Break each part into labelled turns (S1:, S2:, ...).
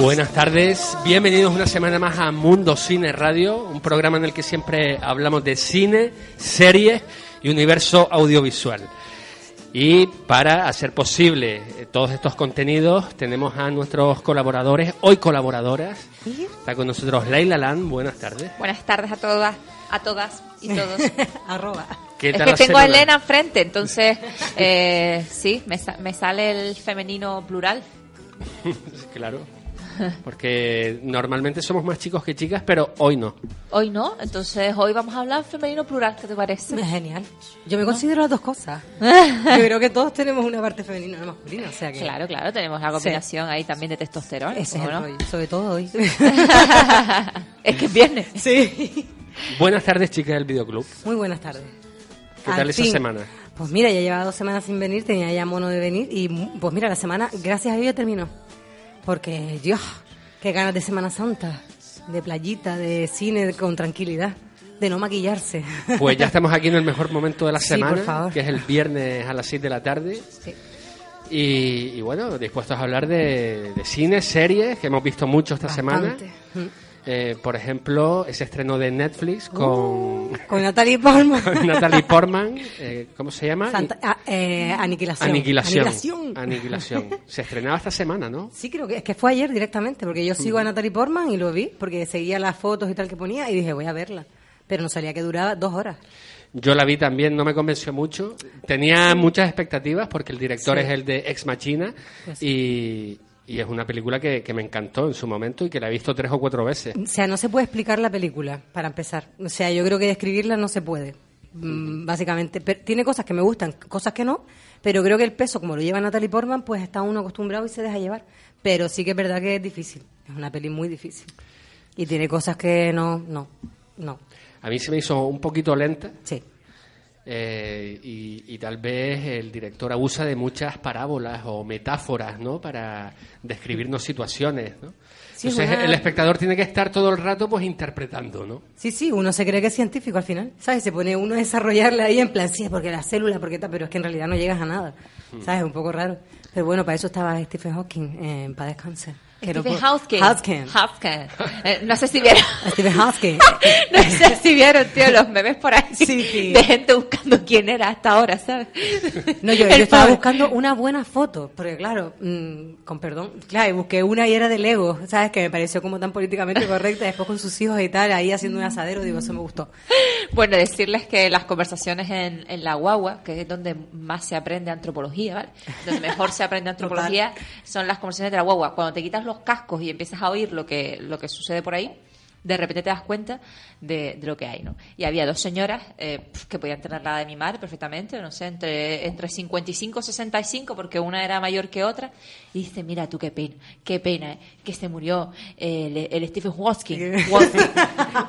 S1: Buenas tardes, bienvenidos una semana más a Mundo Cine Radio, un programa en el que siempre hablamos de cine, series y universo audiovisual. Y para hacer posible todos estos contenidos tenemos a nuestros colaboradores, hoy colaboradoras. Está con nosotros Leila Lan, buenas tardes.
S2: Buenas tardes a todas, a todas y todos.
S3: Arroba.
S1: ¿Qué
S2: Es
S1: tal
S2: que
S1: la
S2: tengo a? Elena enfrente, entonces eh, sí, me, sa- me sale el femenino plural.
S1: Claro, porque normalmente somos más chicos que chicas, pero hoy no.
S2: Hoy no, entonces hoy vamos a hablar femenino plural, ¿qué te parece?
S3: Genial. Yo me considero las dos cosas. Yo creo que todos tenemos una parte femenina y una masculina, o sea que...
S2: Claro, claro, tenemos la combinación ahí también de testosterona.
S3: Ese es
S2: ¿cómo
S3: el
S2: no?
S3: rollo, sobre todo hoy.
S2: es que es viernes.
S3: sí.
S1: Buenas tardes, chicas del videoclub.
S3: Muy buenas tardes.
S1: ¿Qué
S3: Al
S1: tal esa
S3: fin.
S1: semana?
S3: Pues mira, ya llevaba dos semanas sin venir, tenía ya mono de venir y pues mira, la semana, gracias a Dios, ya terminó. Porque, Dios, qué ganas de Semana Santa, de playita, de cine con tranquilidad, de no maquillarse.
S1: Pues ya estamos aquí en el mejor momento de la
S3: Sí,
S1: semana,
S3: por favor.
S1: que es el viernes a las 6 de la tarde.
S3: Sí.
S1: Y, y bueno, dispuestos a hablar de, de cine, series, que hemos visto mucho esta semana.
S3: Bastante. Mm.
S1: Eh, por ejemplo, ese estreno de Netflix con,
S3: Con Natalie Portman.
S1: con Natalie Portman, eh, ¿cómo se llama?
S3: Santa- ah, eh, aniquilación.
S1: Aniquilación.
S3: Aniquilación.
S1: Aniquilación. Se estrenaba esta semana, ¿no?
S3: Sí, creo que es que fue ayer directamente, porque yo sigo a Natalie Portman y lo vi, porque seguía las fotos y tal que ponía y dije, voy a verla. Pero no salía que duraba dos horas.
S1: Yo la vi también, no me convenció mucho. Tenía muchas expectativas porque el director
S3: Sí.
S1: es el de Ex Machina
S3: Pues
S1: y, y es una película que, que me encantó en su momento y que la he visto tres o cuatro veces.
S3: O sea, no se puede explicar la película, para empezar. O sea, yo creo que describirla no se puede, mm, básicamente. Pero tiene cosas que me gustan, cosas que no, pero creo que el peso, como lo lleva Natalie Portman, pues está uno acostumbrado y se deja llevar. Pero sí que es verdad que es difícil, es una peli muy difícil. Y tiene cosas que no, no, no.
S1: A mí se me hizo un poquito lenta
S3: Sí.
S1: Eh, y, y tal vez el director abusa de muchas parábolas o metáforas, ¿no? Para describirnos situaciones, ¿no?
S3: Sí,
S1: Entonces
S3: una-
S1: el espectador tiene que estar todo el rato pues interpretando, ¿no?
S3: Sí, sí, uno se cree que es científico al final, ¿sabes? Se pone uno a desarrollarla ahí en plan, sí, porque las células, porque tal, pero es que en realidad no llegas a nada, ¿sabes? Es un poco raro. Pero bueno, para eso estaba Stephen Hawking, eh, en. Que no
S2: Stephen Hawking.
S3: Hawking.
S2: Hawking. Eh, no sé si vieron.
S3: Stephen Hawking.
S2: no sé si vieron, tío, los memes por ahí.
S3: Sí, sí.
S2: De gente buscando quién era hasta ahora, ¿sabes?
S3: No, yo, yo estaba buscando una buena foto, porque claro, mm, con perdón, claro, y busqué una y era de Lego, ¿sabes? Que me pareció como tan políticamente correcta, después con sus hijos y tal, ahí haciendo un asadero, digo, eso me gustó.
S2: Bueno, decirles que las conversaciones en, en la guagua, que es donde más se aprende antropología, ¿vale? Donde mejor se aprende antropología, son las conversaciones de la guagua. Cuando te quitas los cascos y empiezas a oír lo que, lo que sucede por ahí, de repente te das cuenta de, de lo que hay, ¿no? Y había dos señoras eh, que podían tener la de mi madre perfectamente, no sé, entre, entre 55 y 65, porque una era mayor que otra, y dice, mira tú qué pena, qué pena, eh, que se murió el, el Stephen Hawking. Hawking.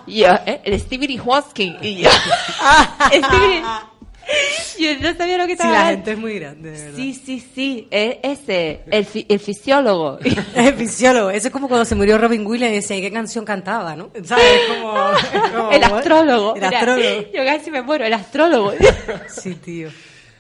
S2: Y yo, ¿eh? El Stephen Hawking. Y yo, Stephen... Yo no sabía lo que
S3: Sí,
S2: estaba
S3: la
S2: hablando.
S3: gente es muy grande, de verdad.
S2: Sí, sí, sí, eh, ese, el, fi- el fisiólogo.
S3: Es fisiólogo, eso es como cuando se murió Robin Williams y decía, ¿y qué canción cantaba, no? ¿Sabes? Como, como-
S2: el astrólogo.
S3: El
S2: Mira,
S3: astrólogo.
S2: Yo casi me muero, el astrólogo.
S3: Sí, tío.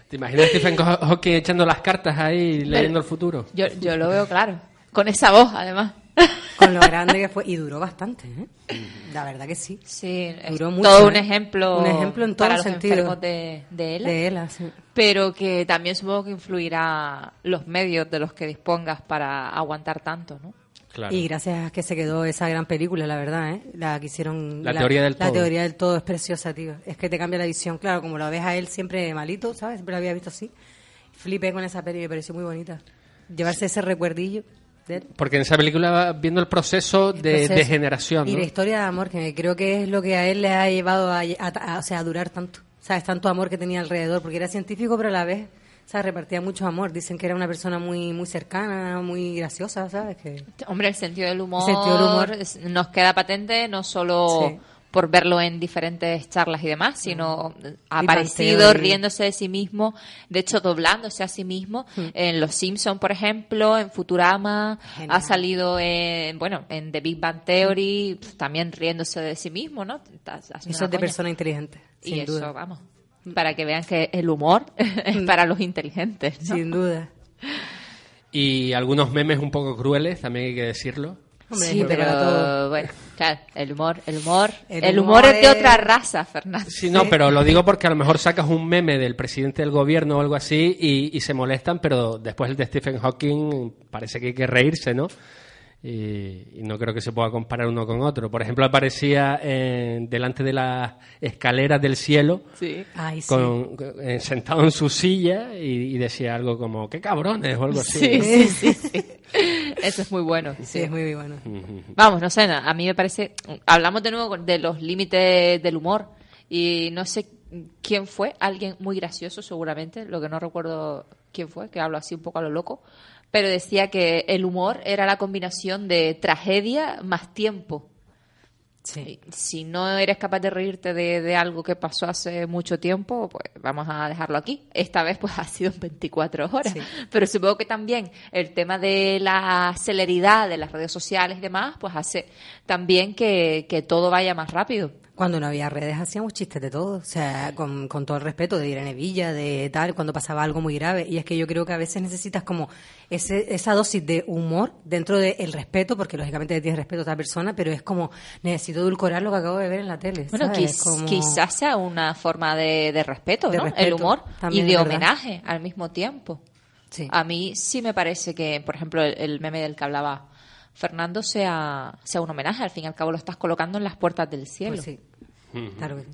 S1: ¿Te imaginas a Stephen Hawking echando las cartas ahí leyendo el futuro?
S2: Yo, yo lo veo claro. Con esa voz, además.
S3: Con lo grande que fue. Y duró bastante, ¿eh? La verdad que sí.
S2: Sí, es
S3: Duró mucho,
S2: todo un
S3: ¿eh?
S2: ejemplo,
S3: Un ejemplo en todos
S2: para
S3: los sentidos.
S2: enfermos de, de ELA,
S3: De sí.
S2: pero que también supongo que influirá los medios de los que dispongas para aguantar tanto, ¿no?
S1: Claro.
S3: Y gracias a que se quedó esa gran película, la verdad, ¿eh? La que hicieron...
S1: La teoría del
S3: La
S1: todo.
S3: teoría del todo es preciosa, tío. Es que te cambia la visión. Claro, como lo ves a él siempre malito, ¿sabes? Siempre lo había visto así. Flipé con esa peli, me pareció muy bonita. Llevarse ese recuerdillo de.
S1: Porque en esa película va viendo el proceso
S3: El
S1: de
S3: proceso.
S1: degeneración,
S3: Y
S1: ¿no?
S3: la historia de amor, que creo que es lo que a él le ha llevado a, a- a- o sea, a durar tanto. ¿Sabes? Tanto amor que tenía alrededor, porque era científico, pero a la vez, ¿sabes? Repartía mucho amor. Dicen que era una persona muy muy cercana, muy graciosa, ¿sabes? Que...
S2: Hombre, el sentido del humor,
S3: El sentido del humor.
S2: es- nos queda patente no solo
S3: Sí.
S2: Por verlo en diferentes charlas y demás, sino ha
S3: Big Bang
S2: aparecido riéndose de sí mismo, de hecho doblándose a sí mismo en Los Simpson, por ejemplo, en Futurama,
S3: Genial.
S2: ha salido en, bueno, en The Big Bang Theory, pues, también riéndose de sí mismo, ¿no?
S3: Eso es de
S2: coña.
S3: persona inteligente, sin
S2: Y eso,
S3: duda.
S2: vamos, para que vean que el humor es para los inteligentes. ¿no?
S3: Sin duda.
S1: Y algunos memes un poco crueles, también hay que decirlo.
S3: Hombre,
S2: sí, pero
S3: todo.
S2: bueno, claro, el humor, el humor,
S3: El
S2: el,
S3: humor
S2: humor, es de otra raza, Fernando.
S1: Sí, no, pero lo digo porque a lo mejor sacas un meme del presidente del gobierno o algo así y, y se molestan, pero después el de Stephen Hawking parece que hay que reírse, ¿no? Y, y no creo que se pueda comparar uno con otro. Por ejemplo, aparecía en- delante de las escaleras del cielo,
S2: Sí.
S3: Ay, sí.
S1: con- con- eh, sentado en su silla y, y decía algo como, qué cabrones o algo así.
S2: Sí, sí, sí, sí. Eso es muy bueno.
S3: Sí,
S2: sí.
S3: es muy bueno.
S2: Vamos, no sé, a mí me parece. Hablamos de nuevo con- de los límites del humor y no sé quién fue, alguien muy gracioso seguramente, lo que no recuerdo quién fue, que hablo así un poco a lo loco, pero decía que el humor era la combinación de tragedia más tiempo.
S3: Sí.
S2: Si no eres capaz de reírte de, de algo que pasó hace mucho tiempo, pues vamos a dejarlo aquí. Esta vez pues ha sido en 24 horas.
S3: Sí.
S2: Pero supongo que también el tema de la celeridad de las redes sociales y demás, pues hace también que, que todo vaya más rápido.
S3: Cuando no había redes hacíamos chistes de todo, o sea, con, con todo el respeto de Irene Villa, de tal, cuando pasaba algo muy grave. Y es que yo creo que a veces necesitas como ese, esa dosis de humor dentro del respeto, porque lógicamente tienes respeto a otra persona, pero es como, necesito edulcorar lo que acabo de ver en la tele.
S2: Bueno, quiz-
S3: Como-
S2: quizás sea una forma de, de respeto,
S3: De
S2: ¿no?
S3: respeto,
S2: el humor y de homenaje al mismo tiempo.
S3: Sí.
S2: A mí sí me parece que, por ejemplo, el, el meme del que hablaba Fernando sea, sea un homenaje. Al fin y al cabo lo estás colocando en las puertas del cielo.
S3: Pues sí. Claro que sí.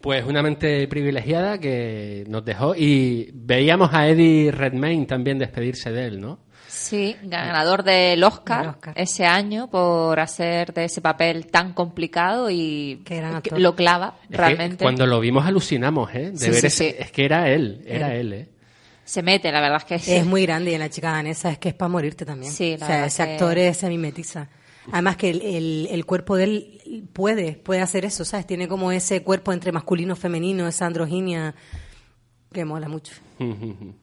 S1: Pues una mente privilegiada que nos dejó y veíamos a Eddie Redmayne también despedirse de él, ¿no?
S2: Sí, ganador del Oscar,
S3: Oscar.
S2: ese año por hacer de ese papel tan complicado y lo clava
S1: Es que
S2: realmente.
S1: cuando lo vimos alucinamos, ¿eh? De
S2: Sí,
S1: ver
S2: sí,
S1: ese-
S2: sí.
S1: Es que era él, era él, ¿eh?
S2: Se mete, la verdad es que sí.
S3: Es muy grande y en la chica danesa es que es para morirte también.
S2: Sí, la
S3: o sea,
S2: verdad
S3: ese
S2: que-
S3: actor es- se mimetiza. Además que el, el- el cuerpo de él puede, puede hacer eso, ¿sabes? Tiene como ese cuerpo entre masculino y femenino, esa androginia que mola mucho.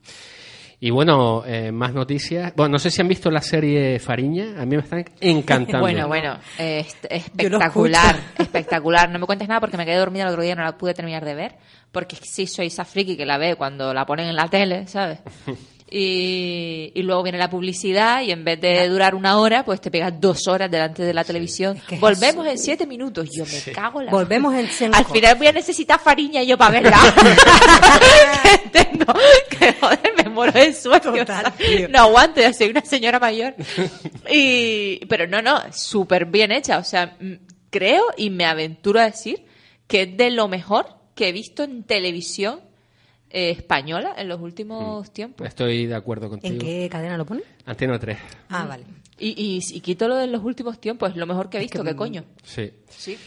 S1: Y bueno, eh, más noticias. Bueno, no sé si han visto la serie Fariña, a mí me están encantando.
S2: Bueno, bueno, eh, espectacular, espectacular. No me cuentes nada porque me quedé dormida el otro día, no la pude terminar de ver, porque sí soy esa friki que la ve cuando la ponen en la tele, ¿sabes? Y, y luego viene la publicidad y en vez de durar una hora, pues te pegas dos horas delante de la televisión.
S3: Es que es
S2: Volvemos
S3: eso.
S2: en siete minutos. Yo me cago en la...
S3: Volvemos en cinco.
S2: Al final voy a necesitar fariña yo para verla. que tengo que joder, me muero de sueño.
S3: Total.
S2: No aguanto, ya soy una señora mayor. Y, pero no, no, súper bien hecha. O sea, creo y me aventuro a decir que es de lo mejor que he visto en televisión eh, española en los últimos tiempos.
S1: Estoy de acuerdo contigo.
S3: ¿En qué cadena lo pone?
S1: Antena 3.
S3: Ah, vale.
S2: Y, y, y quito lo de los últimos tiempos, es lo mejor que he visto,
S3: que,
S2: ¿qué coño?
S1: Sí.
S2: Sí.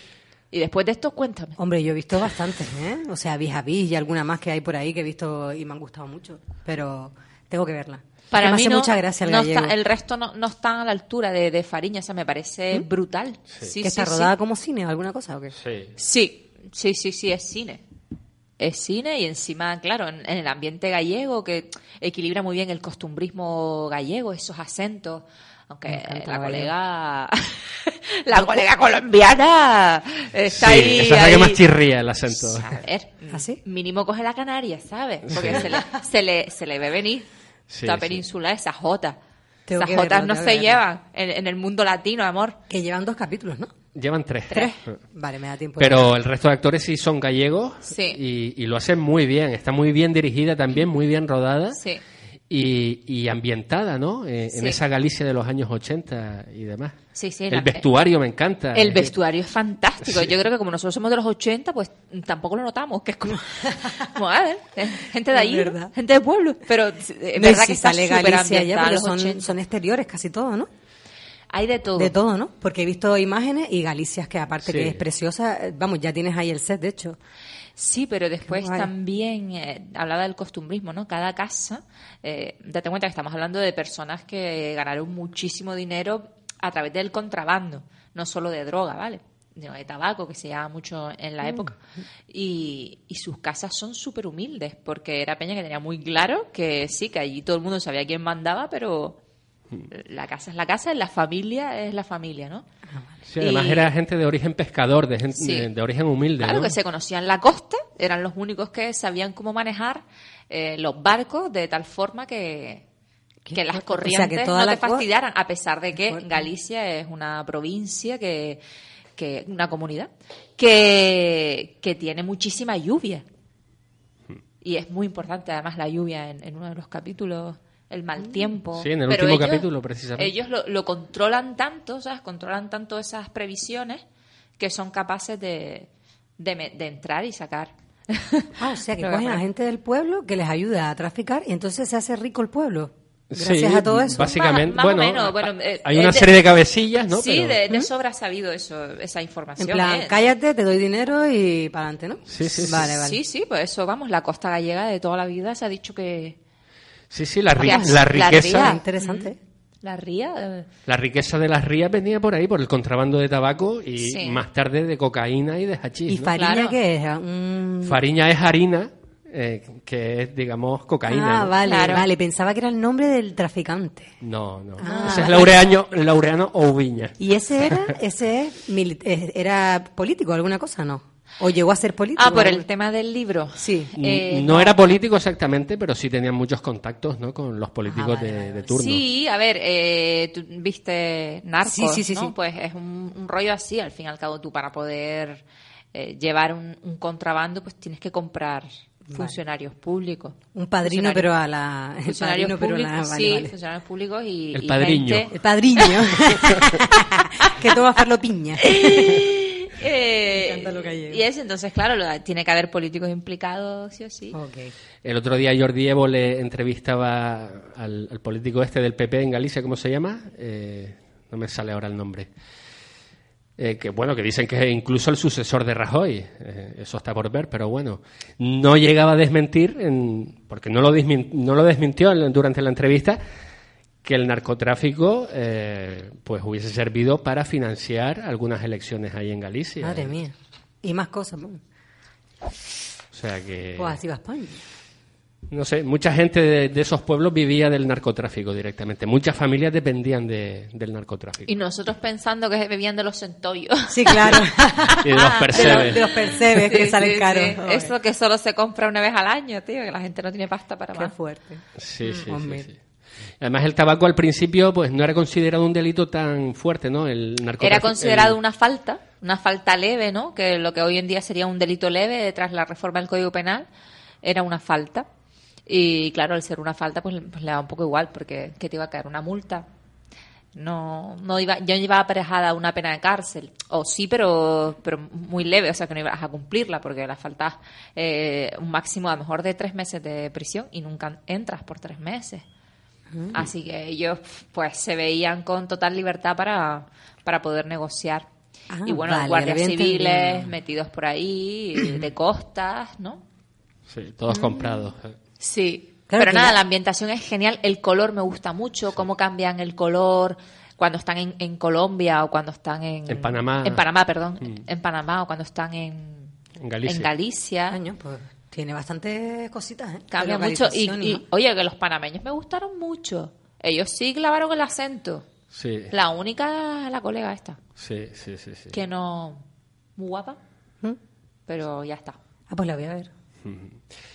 S2: Y después de esto, cuéntame.
S3: Hombre, yo he visto bastantes, ¿eh? O sea, vis a vis y alguna más que hay por ahí que he visto y me han gustado mucho. Pero tengo que verla.
S2: Para
S3: me
S2: mí
S3: hace
S2: no,
S3: mucha gracia el
S2: no está- el resto no, no está a la altura de, de Fariña, o sea, me parece brutal. Sí,
S3: ¿Que está rodada
S2: sí.
S3: como cine o alguna cosa o qué?
S1: Sí.
S2: Sí, sí, sí, sí, es cine. Es cine y encima, claro, en, en el ambiente gallego que equilibra muy bien el costumbrismo gallego, esos acentos. Aunque la colega, la colega colombiana está
S1: Sí,
S2: ahí.
S1: esa es la que más chirría el acento.
S2: A ver,
S3: ¿Ah, sí?
S2: mínimo coge la canaria, ¿sabes? Porque se, le, se, le, se le ve venir
S1: Sí,
S2: esta península, esas jotas.
S3: Tengo
S2: Esas jotas
S3: verlo,
S2: no se
S3: verlo.
S2: llevan en, en el mundo latino, amor.
S3: Que llevan dos capítulos, ¿no?
S1: Llevan tres.
S3: Tres. Vale, me da tiempo.
S1: Pero el resto de actores sí son gallegos
S2: Sí.
S1: y, y lo hacen muy bien. Está muy bien dirigida también, muy bien rodada
S2: Sí.
S1: y, y ambientada, ¿no? Eh, En esa Galicia de los años 80 y demás.
S2: Sí, sí,
S1: El
S2: la-
S1: vestuario me encanta.
S2: El
S1: Eh,
S2: vestuario es fantástico. Yo creo que como nosotros somos de los 80, pues tampoco lo notamos, que es como, como, a ver, eh, gente de ahí, gente de pueblo. Pero es
S3: No,
S2: verdad
S3: si
S2: que está
S3: sale
S2: súper
S3: Galicia ya,
S2: ambientada
S3: porque son,
S2: 80.
S3: son exteriores casi todo, ¿no?
S2: Hay de todo.
S3: De todo, ¿no? Porque he visto imágenes y Galicia, que aparte
S1: Sí.
S3: que es preciosa, eh, vamos, ya tienes ahí el set, de hecho.
S2: Sí, pero después también eh, hablaba del costumbrismo, ¿no? Cada casa, eh, date cuenta que estamos hablando de personas que ganaron muchísimo dinero a través del contrabando, no solo de droga, ¿vale? no, de tabaco, que se llama mucho en la época. Y, y sus casas son súper humildes, porque era Peña que tenía muy claro que sí, que allí todo el mundo sabía quién mandaba, pero la casa es la casa, la familia es la familia, ¿no?
S1: Sí, además
S2: Y-
S1: era gente de origen pescador, de, gente,
S2: Sí.
S1: de, de origen humilde.
S2: Claro,
S1: ¿no?
S2: que se conocían la costa, eran los únicos que sabían cómo manejar eh, los barcos de tal forma que, que las
S3: fuerte. O sea,
S2: corrientes
S3: que
S2: no
S3: la
S2: te fastidiaran, a pesar de que. Galicia es una provincia que, que una comunidad que, que tiene muchísima lluvia. Y es muy importante además la lluvia en, en uno de los capítulos, el mal tiempo.
S1: Sí, en el
S2: Pero
S1: último
S2: ellos-
S1: capítulo, precisamente.
S2: Ellos lo, lo controlan tanto, ¿sabes? Controlan tanto esas previsiones que son capaces de, de, me- de entrar y sacar.
S3: Ah, o sea, que cogen a gente del pueblo que les ayuda a traficar y entonces se hace rico el pueblo. Gracias
S1: Sí,
S3: a todo eso.
S1: Básicamente,
S2: Más- más o
S1: bueno,
S2: menos, bueno, eh,
S1: hay
S2: eh,
S1: una
S2: de-
S1: serie de cabecillas, ¿no?
S2: sí,
S1: Pero-
S2: de, de sobra sabido eso, esa
S3: En
S2: información.
S3: plan,
S2: ¿eh?
S3: cállate, te doy dinero y para adelante, ¿no?
S1: Sí, sí, sí.
S3: Vale, vale.
S2: Sí, sí, pues eso, vamos, la costa gallega de toda la vida se ha dicho que
S1: Sí, sí, la, ri-
S2: La-
S1: la
S2: la
S1: riqueza,
S3: interesante.
S2: la ría... eh,
S1: la riqueza de las rías venía por ahí, por el contrabando de tabaco y
S2: Sí.
S1: más tarde de cocaína y de hachís.
S3: ¿Y
S1: ¿no?
S3: Fariña
S2: Claro.
S3: qué es? Un-
S1: Fariña es harina, eh, que es, digamos, cocaína.
S3: Ah,
S1: ¿no?
S3: vale,
S2: Claro.
S3: vale. Pensaba que era el nombre del traficante.
S1: No, no.
S3: Ah,
S1: Ese es. Laureano, Laureano Oubiña.
S3: ¿Y ese era, ese eh, era político, alguna cosa, no? ¿O llegó a ser político?
S2: Ah, por el tema del libro.
S3: Sí.
S2: Eh,
S1: no, era político exactamente, pero sí tenían muchos contactos ¿no? con los políticos
S3: Ah, vale,
S1: de, de turno.
S2: Sí, a ver, eh, tú viste Narcos,
S3: Sí, sí, sí,
S2: ¿no?
S3: sí.
S2: Pues es un, un rollo así, al fin y al cabo tú para poder eh, llevar un, un contrabando pues tienes que comprar funcionarios públicos.
S3: Un padrino, pero a la...
S2: Funcionarios
S3: padrino, pero a la...
S2: públicos,
S3: vale,
S2: sí,
S3: vale.
S2: funcionarios públicos y,
S1: El
S2: y
S1: padriño.
S2: gente-
S3: El padrino. que toma farlo piña.
S2: Eh,
S3: Me encanta lo gallego.
S2: y es entonces, claro, lo- tiene que haber políticos implicados, sí o sí.
S1: El otro día Jordi Evo le entrevistaba al, al político este del PP en Galicia, ¿cómo se llama? Eh, no me sale ahora el nombre. Eh, que bueno, que dicen que es incluso el sucesor de Rajoy. Eh, eso está por ver, pero bueno. No llegaba a desmentir, en- porque no lo, no lo desmintió durante la entrevista, que el narcotráfico eh, pues hubiese servido para financiar algunas elecciones ahí en Galicia.
S3: Madre mía. Y más cosas. ¿no?
S1: O sea que...
S3: Pues así va España.
S1: No sé, mucha gente de, de esos pueblos vivía del narcotráfico directamente. Muchas familias dependían de- del narcotráfico.
S2: Y nosotros pensando que bebían de los centollos.
S3: Sí, claro.
S1: Y de los percebes.
S3: de los percebes que
S2: Sí,
S3: salen
S2: sí,
S3: caros.
S2: sí. Eso que solo se compra una vez al año, tío, que la gente no tiene pasta para
S3: Qué
S2: más.
S3: fuerte.
S1: Sí, sí, sí,
S3: Hombre.
S1: sí. Además, el tabaco al principio pues no era considerado un delito tan fuerte, ¿no? El narcotráfico.
S2: Era considerado
S1: el-
S2: una falta, una falta leve, ¿no? Que lo que hoy en día sería un delito leve tras la reforma del Código Penal era una falta. Y claro, al ser una falta, pues, pues le da un poco igual, porque ¿qué te iba a caer? ¿Una multa? No, no iba, yo no iba aparejada una pena de cárcel. O sí, pero, pero muy leve, o sea que no ibas a cumplirla, porque la falta eh, un máximo a lo mejor de tres meses de prisión y nunca entras por tres meses. Así que ellos pues se veían con total libertad para, para poder negociar.
S3: Ah,
S2: y bueno,
S3: vale,
S2: guardias civiles
S3: entendido.
S2: metidos por ahí, de costas, ¿no?
S1: Sí, todos comprados. eh.
S2: Sí.
S3: Claro
S2: Pero nada,
S3: ya-
S2: la ambientación es genial. El color me gusta mucho, cómo cambian el color cuando están en, en Colombia o cuando están en...
S1: En Panamá.
S2: En Panamá, perdón.
S1: Mm.
S2: En Panamá o cuando están en...
S1: En Galicia.
S2: En Galicia.
S3: Año, pues tiene bastantes cositas, ¿eh?
S2: Cambia mucho. Y,
S3: localización,
S2: y,
S3: ¿no?
S2: oye, que los panameños me gustaron mucho. Ellos sí clavaron el acento.
S1: Sí,
S2: La única, la colega esta,
S1: sí, sí, sí. sí.
S2: que no... Muy guapa,
S3: ¿Mm?
S2: pero ya está.
S3: Ah, pues la voy a ver.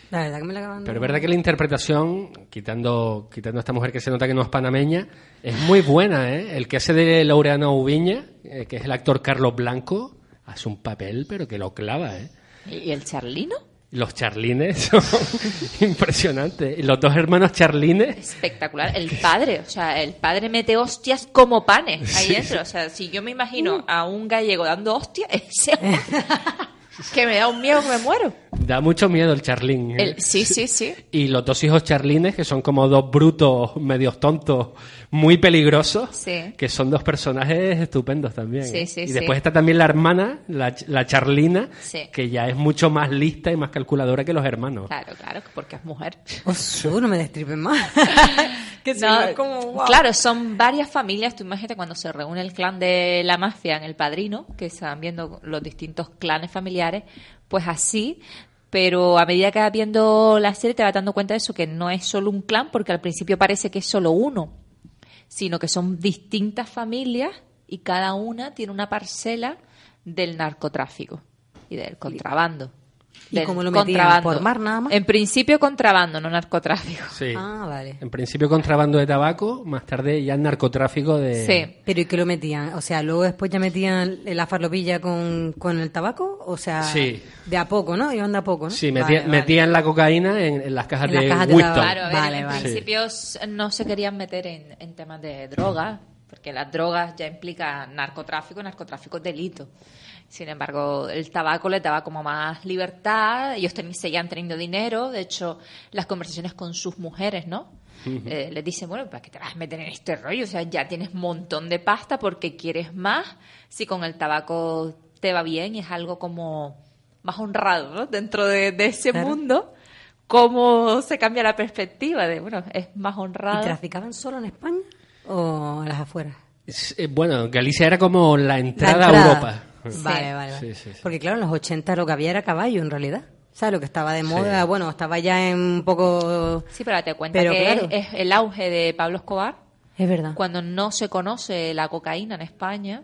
S3: La verdad que me la acaban de...
S1: Pero es verdad que la interpretación, quitando, quitando a esta mujer que se nota que no es panameña, es muy buena, ¿eh? El que hace de Laureano Ubiña, eh, que es el actor Carlos Blanco, hace un papel, pero que lo clava, ¿eh?
S2: ¿Y el charlino?
S1: Los charlines son impresionantes. Los dos hermanos charlines,
S2: Espectacular. El padre, o sea, el padre mete hostias como panes ahí dentro. O sea, si yo me imagino a un gallego dando hostias, ese que me da un miedo que me muero.
S1: Da mucho miedo el Charlín. ¿eh?
S2: El- sí, sí, sí.
S1: Y los dos hijos Charlines, que son como dos brutos, medios tontos, muy peligrosos,
S2: Sí.
S1: que son dos personajes estupendos también.
S2: Sí,
S1: ¿eh?
S2: sí,
S1: y
S2: sí.
S1: después está también la hermana, la, la Charlina,
S2: Sí.
S1: que ya es mucho más lista y más calculadora que los hermanos.
S2: Claro, claro, porque es mujer.
S3: Osu, no me destripen más. que
S2: No,
S3: como, wow.
S2: Claro, son varias familias. Tú imagínate cuando se reúne el clan de la mafia en El Padrino, que están viendo los distintos clanes familiares, pues así. Pero a medida que vas viendo la serie te vas dando cuenta de eso, que no es solo un clan, porque al principio parece que es solo uno, sino que son distintas familias y cada una tiene una parcela del narcotráfico y del contrabando.
S3: ¿Y cómo lo metían? ¿Por mar nada más?
S2: En principio contrabando, no narcotráfico.
S1: Sí.
S3: Ah, vale.
S1: En principio contrabando de tabaco, más tarde ya narcotráfico de...
S2: Sí.
S3: Pero ¿y qué lo metían? O sea, luego después ya metían la farlopilla con, con el tabaco, o sea,
S1: Sí.
S3: de a poco, ¿no? Iban de a poco, ¿no?
S1: Sí, metía-
S3: vale.
S1: metían la cocaína en, en las cajas
S3: En las
S1: de
S3: cajas de
S1: Winston.
S3: tabaco.
S2: Claro, a ver,
S3: Vale,
S2: en
S3: vale.
S2: principio no se querían meter en, en temas de drogas, porque las drogas ya implican narcotráfico, y narcotráfico es delito. Sin embargo, el tabaco les daba como más libertad, ellos ten- seguían teniendo dinero, de hecho, las conversaciones con sus mujeres, ¿no? Eh, les dicen, bueno, ¿para qué te vas a meter en este rollo? O sea, ya tienes un montón de pasta porque quieres más, si con el tabaco te va bien y es algo como más honrado, ¿no? Dentro de, de ese
S3: Claro.
S2: mundo cómo se cambia la perspectiva de, bueno, es más
S3: ¿Y
S2: honrado.
S3: traficaban solo en España o a las afueras?
S1: Eh, Bueno, Galicia era como la
S3: La
S1: entrada, a
S3: entrada. Vale, vale, vale.
S1: Sí, sí, sí.
S3: Porque claro, en los 80 lo que había era caballo, en realidad. ¿Sabes? Lo que estaba de moda, bueno, estaba ya en un poco...
S2: Sí, pero te cuenta
S3: Pero
S2: que
S3: claro.
S2: es, es el auge de Pablo Escobar,
S3: Es verdad.
S2: cuando no se conoce la cocaína en España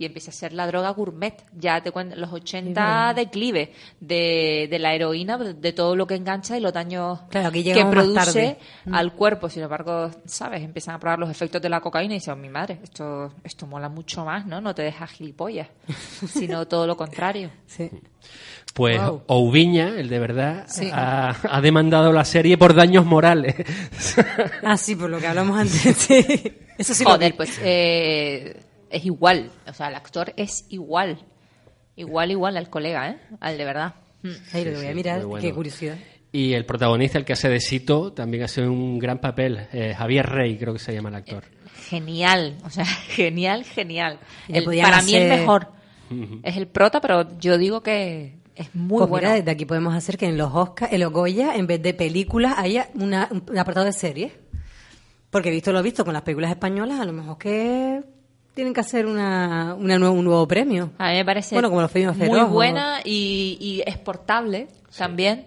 S2: y empieza a ser la droga gourmet. Ya te cuento, los 80 declive de, de la heroína, de todo lo que engancha y los daños
S3: Claro,
S2: que produce.
S3: Mm.
S2: al cuerpo. Sin embargo, ¿sabes? Empiezan a probar los efectos de la cocaína y dicen, "Oh, mi madre, esto, esto mola mucho más, ¿no? No te dejas gilipollas, sino todo lo contrario.
S3: Sí.
S1: Pues
S3: Wow.
S1: Oubiña, el de verdad,
S3: Sí.
S1: ha, ha demandado la serie por daños morales.
S3: Ah, sí, por lo que hablamos antes. sí. Eso sí
S2: Joder, pues eh, es igual. O sea, el actor es igual. Igual, igual al colega, ¿eh? Al de verdad. Mm.
S3: Ay, lo voy a mirar,
S1: bueno.
S3: qué curiosidad.
S1: y el protagonista, el que hace de Sito, también hace un gran papel. eh, Javier Rey, creo que se llama el actor.
S2: Genial. O sea, genial, genial. El- para mí el mejor. Es el prota, pero yo digo que es muy
S3: pues
S2: bueno.
S3: mira, desde aquí podemos hacer que en los Oscars, en los Goya, en vez de películas, haya una- un apartado de series. Porque he visto lo he visto con las películas españolas, a lo mejor que tienen que hacer una, una nue- un nuevo premio.
S2: A mí me parece
S3: Bueno, como los premios
S2: muy
S3: Feroz o-
S2: buena y, y exportable también.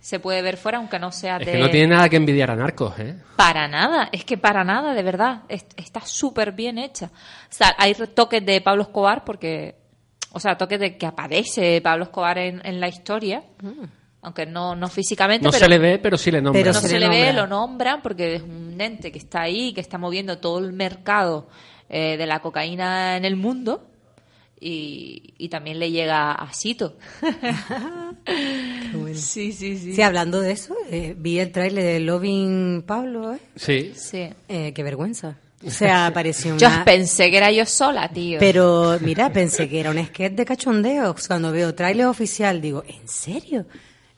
S2: Se puede ver fuera, aunque no sea
S1: Es
S2: de...
S1: que no tiene nada que envidiar a Narcos, ¿eh?
S2: Para nada, es que para nada, de verdad. Es- está súper bien hecha. O sea, hay toques de Pablo Escobar porque, o sea, toques de que aparece Pablo Escobar en, en la historia, aunque no, no físicamente,
S1: No
S2: pero
S1: se le ve, pero sí le nombra.
S3: Pero
S2: no
S3: se
S2: se,
S3: le
S2: le ve, lo nombran porque es un ente que está ahí, que está moviendo todo el mercado eh, de la cocaína en el mundo. Y, y también le llega a Sito. Sí, sí, sí.
S3: Sí, hablando de eso, eh, vi el tráiler de Loving Pablo, ¿eh?
S1: Sí.
S2: Sí.
S3: Eh, qué vergüenza. O sea, pareció
S2: Yo
S3: una...
S2: pensé que era yo sola, tío.
S3: Pero mira, pensé que era un sketch de cachondeo. Cuando veo tráiler oficial, digo, ¿en serio?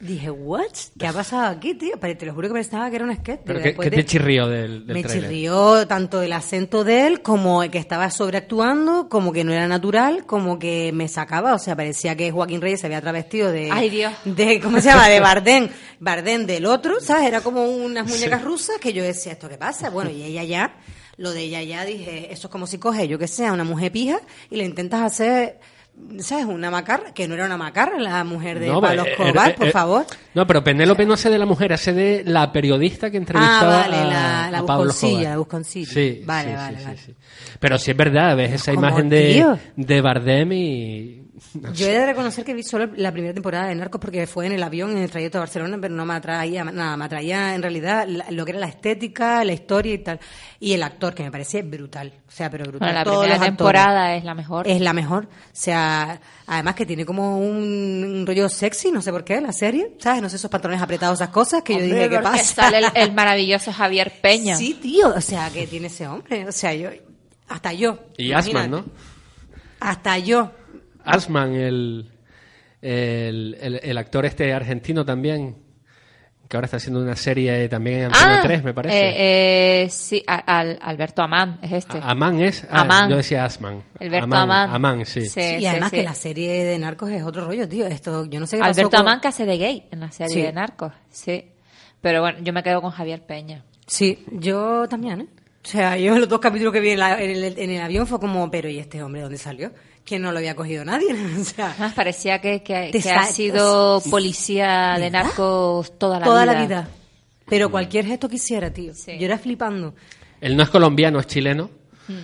S3: Dije, ¿what? ¿Qué ha pasado aquí, tío? Pero te lo juro que pensaba que era un sketch.
S1: Pero ¿qué,
S3: de-
S1: te chirrió del, del
S3: Me chirrió tanto el acento de él, como que estaba sobreactuando, como que no era natural, como que me sacaba. O sea, parecía que Joaquín Reyes se había travestido de.
S2: Ay, Dios.
S3: De, ¿Cómo se llama? De Bardén. Bardén del otro, ¿sabes? Era como unas muñecas rusas que yo decía, ¿esto qué pasa? Bueno, y ella ya. Lo de ella ya dije, eso es como si coges, yo que sé, a una mujer pija y le intentas hacer. ¿Sabes? Una macarra, que no era una macarra la mujer de
S1: No,
S3: Pablo
S1: pero,
S3: Escobar,
S1: eh,
S3: por
S1: eh,
S3: favor.
S1: No, pero Penélope no hace de la mujer, hace de la periodista que
S3: Ah,
S1: entrevistaba
S3: vale,
S1: a,
S3: la, la
S1: a Pablo Escobar.
S3: la busconcilla.
S1: Sí,
S3: Vale,
S1: sí,
S3: vale,
S1: sí,
S3: vale.
S1: Pero sí es verdad, ves esa imagen de, de Bardem y...
S3: Yo he de reconocer que vi solo la primera temporada de Narcos porque fue en el avión, en el trayecto a Barcelona, pero no me atraía nada, me atraía en realidad la- lo que era la estética, la historia y tal. Y el actor, que me parece brutal. O sea, pero brutal.
S2: Bueno, la
S3: Todos
S2: primera temporada es la mejor.
S3: Es la mejor. O sea, además que tiene como un, un rollo sexy, no sé por qué, la serie. ¿Sabes? No sé, esos pantalones apretados, esas cosas que yo dije, ¿qué pasa?
S2: Sale el, el maravilloso Javier Peña.
S3: Sí, tío. O sea, que tiene ese hombre. O sea, yo, hasta yo.
S1: Y. Asman, ¿no?
S3: Hasta yo.
S1: Asman, el, El, el- el actor este argentino también, que ahora está haciendo una serie también en Antena 3, me parece.
S2: Ah, eh, eh, sí, a- al- Alberto Amán es este.
S1: A- Amán es. Ah,
S2: Amán.
S1: Yo decía Asman.
S2: Alberto Amán.
S1: Amán, sí.
S2: Sí,
S3: y además
S2: sí.
S3: que la serie de Narcos es otro rollo, tío. Esto, yo no sé qué pasó
S2: Alberto
S3: con-
S2: Amán que hace de gay en la serie
S3: Sí.
S2: de Narcos, sí. Pero bueno, yo me quedo con Javier Peña.
S3: Sí, yo también, ¿eh? O sea, yo los dos capítulos que vi en, la- en el, en el avión fue como, pero ¿y este hombre dónde salió? Que no lo había cogido nadie. o sea,
S2: parecía que, que, ha sido policía de narcos toda la
S3: toda
S2: vida.
S3: la vida. Pero cualquier gesto que hiciera, tío.
S2: Sí.
S3: Yo era flipando.
S1: Él no es colombiano, es chileno.
S2: Hmm.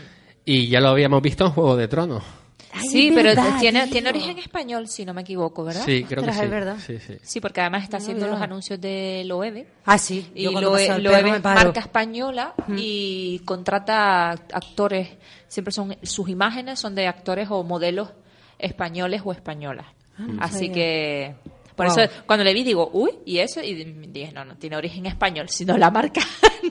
S1: Y ya lo habíamos visto en Juego de Tronos.
S3: Ay,
S2: sí, pero
S3: verdad,
S2: tiene,
S3: tío.
S2: tiene origen español, si no me equivoco, ¿verdad?
S1: Sí, creo que sí.
S3: es verdad.
S1: Sí, sí.
S2: Sí, porque además está
S3: No,
S2: haciendo
S3: no.
S2: los anuncios de Loewe.
S3: Ah, sí.
S2: Y
S3: Yo
S2: Loewe es
S3: paro.
S2: marca española y contrata actores, siempre son sus imágenes son de actores o modelos españoles o españolas. Así
S3: sabía.
S2: que por
S3: Wow.
S2: eso cuando le vi digo, uy, y eso y dije, no, no tiene origen español, sino la marca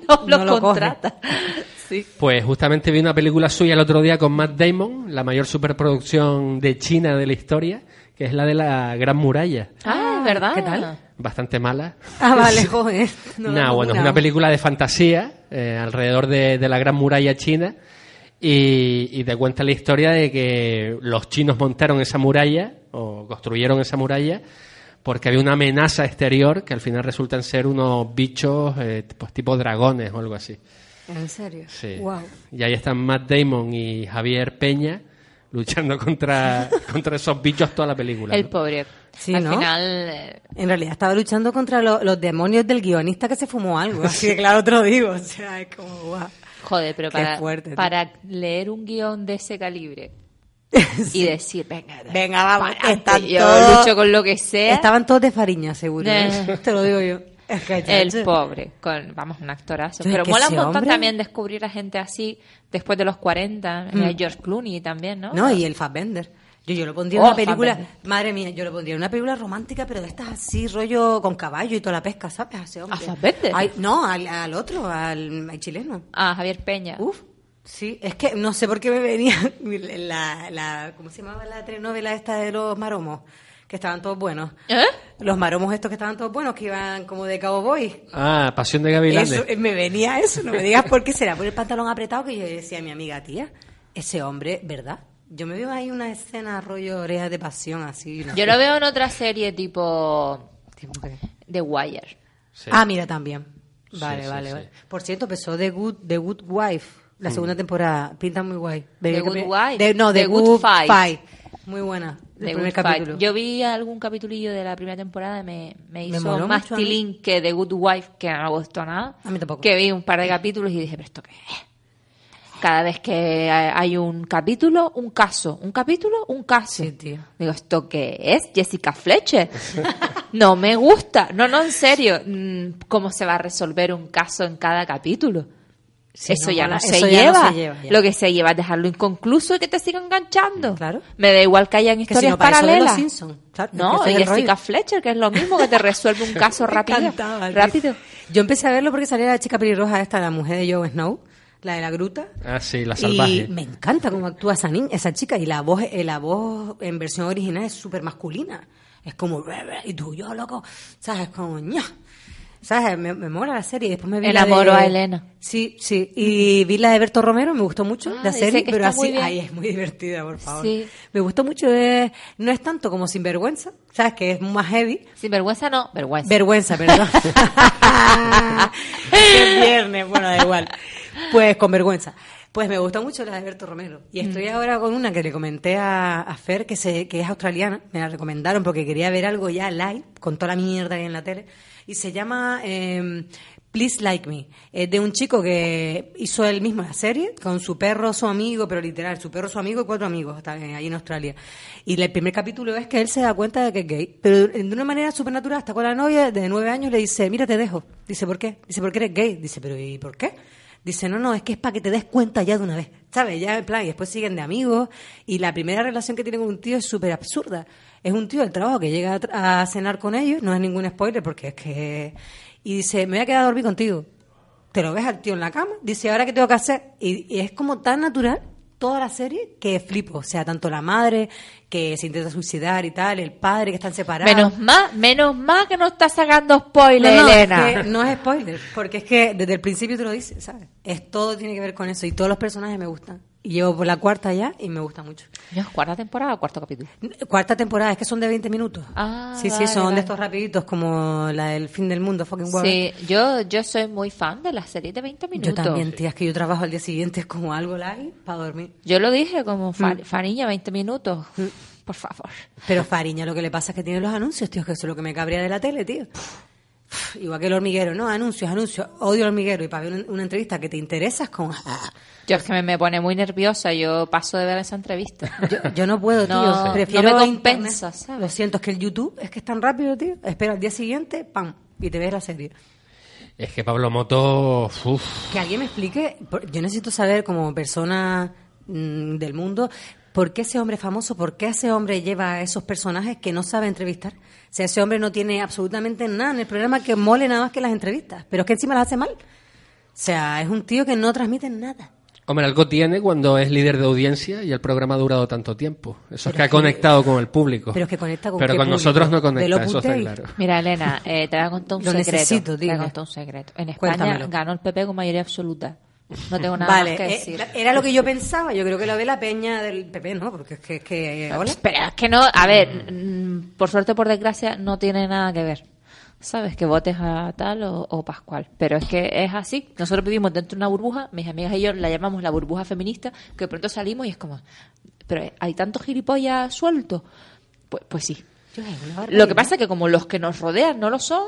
S2: no,
S3: No
S2: lo, contrata. sí.
S1: Pues justamente vi una película suya el otro día con Matt Damon, la mayor superproducción de China de la historia, que es la de la Gran Muralla.
S2: Ah, ¿verdad?
S3: ¿qué tal?
S1: Bastante mala.
S3: Ah, vale, joder. No,
S1: Nah, bueno, es una película de fantasía eh, alrededor de, de la Gran Muralla China y, y te cuenta la historia de que los chinos montaron esa muralla o construyeron esa muralla porque había una amenaza exterior que al final resultan ser unos bichos eh, pues tipo dragones o algo así.
S3: ¿En serio?
S1: Sí.
S3: Wow.
S1: Y ahí están Matt Damon y Javier Peña luchando contra, contra esos bichos toda la película.
S2: El
S1: ¿no?
S2: pobre.
S3: Sí,
S2: Al
S3: ¿no?
S2: final eh,
S3: En realidad estaba luchando contra lo- los demonios del guionista que se fumó algo. Así que claro, te lo digo. O sea, es como, guau.
S2: Joder, pero
S3: Qué
S2: para,
S3: fuerte,
S2: para leer un guion de ese calibre y decir, venga,
S3: Venga, vamos, están
S2: yo
S3: todos-
S2: lucho con lo que sea.
S3: Estaban todos de fariña, seguro.
S2: Eh.
S3: ¿eh? Te lo digo yo.
S2: El pobre, con, vamos, un actorazo.
S3: Yo,
S2: Pero mola un montón
S3: hombre-
S2: también descubrir a gente así después de los 40. Eh, George Clooney también, ¿no?
S3: No, y el Fassbender. Yo, yo lo pondría en
S2: Oh,
S3: una película,
S2: Fassbender.
S3: madre mía, yo lo pondría en una película romántica, pero de estas así, rollo con caballo y toda la pesca, ¿sabes? A ese hombre.
S2: ¿A Fassbender?
S3: Ay, no, al, al otro, al, al chileno.
S2: Ah, Javier Peña.
S3: Uf, sí, es que no sé por qué me venía la, la ¿cómo se llamaba la telenovela esta de los maromos? Que estaban todos buenos.
S2: ¿Eh?
S3: Los maromos estos que estaban todos buenos, que iban como de cowboy.
S1: Ah, Pasión de Gavilanes.
S3: Eso, eh, me venía eso, no me digas por qué será, por el pantalón apretado que yo decía a mi amiga, tía, ese hombre, ¿verdad? Yo me veo ahí una escena rollo orejas de pasión así. no
S2: Yo lo veo en otra serie tipo The Wire.
S1: Sí.
S3: Ah, mira, también.
S1: Sí,
S3: Vale,
S1: sí,
S3: vale,
S1: sí.
S3: vale. Por cierto, empezó The Good, The Good Wife, la segunda temporada. Pinta muy guay.
S2: The Good Wife.
S3: De- no, The,
S2: The Good
S3: Good,
S2: Fight.
S3: Fight. Muy buena. El primer
S2: Good
S3: capítulo.
S2: Fight. Yo vi algún capitulillo de la primera temporada, me, me
S3: Me
S2: hizo más tilín que The Good Wife, que no me gustó nada.
S3: A mí tampoco.
S2: Que vi un par de capítulos y dije, pero esto qué es. Cada vez que hay un capítulo, un caso. Un capítulo, un caso.
S3: Sí, tío.
S2: Digo, ¿esto qué es? Jessica Fletcher. no me gusta. No, no, en serio. Mm, ¿Cómo se va a resolver un caso en cada capítulo?
S3: Sí,
S2: eso,
S3: no,
S2: ya no se
S3: eso ya no
S2: lleva.
S3: se lleva, ya.
S2: Lo que se lleva es dejarlo inconcluso y que te siga enganchando.
S3: Claro.
S2: Me da igual que hayan
S3: Que si
S2: historias
S3: no, para eso ve
S2: paralelas.
S3: Claro, es
S2: no,
S3: que
S2: y Jessica
S3: rollo.
S2: Fletcher, que es lo mismo que te resuelve un caso rápido.
S3: encantaba,
S2: rápido.
S3: Yo empecé a verlo porque salía la chica pelirroja esta, la mujer de Jon Snow, la de la gruta.
S1: Ah, sí, la
S3: Y
S1: salvaje.
S3: me encanta cómo actúa esa niña, esa chica. Y la voz, eh, la voz en versión original es súper masculina. Es como, y tú, yo, loco. ¿Sabes? Como, ña. ¿Sabes? Me, me mola la serie. Y Después me vi
S2: Enamoro
S3: de-
S2: a Elena.
S3: Sí, sí. Y vi la de Berto Romero, me gustó mucho
S2: Ah,
S3: la serie, pero así, ay, es muy divertida, por favor.
S2: Sí.
S3: Me gustó mucho, eh, no es tanto como Sinvergüenza, ¿sabes? Que es más heavy.
S2: Sin vergüenza no, vergüenza.
S3: Vergüenza, perdón. es viernes, bueno, da igual. Pues con vergüenza. Pues me gustó mucho la de Berto Romero. Y estoy
S2: Mm.
S3: ahora con una que le comenté a, a Fer, que, se, que es australiana. Me la recomendaron porque quería ver algo ya live, con toda la mierda que hay en la tele. Y se llama eh, Please Like Me. Es de un chico que hizo él mismo la serie, con su perro, su amigo, pero literal, su perro, su amigo y cuatro amigos también ahí en Australia. Y el primer capítulo es que él se da cuenta de que es gay. Pero de una manera súper natural, está con la novia de nueve años, le dice, mira, te dejo. Dice, ¿por qué? Dice, porque eres gay. Dice, pero ¿y por qué? Dice, no, no, es que es para que te des cuenta ya de una vez. ¿Sabes? Ya en plan, y después siguen de amigos. Y la primera relación que tiene con un tío es súper absurda. Es un tío del trabajo que llega a, a cenar con ellos, no es ningún spoiler porque es que... Y dice, me voy a quedar a dormir contigo. Te lo ves al tío en la cama. Dice, ¿ahora qué tengo que hacer? Y, y es como tan natural toda la serie que flipo. O sea, tanto la madre que se intenta suicidar y tal, el padre que están separados.
S2: Menos más, menos más que no está sacando spoiler,
S3: no, no,
S2: Elena.
S3: es que no es spoiler, porque es que desde el principio te lo dice, ¿sabes? Es todo tiene que ver con eso y todos los personajes me gustan. Y llevo por la cuarta ya y me gusta mucho.
S2: ¿Cuarta temporada o cuarto capítulo?
S3: Cuarta temporada, es que son de 20 minutos.
S2: Ah,
S3: sí, sí, son
S2: vale.
S3: de estos rapiditos como la del fin del mundo, fucking world.
S2: Sí, yo, yo soy muy fan de las series de 20 minutos.
S3: Yo también, tía, es que yo trabajo al día siguiente es como algo live para dormir.
S2: Yo lo dije como
S3: Mm.
S2: Fariña, 20 minutos. Por favor.
S3: Pero Fariña lo que le pasa es que tiene los anuncios, tío, que eso es lo que me cabría de la tele, tío. Igual que el hormiguero, ¿no? Anuncios, anuncios. Odio el hormiguero. Y para ver una, una entrevista que te interesa es con...
S2: Yo es que me, me pone muy nerviosa. Yo paso de ver esa entrevista.
S3: Yo, yo no puedo, tío.
S2: No,
S3: Prefiero
S2: no me compensa, ¿sabes?
S3: Lo siento, es que el YouTube es que es tan rápido, tío. Espera al día siguiente, pam, y te ves la serie.
S1: Es que Pablo Moto,
S3: Que alguien me explique, yo necesito saber como persona mm, del mundo, ¿por qué ese hombre famoso, por qué ese hombre lleva a esos personajes que no sabe entrevistar? O sea, ese hombre no tiene absolutamente nada en el programa que mole nada más que las entrevistas, pero es que encima las hace mal. O sea, es un tío que no transmite nada.
S1: Hombre, algo tiene cuando es líder de audiencia y el programa ha durado tanto tiempo. Eso es que ha
S3: que-
S1: conectado con el público.
S3: Pero es que conecta con
S1: Pero
S3: qué
S1: con
S3: público?
S1: nosotros no
S3: ¿De
S1: conecta,
S3: lo
S1: eso está claro.
S2: Mira, Elena, eh, te voy a contar un
S3: Lo
S2: secreto.
S3: necesito,
S2: te voy a contar un secreto. En España
S3: Cuéntamelo.
S2: ganó el PP con mayoría absoluta. No tengo nada
S3: Vale,
S2: más que
S3: eh,
S2: decir.
S3: era lo que yo pensaba. Yo creo que lo ve la peña del PP, ¿no? Porque es que, es que eh, hola.
S2: Pero es que no, a ver, mm, por suerte o por desgracia, no tiene nada que ver. ¿Sabes? Que votes a tal o, o Pascual. Pero es que es así. Nosotros vivimos dentro de una burbuja, mis amigas y yo la llamamos la burbuja feminista, que de pronto salimos y es como, pero hay tantos gilipollas sueltos. Pues, pues sí. Lo que pasa es que como los que nos rodean no lo son,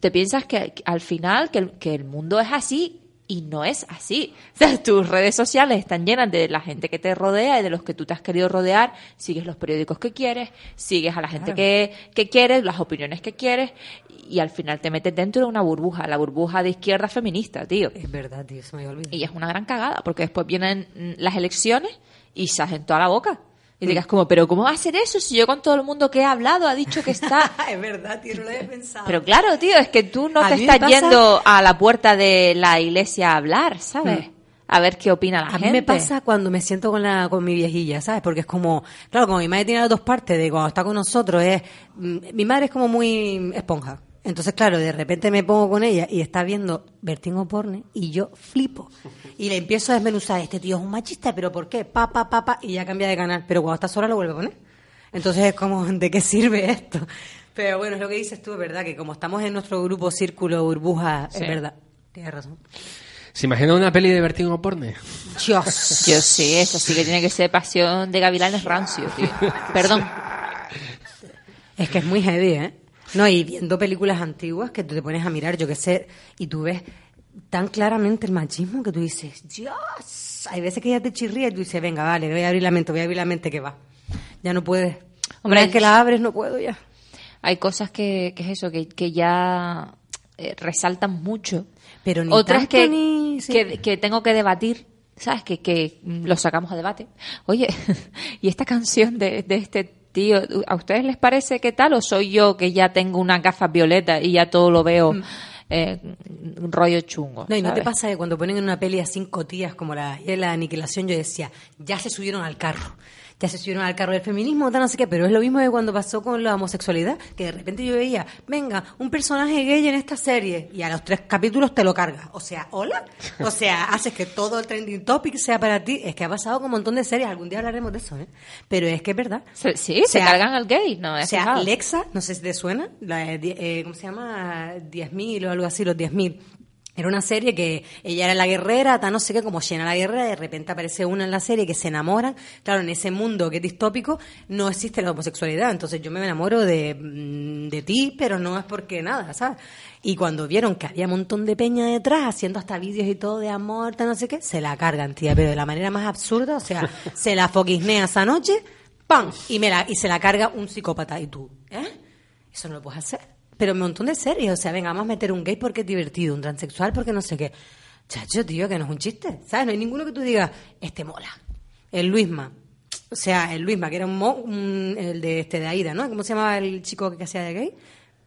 S2: te piensas que, que al final que el, que el mundo es así y no es así. O sea, tus redes sociales están llenas de la gente que te rodea y de los que tú te has querido rodear. Sigues los periódicos que quieres, sigues a la gente
S3: Claro.
S2: que, que quieres, las opiniones que quieres y al final te metes dentro de una burbuja, la burbuja de izquierda feminista, tío.
S3: Es verdad, tío, se me había olvidado.
S2: Y es una gran cagada, porque después vienen las elecciones y se hacen toda la boca. Y digas como, pero ¿cómo va a hacer eso si yo con todo el mundo que he hablado ha dicho que está...
S3: es verdad, tío, no lo había pensado.
S2: Pero claro, tío, es que tú no
S3: A
S2: te estás
S3: pasa-
S2: yendo a la puerta de la iglesia a hablar, ¿sabes? A ver qué opina la
S3: A
S2: gente.
S3: mí me pasa cuando me siento con la con mi viejilla, ¿sabes? Porque es como, claro, como mi madre tiene las dos partes de cuando está con nosotros, es mm, mi madre es como muy esponja. Entonces, claro, de repente me pongo con ella y está viendo Vertigo Porne y yo flipo. Y le empiezo a desmenuzar, este tío es un machista, pero ¿por qué? Pa, pa, pa, pa, y ya cambia de canal. Pero cuando está sola lo vuelve a poner. Entonces es como, ¿de qué sirve esto? Pero bueno, es lo que dices tú, es verdad, que como estamos en nuestro grupo, círculo, burbuja,
S2: Sí.
S3: es verdad. Tienes razón.
S1: ¿Se imagina una peli de Vertigo Porne?
S3: Dios.
S2: Yo sí, eso sí que tiene que ser pasión de gavilanes rancio, tío. Perdón.
S3: Es que es muy heavy, ¿eh? No, y viendo películas antiguas que tú te pones a mirar, yo qué sé, y tú ves tan claramente el machismo que tú dices, Dios, hay veces que ya te chirría y tú dices, venga, vale, voy a abrir la mente, voy a abrir la mente que va. Ya no puedes.
S2: Hombre,
S3: vez que la abres, no puedo ya.
S2: Hay cosas que, que es eso, que, que ya eh, resaltan mucho.
S3: Pero ni
S2: Otras
S3: tanto
S2: que,
S3: ni- sí.
S2: que, que tengo que debatir, ¿sabes? Que, que lo sacamos a debate. Oye, ¿y esta canción de, de este tío, a ustedes les parece que tal? ¿O soy yo que ya tengo unas gafas violetas y ya todo lo veo eh, un rollo chungo?
S3: Mm. No, y no te pasa que cuando ponen en una peli a cinco tías como la la aniquilación, yo decía, ya se subieron al carro. Ya se subieron al carro del feminismo, tal, no sé qué, pero es lo mismo que cuando pasó con la homosexualidad, que de repente yo veía, venga, un personaje gay en esta serie, y a los tres capítulos te lo cargas. O sea, ¿hola? O sea, haces que todo el trending topic sea para ti. Es que ha pasado con un montón de series, algún día hablaremos de eso, ¿eh? Pero es que es verdad.
S2: Sí,
S3: O
S2: se cargan al gay, ¿no?
S3: O
S2: ¿Has
S3: sea,
S2: fijado?
S3: Lexa, no sé si te suena, la de eh, ¿cómo se llama? 10.000 o algo así, los 10.000. Era una serie que ella era la guerrera, tal no sé qué, como llena la guerrera, de repente aparece una en la serie que se enamoran. Claro, en ese mundo que es distópico no existe la homosexualidad, entonces yo me enamoro de, mm, de ti, pero no es porque nada, ¿sabes? Y cuando vieron que había un montón de peña detrás, haciendo hasta vídeos y todo de amor, tal no sé qué, se la cargan, tía, pero de la manera más absurda, o sea, se la foquisnea esa noche, ¡pam! Y, me la, y se la carga un psicópata. Y tú, ¿eh? Eso no lo puedes hacer. Pero un montón de series. O sea, venga, vamos a meter un gay porque es divertido, un transexual porque no sé qué. Chacho, tío, que no es un chiste. ¿Sabes? No hay ninguno que tú digas, este mola. El Luisma. O sea, el Luisma, que era un, mo- un- el de este de Aida, ¿no? ¿Cómo se llamaba el chico que hacía de gay?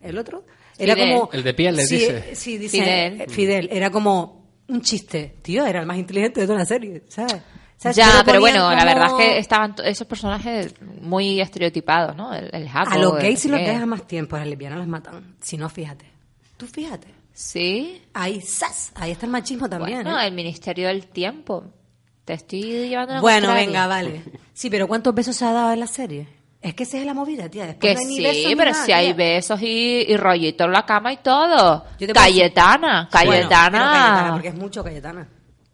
S3: ¿El otro? Era
S2: Fidel.
S3: como...
S1: El de piel, le
S3: sí,
S1: dice.
S3: Sí, dice
S2: Fidel.
S3: Fidel. Era como un chiste. Tío, era el más inteligente de toda la serie, ¿sabes? ¿Sabes?
S2: Ya,
S3: Pero
S2: bueno, la verdad es que estaban esos personajes muy estereotipados, ¿no? El, el jaco,
S3: A los gays si los dejas más tiempo, a las lesbianas las matan. Si no, fíjate. Tú fíjate.
S2: Sí.
S3: Ahí, ¡zas! Ahí está el machismo también.
S2: Bueno,
S3: ¿eh?
S2: el Ministerio del Tiempo. Te estoy llevando una
S3: Bueno,
S2: contraria.
S3: venga, vale. Sí, pero ¿cuántos besos se ha dado en la serie? Es que esa es la movida, tía. Después
S2: Que
S3: no hay ni besos
S2: sí, pero
S3: nada,
S2: si hay
S3: tía.
S2: besos y, y rollitos en la cama y todo.
S3: Decir-
S2: Cayetana,
S3: Bueno, pero
S2: Cayetana.
S3: Cayetana, porque es mucho Cayetana.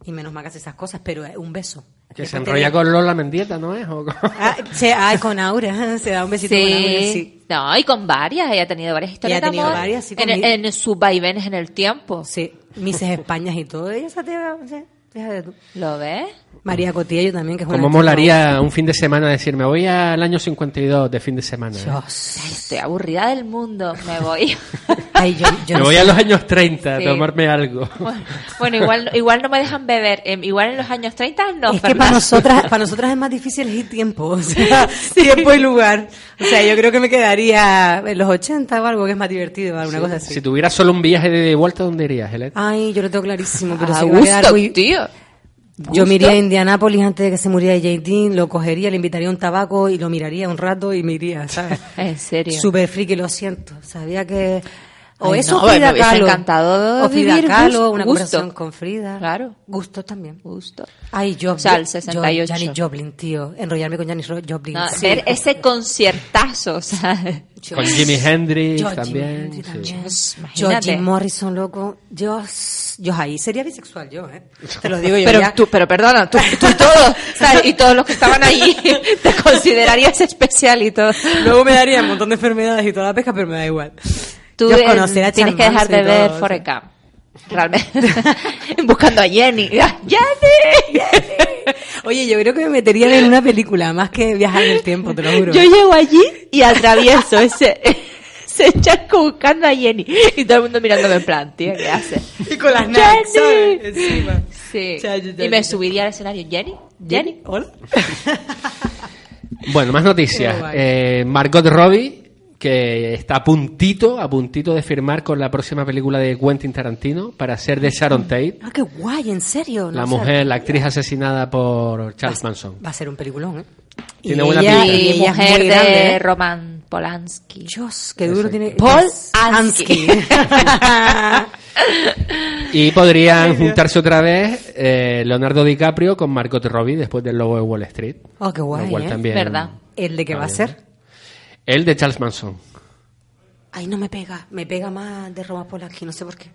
S3: Y menos mal que hace esas cosas, pero es un beso.
S1: Que se enrolla
S3: tenía-
S1: con Lola Mendieta, ¿no es? ¿O con-
S3: Ah, se, ay, con Aura, se da un besito con Aura,
S2: Sí.
S3: sí.
S2: No, y con varias. Ella ha tenido varias historias
S3: Ella ha tenido
S2: de amor.
S3: varias, sí,
S2: en,
S3: conmigo.
S2: en sus vaivenes en el tiempo.
S3: Sí, Mises Españas y todo. Ella esa tía, sí, fíjate tú.
S2: ¿Lo ves?
S3: María Cotillo también, que es una
S1: Como
S3: chica-
S1: molaría un fin de semana decirme, voy al año 52 de fin de semana. ¿eh?
S3: Dios.
S2: Ay, estoy aburrida del mundo. Me voy.
S3: Ay, yo, yo
S1: Me voy
S3: sé.
S1: a los años 30
S2: Sí.
S1: a tomarme algo.
S2: bueno, bueno, igual, igual no me dejan beber. Em, igual en los años 30 no.
S3: es que para nosotras, para nosotras es más difícil elegir tiempo, o sea, tiempo y lugar. O sea, yo creo que me quedaría en los 80 o algo que es más divertido, alguna cosa así.
S1: Si tuvieras solo un viaje de vuelta, ¿dónde irías, Helen?
S3: Ay, yo lo tengo clarísimo, pero
S2: A
S3: se me va a quedar
S2: gusto,
S3: muy- Yo me iría a Indianápolis antes de que se muriera JD, lo cogería, le invitaría un tabaco y lo miraría un rato y me iría, ¿sabes?
S2: En serio.
S3: Súper friki, lo siento. Sabía que... O
S2: Ay,
S3: eso
S2: no,
S3: Frida
S2: me
S3: Kahlo.
S2: encantado
S3: O Frida
S2: vivir
S3: Kahlo,
S2: gusto-
S3: una
S2: gusto.
S3: conversación con Frida.
S2: Claro.
S3: Gusto también.
S2: Gusto.
S3: Ay, Joplin.
S2: O sea, el 68.
S3: Jo- Janis Joplin, tío. Enrollarme con Janis Joplin.
S2: No,
S3: sí.
S2: Ver ese conciertazo, o sea,
S1: Con Jimi Hendrix
S3: Yo, Jimi
S1: también.
S3: Hendrix
S1: sí.
S3: también. Jim Morrison, loco. Yo, yo ahí sería bisexual, yo, ¿eh? Te lo digo yo
S2: pero
S3: ya.
S2: tú, pero perdona, tú, tú y todos, ¿sabes? y todos los que estaban allí te considerarías especial y todo.
S3: Luego me daría un montón de enfermedades y toda la pesca, pero me da igual.
S2: Tú
S3: Yo
S2: eh, tienes que dejar de ver Forrest. Gump. Realmente. Buscando a Jenny. ¡Ah, ¡Jenny!
S3: Oye, yo creo que me meterían en una película, más que viajar en el tiempo, te lo juro.
S2: Yo llego allí y atravieso ese, ese charco buscando a Jenny. Y todo el mundo mirándome en plan, tío, ¿qué haces?
S3: Y con las ¿sabes? Encima.
S2: Sí. Y me subiría al escenario. ¿Jenny? ¿Jenny?
S3: ¿Hola?
S1: Bueno, más noticias. Eh, Margot Robbie, que está a puntito, a puntito de firmar con la próxima película de Quentin Tarantino para ser de Sharon Tate,
S3: Ah, qué guay, en serio.
S1: la mujer,
S3: sabía.
S1: la actriz asesinada por Charles Manson.
S3: Va a ser un peliculón, ¿eh?
S1: Tiene
S3: Y
S1: buena
S3: ella-
S1: pinta.
S3: y
S2: mujer de
S3: grande, ¿eh?
S2: Roman Polanski.
S3: Dios, qué duro
S1: Exacto.
S3: tiene.
S2: Paul. Ansky.
S1: Y podrían juntarse otra vez eh, Leonardo DiCaprio con Margot Robbie después del logo de Wall Street.
S3: oh, qué guay.
S1: Lo cual
S3: ¿eh?
S1: también-
S2: ¿Verdad?
S3: ¿El de qué va a ser?
S1: El de Charles Manson.
S3: Ay, no me pega. Me pega más de Roma Polanski, no sé por qué.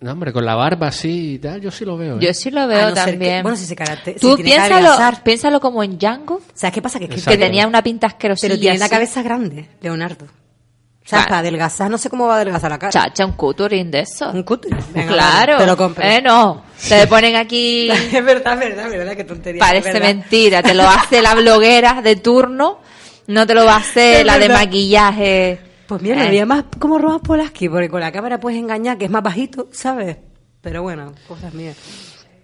S1: No, hombre, con la barba así y tal, yo sí lo veo. ¿eh?
S2: Yo sí lo
S3: A
S2: veo
S3: no ser que-
S2: también.
S3: bueno, si se caracte-
S2: Tú piénsalo, piénsalo como en Django,
S3: ¿Sabes qué pasa? Que, es que-
S1: Exacto.
S2: tenía una pinta asquerosilla.
S3: pero tiene la
S2: así.
S3: cabeza grande, Leonardo. O sea,
S2: Claro.
S3: para adelgazar, no sé cómo va a adelgazar la cara.
S2: Chacha, un cuturín de eso.
S3: Un cutre. Venga,
S2: claro.
S3: vale, te lo compro.
S2: Eh, no. Te ponen aquí.
S3: es verdad, es verdad, es verdad, qué tontería.
S2: Parece
S3: es verdad.
S2: mentira. Te lo hace la bloguera de turno. No te lo va a hacer la de maquillaje.
S3: Pues mira,
S2: Eh.
S3: me veía más como Roman Polanski, porque con la cámara puedes engañar, que es más bajito, ¿sabes? Pero bueno, cosas mías.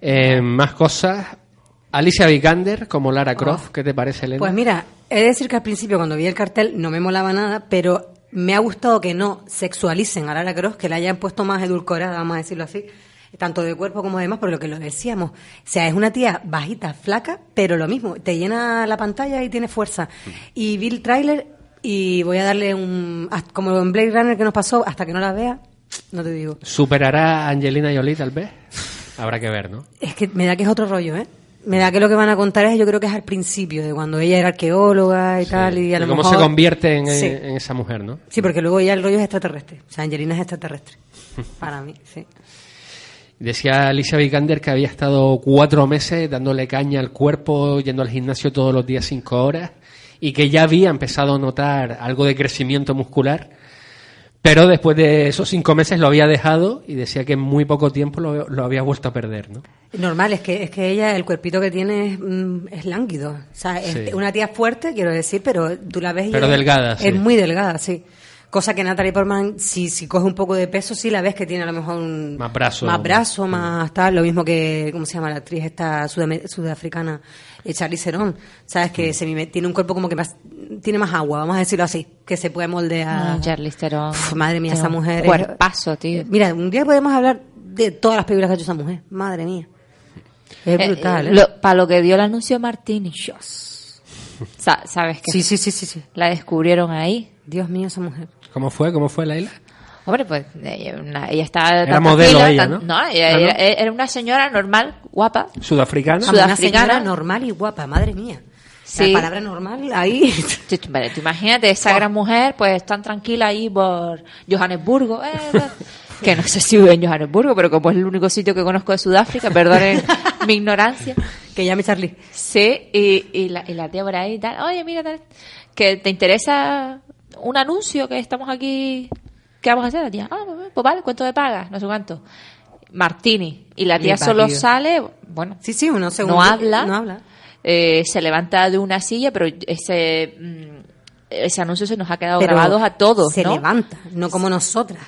S1: Eh, más cosas. Alicia Vikander como Lara Croft, ¿qué te parece, Elena?
S3: Pues mira, he de decir que al principio cuando vi el cartel no me molaba nada, pero me ha gustado que no sexualicen a Lara Croft, que la hayan puesto más edulcorada, vamos a decirlo así, tanto de cuerpo como de demás, por lo que lo decíamos. O sea, es una tía bajita, flaca, pero lo mismo, te llena la pantalla y tiene fuerza. Y vi el tráiler y voy a darle un... Como en Blade Runner que nos pasó, hasta que no la vea, no te digo.
S1: ¿Superará a Angelina Jolie tal vez? Habrá que ver, ¿no?
S3: Es que me da que es otro rollo, ¿eh? Me da que lo que van a contar es, yo creo que es al principio, de cuando ella era arqueóloga y tal, y a lo
S1: cómo
S3: mejor...
S1: se convierte en,
S3: Sí.
S1: en esa mujer, ¿no?
S3: Sí, porque luego ya el rollo es extraterrestre. O sea, Angelina es extraterrestre. Para mí, sí.
S1: Decía Alicia Vikander que había estado cuatro meses dándole caña al cuerpo, yendo al gimnasio todos los días cinco horas, y que ya había empezado a notar algo de crecimiento muscular, pero después de esos cinco meses lo había dejado y decía que en muy poco tiempo lo, lo había vuelto a perder, ¿no?
S3: Normal, es que, es que ella, el cuerpito que tiene es, mm, es lánguido. O sea, es
S1: Sí.
S3: una tía fuerte, quiero decir, pero tú la ves y
S1: Pero
S3: es-
S1: delgada,
S3: Es
S1: sí.
S3: muy delgada, sí. Cosa que Natalie Portman, si, si coge un poco de peso, sí la ves que tiene a lo mejor un...
S1: Más brazo.
S3: Más brazo, más tal. Lo mismo que, ¿cómo se llama la actriz esta sudame- sudafricana? Eh, Charlize Theron. ¿Sabes?
S1: Mm.
S3: Que se mime- tiene un cuerpo como que más, tiene más agua, vamos a decirlo así. Que se puede moldear.
S2: Ay, Charlize Theron.
S3: Uf, madre mía, esa mujer.
S2: Cuerpazo, tío.
S3: Mira, un día podemos hablar de todas las películas que ha hecho esa mujer. Madre mía. Es brutal, ¿eh?
S2: lo- para lo que dio el anuncio Martini Shoss. Sa- ¿Sabes qué?
S3: Sí, sí, sí, sí, sí.
S2: La descubrieron ahí.
S3: Dios mío, esa mujer.
S1: ¿Cómo fue? ¿Cómo fue, Laila?
S2: Hombre, pues ella, una- ella estaba...
S1: Era modelo ella, ¿no?
S2: ella,
S1: Ah, ¿no?
S2: Era, era una señora normal, guapa.
S1: ¿Sudafricana?
S2: Sudaf-
S3: Una señora
S2: Sudafricana.
S3: normal y guapa, madre mía.
S2: Sí.
S3: La palabra normal ahí.
S2: Vale, tú imagínate, esa gran mujer, pues tan tranquila ahí por Johannesburgo. eh, eh, que no sé si vive en Johannesburgo, pero como es el único sitio que conozco de Sudáfrica, perdonen mi ignorancia.
S3: que llame Charlie.
S2: Sí, y, y, la, y la tía por ahí y tal, oye, mira, tal, que te interesa un anuncio que estamos aquí, ¿qué vamos a hacer? La tía, ah, pues, pues vale, ¿cuánto me pagas? No sé cuánto. Martini. Y la tía solo sale, bueno,
S3: Sí, sí, uno segundo.
S2: no habla,
S3: No habla.
S2: eh, se levanta de una silla, pero ese, mm, ese anuncio se nos ha quedado
S3: Pero
S2: grabado a todos,
S3: Se
S2: ¿no?
S3: levanta, no como nosotras.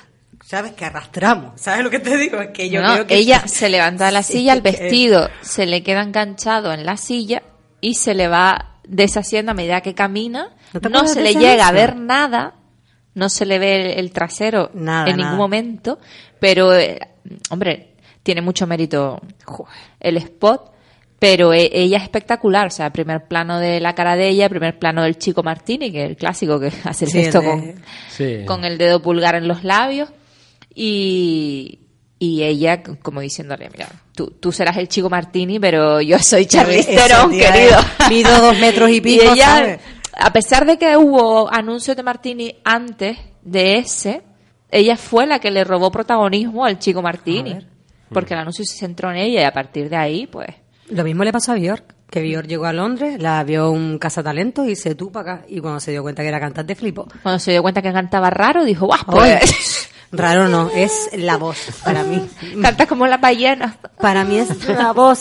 S3: ¿Sabes? Que arrastramos. ¿Sabes lo que te digo? Es que yo
S2: No,
S3: creo que.
S2: ella se levanta de la silla, el vestido se le queda enganchado en la silla y se le va deshaciendo a medida que camina.
S3: ¿No
S2: se le llega a ver nada, no se le ve el, el trasero
S3: Nada,
S2: en
S3: nada.
S2: ningún momento, pero, eh, hombre, tiene mucho mérito el spot. Pero e- ella es espectacular, o sea, primer plano de la cara de ella, primer plano del chico Martini, que es el clásico que hace el
S3: Sí, el
S2: gesto
S3: de-
S2: con,
S1: Sí.
S2: con el dedo pulgar en los labios y, y ella como diciéndole, mira, tú, tú serás el chico Martini, pero yo soy Charlize Theron, querido.
S3: Mido dos metros y pico,
S2: ella,
S3: ¿sabes?
S2: a pesar de que hubo anuncios de Martini antes de ese, ella fue la que le robó protagonismo al chico Martini. Porque el anuncio se centró en ella y a partir de ahí, pues...
S3: Lo mismo le pasó a Bjork. Que Bjork llegó a Londres, la vio un cazatalentos y se para acá. Y cuando se dio cuenta que era cantante, flipó.
S2: Cuando se dio cuenta que cantaba raro, dijo, ¡guau! Pues,
S3: raro no, es la voz para mí.
S2: canta como las ballenas.
S3: Para mí es la voz.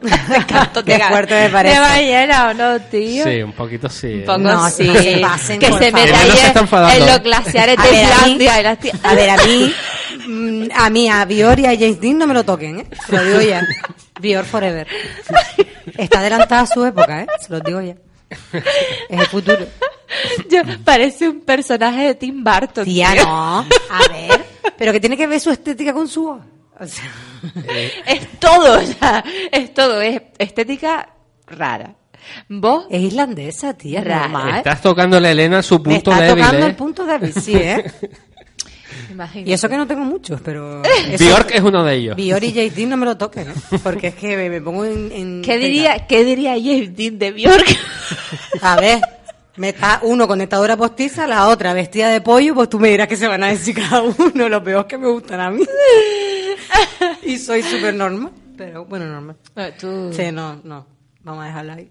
S2: Canto
S3: Qué fuerte me parece.
S2: ¿De ballena o no, tío?
S1: Sí, un poquito sí.
S2: Un
S1: ¿eh?
S2: poco
S3: No,
S2: sí.
S3: no se pasen,
S2: que se meta
S1: Que no
S2: en- los glaciares
S3: A
S2: de Islandia.
S3: A ver, a mí, mm, a mí, a Bior y a James Dean no me lo toquen, ¿eh? Se lo digo ya. Bior forever. Está adelantada a su época, ¿eh? Se lo digo ya. Es el futuro.
S2: Yo- parece un personaje de Tim Burton.
S3: Tía,
S2: tío.
S3: no. A ver. Pero que tiene que ver su estética con su voz. O sea,
S2: Es todo, o sea, es todo. Es estética rara. Vos,
S3: es irlandesa, tía,
S2: Rara.
S1: Estás tocándole a Elena su
S3: Me
S1: punto
S3: está
S1: débil,
S3: tocando
S1: ¿eh?
S3: el punto débil, sí, ¿eh?
S2: imagínate.
S3: Y eso que no tengo muchos, pero... eso-
S1: Bjork es uno de ellos.
S3: Bior y Dean no me lo toquen, ¿eh? Porque es que me, me pongo en... en-
S2: ¿Qué diría, ¿Qué diría de Bjork?
S3: A ver, me está uno con dentadura postiza, la otra vestida de pollo, pues tú me dirás que se van a decir cada uno. Lo peor que me gustan a mí. Y soy súper normal. Pero bueno, normal.
S2: Bueno, tú-
S3: Sí, no, no. Vamos a dejarla ahí.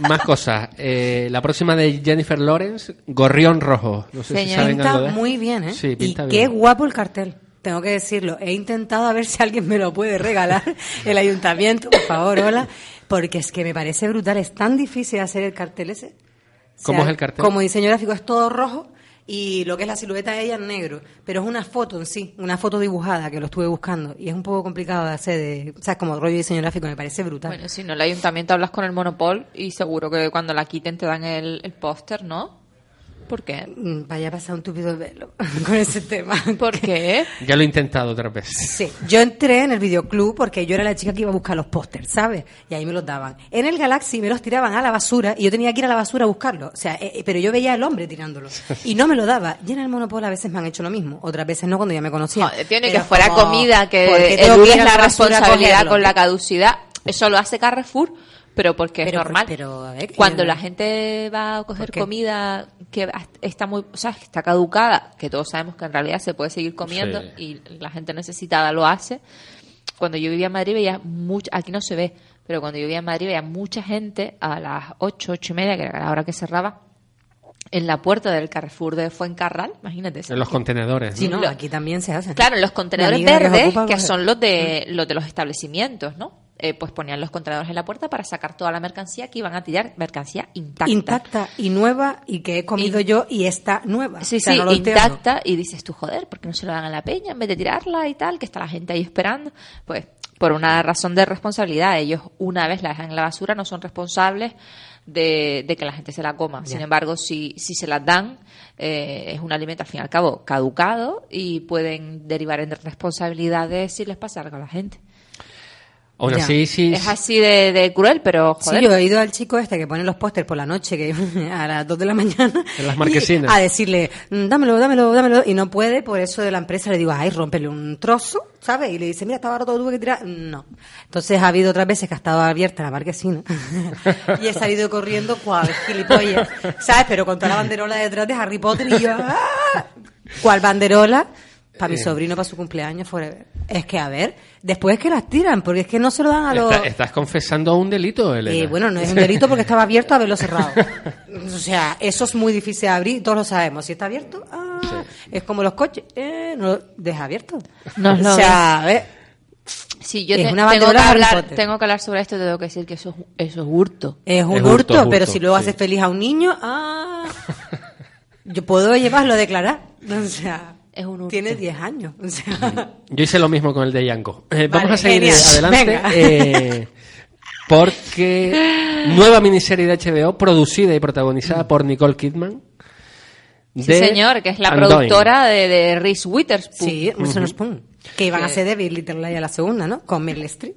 S1: Más cosas. Eh, la próxima de Jennifer Lawrence, Gorrión Rojo. No sé si
S2: Señor.
S1: saben
S3: Pinta
S1: algo de
S3: muy bien, ¿eh?
S1: Sí, pinta
S3: y
S1: bien.
S3: qué guapo el cartel. Tengo que decirlo. He intentado a ver si alguien me lo puede regalar. El ayuntamiento, por favor, hola. Porque es que me parece brutal. Es tan difícil hacer el cartel ese. O
S1: ¿Cómo es el cartel?
S3: Como diseño gráfico es todo rojo y lo que es la silueta de ella es negro. Pero es una foto en sí, una foto dibujada que lo estuve buscando. Y es un poco complicado de hacer. De, o sea, como rollo de diseño gráfico me parece brutal.
S2: Bueno, si no, el ayuntamiento hablas con el Monopol y seguro que cuando la quiten te dan el, el póster, ¿no? ¿Por qué?
S3: Mm, Vaya a pasar un tupido velo con ese tema.
S2: ¿Por qué?
S1: Ya lo he intentado otras veces.
S3: Sí, yo entré en el videoclub porque yo era la chica que iba a buscar los pósters, ¿sabes? Y ahí me los daban. En el Galaxy me los tiraban a la basura y yo tenía que ir a la basura a buscarlos. O sea, eh, eh, pero yo veía al hombre tirándolos y no me lo daba. Y en el Monopol a veces me han hecho lo mismo, otras veces no cuando ya me conocían.
S2: Joder, tiene
S3: Pero
S2: que fuera
S3: como,
S2: comida, que
S3: ¿por qué tengo que
S2: eludes
S3: ir a
S2: la
S3: basura a
S2: responsabilidad
S3: cogerlo?
S2: con la caducidad. Eso lo hace Carrefour, pero porque
S3: Pero-
S2: es normal.
S3: pero, a ver, que-
S2: Cuando la gente va a coger comida que está muy, o sea, que está caducada, que todos sabemos que en realidad se puede seguir comiendo
S1: Sí.
S2: y la gente necesitada lo hace. Cuando yo vivía en Madrid veía mucha, aquí no se ve, pero cuando yo vivía en Madrid veía mucha gente a las ocho, ocho y media, que era la hora que cerraba, en la puerta del Carrefour de Fuencarral, imagínate.
S1: En los contenedores.
S3: Sí,
S1: ¿no?
S3: no, aquí también se hacen.
S2: Claro, en los contenedores
S3: que
S2: verdes,
S3: ocupa
S2: que
S3: coger-
S2: son los de los de los establecimientos, ¿no? Eh, pues ponían los contenedores en la puerta para sacar toda la mercancía que iban a tirar, mercancía intacta.
S3: Intacta y nueva y que he comido yo y está nueva.
S2: Sí,
S3: O sea,
S2: sí,
S3: no
S2: intacta. Y dices tú, joder, ¿por qué no se lo dan a la peña en vez de tirarla y tal? Que está la gente ahí esperando. Pues por una razón de responsabilidad. Ellos, una vez la dejan en la basura, no son responsables de, de que la gente se la coma. Sin embargo, si, si se las dan, eh, es un alimento al fin y al cabo caducado y pueden derivar en responsabilidades si les pasa algo a la gente.
S1: Aún
S3: Ya.
S1: así, sí.
S2: Es así de, de cruel, pero joder.
S3: Sí, yo he ido al chico este que pone los pósters por la noche, que a las 2 de la mañana.
S1: En las marquesinas.
S3: y A decirle, "Mm, dámelo, dámelo, dámelo. Y no puede, por eso de la empresa le digo, ay, rómpele un trozo, ¿sabes? Y le dice, mira, estaba roto, tuve que tirar. No. Entonces ha habido otras veces que ha estado abierta la marquesina. y he salido corriendo cual gilipollas, ¿sabes? Pero con toda la banderola detrás de Harry Potter y yo, ¡ah! ¿Cuál banderola? Para mi
S1: Eh.
S3: sobrino, para su cumpleaños, forever. Es que, a ver, después es que las tiran, porque es que no se lo dan a los...
S1: Está- estás confesando un delito, Elena.
S3: Eh, bueno, no es un delito porque estaba abierto a verlo cerrado. O sea, eso es muy difícil de abrir, todos lo sabemos. Si está abierto, ah, es como los coches, eh, no lo deja abierto.
S2: No lo
S3: o sea, a ver,
S2: Sí, yo te- tengo, que hablar, tengo que hablar sobre esto, tengo que decir que eso, es- eso es hurto.
S3: es un
S1: Es
S3: hurto, pero
S1: hurto,
S3: si luego
S1: sí.
S3: haces feliz a un niño, ah, yo puedo llevarlo a declarar. O sea,
S2: Es un hurto.
S3: tiene 10 años. O sea,
S1: Yo hice lo mismo con el de Yanko. Eh, vamos a seguir
S3: genial.
S1: adelante. Eh, porque nueva miniserie de HBO producida y protagonizada por Nicole Kidman.
S2: Sí, señor, que es la
S1: Undoing.
S2: productora de, de Reese Witherspoon.
S3: sí, Wilson Spoon. Que iban a ser de Big Little Lies a la segunda, ¿no? Con Meryl Streep.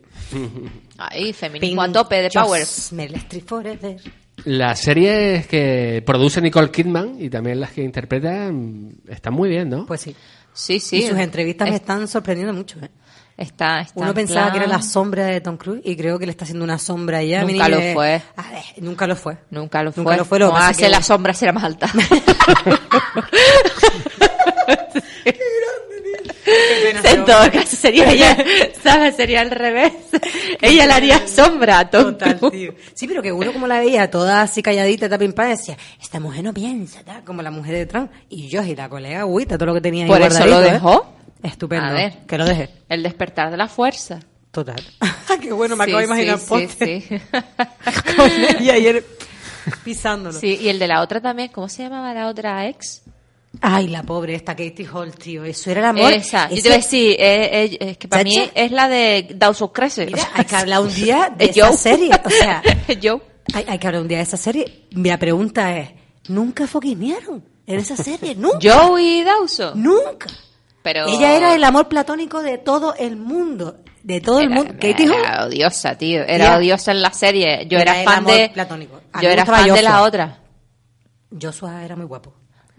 S2: Ahí, feminismo a tope de Power.
S3: Meryl Streep forever.
S1: Las series que produce Nicole Kidman y también las que interpreta mm, están muy bien, ¿no?
S3: Pues sí.
S2: Sí, sí.
S3: y sus entrevistas me
S2: Es-
S3: están sorprendiendo mucho. ¿eh?
S2: Está, está
S3: Uno
S2: en
S3: pensaba que era la sombra de Tom Cruise y creo que le está haciendo una sombra a ella.
S2: Nunca lo fue.
S3: A ver, nunca lo fue.
S2: Nunca lo fue.
S3: Nunca lo fue, lo pasa
S2: hace
S3: que-
S2: la sombra será más alta. en todo caso sería ella, ¿sabes? Sería al revés. ella le haría sombra a Tom
S3: Total, tío. Sí, pero que uno como la veía toda así calladita, tapimpada, decía, esta mujer no piensa, tal, como la mujer de Trump. Y yo y la colega agüita, todo lo que tenía ahí
S2: Por eso lo
S3: ¿eh?
S2: dejó.
S3: Estupendo.
S2: A ver.
S3: Que lo deje.
S2: El despertar de la fuerza.
S3: Total. Qué bueno, me
S2: Sí,
S3: acabo de imaginar
S2: sí, sí.
S3: con ella ayer pisándolo.
S2: Sí, y el de la otra también, ¿cómo se llamaba la otra ex?
S3: Ay, la pobre esta Katie Hall, tío. Eso era el amor.
S2: Esa, yo te voy a decir, eh, eh, es que para mí es la de Dawson Crece.
S3: Mira, hay que hablar un día de
S2: Es
S3: esa serie. O sea,
S2: Joe.
S3: hay, hay que hablar un día de esa serie. La pregunta es, ¿nunca foquinearon en esa serie? ¿Nunca?
S2: Joe y Dawson.
S3: Nunca.
S2: Pero
S3: Ella era el amor platónico de todo el mundo. De todo el mundo. Katie Hall.
S2: Era odiosa, tío. Era odiosa en la serie. Yo
S3: Era
S2: fan
S3: amor
S2: de.
S3: platónico.
S2: Yo era fan de la otra.
S3: Joshua era muy guapo.